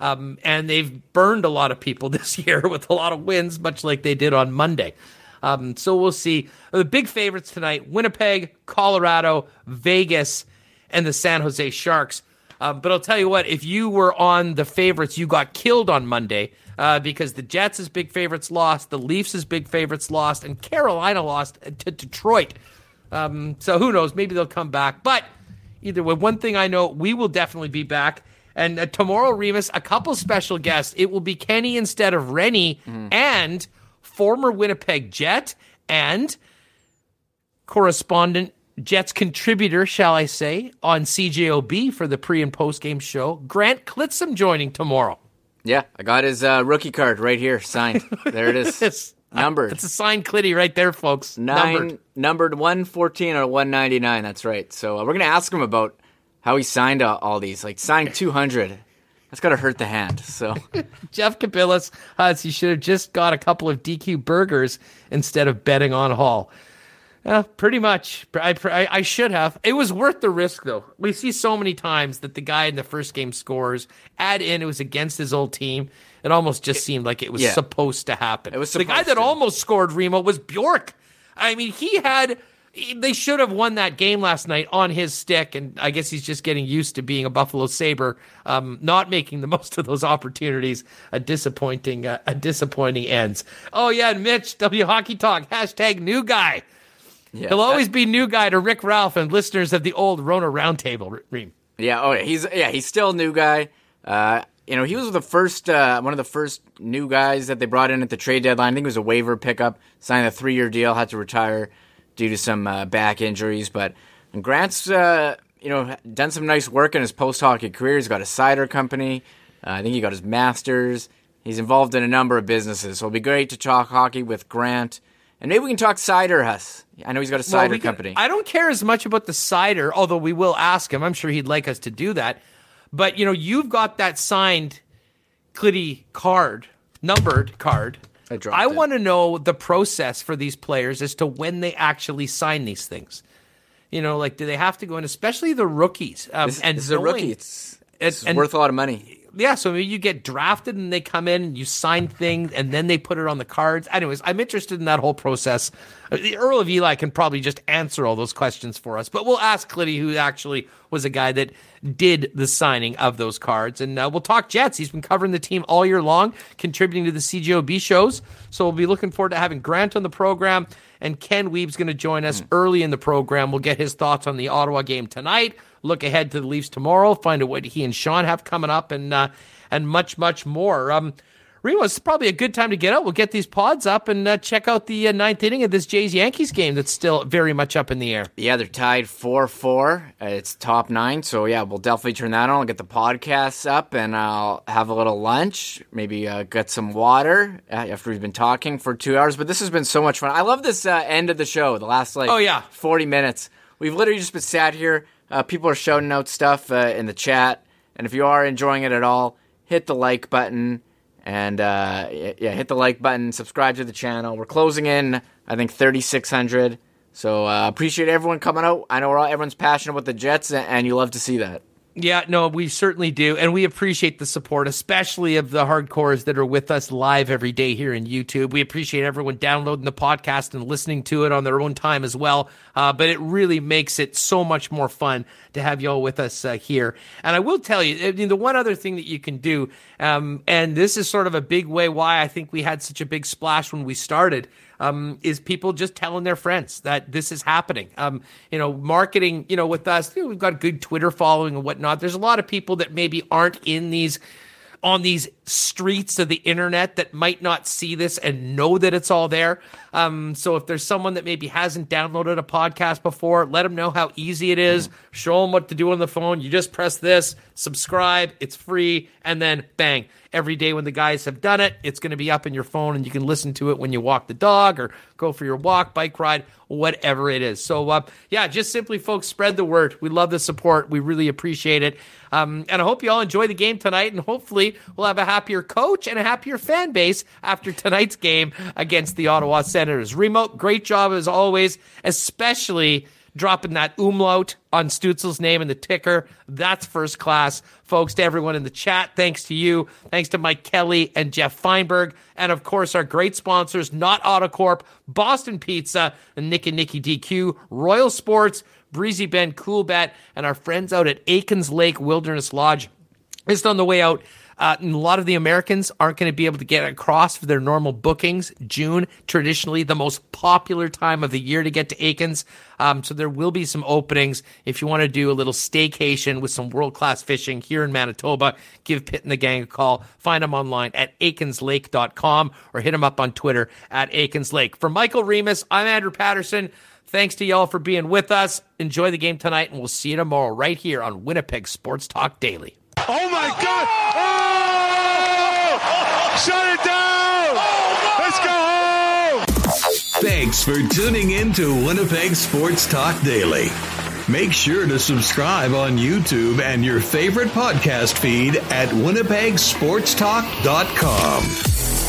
um, and they've burned a lot of people this year with a lot of wins, much like they did on Monday. Um, so we'll see. The big favorites tonight: Winnipeg, Colorado, Vegas, and the San Jose Sharks. Um, but I'll tell you what, if you were on the favorites, you got killed on Monday uh, because the Jets' big favorites lost, the Leafs' big favorites lost, and Carolina lost to Detroit. Um, so who knows? Maybe they'll come back. But either way, one thing I know, we will definitely be back. And uh, tomorrow, Remis, a couple special guests. It will be Kenny instead of Rennie and former Winnipeg Jet and correspondent Jets contributor, shall I say, on CJOB for the pre and post game show. Grant Clitsome joining tomorrow. Yeah, I got his uh, rookie card right here, signed. There it is. It's Numbered. It's a signed Clitty right there, folks. Nine, Numbered. numbered 114 or 199. That's right. So uh, we're going to ask him about how he signed all, all these. Like, signed 200. That's got to hurt the hand. So, Jeff Kabilas, uh, he should have just got a couple of DQ burgers instead of betting on Hall. Uh, pretty much. I, I, I should have. It was worth the risk, though. We see so many times that the guy in the first game scores, add in it was against his old team. It almost just seemed like it was Yeah. supposed to happen. It was the guy supposed that almost scored Remo was Bjork. I mean, he had. They should have won that game last night on his stick, and I guess he's just getting used to being a Buffalo Saber, um, not making the most of those opportunities. A disappointing, uh, a disappointing ends. Oh yeah, and Mitch W Hockey Talk hashtag new guy. yeah. He'll always be new guy to Rick Ralph and listeners of the old Rona Roundtable. Reem. Yeah, oh yeah, he's yeah, he's still a new guy. Uh, you know, he was the first uh, one of the first new guys that they brought in at the trade deadline. I think it was a waiver pickup, signed a three year deal, had to retire due to some uh, back injuries. But Grant's uh, you know done some nice work in his post hockey career. He's got a cider company. Uh, I think he got his masters. He's involved in a number of businesses. So it'll be great to talk hockey with Grant. And maybe we can talk cider, Huss. I know he's got a Well, cider we can- company. I don't care as much about the cider, although we will ask him. I'm sure he'd like us to do that. But you know, you've got that signed Clitty card, numbered card. I I want to know the process for these players as to when they actually sign these things. You know, like do they have to go in, especially the rookies? Um, this, and this is a rookie. It's, it's and- worth a lot of money. Yeah, so maybe you get drafted and they come in and you sign things and then they put it on the cards. Anyways, I'm interested in that whole process. Uh, The Earl of Eli can probably just answer all those questions for us, but we'll ask Clitty, who actually was a guy that did the signing of those cards. And uh, we'll talk Jets. He's been covering the team all year long, contributing to the CJOB shows. So we'll be looking forward to having Grant on the program. And Ken Wiebe's going to join us early in the program. We'll get his thoughts on the Ottawa game tonight. Look ahead to the Leafs tomorrow. Find out what he and Sean have coming up, and uh, and much much more. Um, Remo, it's probably a good time to get out. We'll get these pods up and uh, check out the uh, ninth inning of this Jays Yankees game that's still very much up in the air. Yeah, they're tied 4 4. Uh, It's top nine. So, yeah, we'll definitely turn that on. I'll get the podcasts up and I'll have a little lunch, maybe uh, get some water uh, after we've been talking for two hours. But this has been so much fun. I love this uh, end of the show, the last like Oh, yeah. 40 minutes. We've literally just been sat here. Uh, people are shouting out stuff uh, in the chat. And if you are enjoying it at all, hit the like button and uh, yeah, hit the like button, subscribe to the channel. We're closing in, I think, 3,600. So uh, appreciate everyone coming out. I know we're all, everyone's passionate about the Jets, and you love to see that. Yeah, no, we certainly do. And we appreciate the support, especially of the hardcores that are with us live every day here in YouTube. We appreciate everyone downloading the podcast and listening to it on their own time as well. Uh, but it really makes it so much more fun to have you all with us uh, here. And I will tell you, I mean, the one other thing that you can do, um, and this is sort of a big way why I think we had such a big splash when we started um, is people just telling their friends that this is happening. Um, you know, marketing, you know, with us, you know, we've got good Twitter following and whatnot. There's a lot of people that maybe aren't in these on these streets of the internet that might not see this and know that it's all there. Um, so if there's someone that maybe hasn't downloaded a podcast before, let them know how easy it is. Show them what to do on the phone. You just press this, subscribe, it's free, and then bang. Every day when the guys have done it, it's going to be up in your phone and you can listen to it when you walk the dog or go for your walk, bike ride, whatever it is. So, uh, yeah, just simply, folks, spread the word. We love the support. We really appreciate it. Um, and I hope you all enjoy the game tonight and hopefully we'll have a happy happier coach and a happier fan base after tonight's game against the Ottawa Senators. Remote, great job as always, especially dropping that umlaut on Stützle's name in the ticker. That's first class. Folks, to everyone in the chat, thanks to you. Thanks to Mike Kelly and Geoff Fienberg. And of course, our great sponsors, Nott Autocorp, Boston Pizza, and Nick and Nicky DQ, Royal Sports, Breezy Bend, Coolbet, and our friends out at Aikens Lake Wilderness Lodge. Just on the way out, uh, a lot of the Americans aren't going to be able to get across for their normal bookings. June, traditionally the most popular time of the year to get to Aikens. Um, so there will be some openings if you want to do a little staycation with some world class fishing here in Manitoba. Give Pitt and the gang a call. Find them online at aikenslake.com or hit them up on Twitter at aikenslake. For Michael Remis, I'm Andrew Paterson. Thanks to y'all for being with us. Enjoy the game tonight, and we'll see you tomorrow right here on Winnipeg Sports Talk Daily. Oh my God! Oh! Shut it down! Let's go home! Thanks for tuning in to Winnipeg Sports Talk Daily. Make sure to subscribe on YouTube and your favorite podcast feed at winnipegsportstalk.com.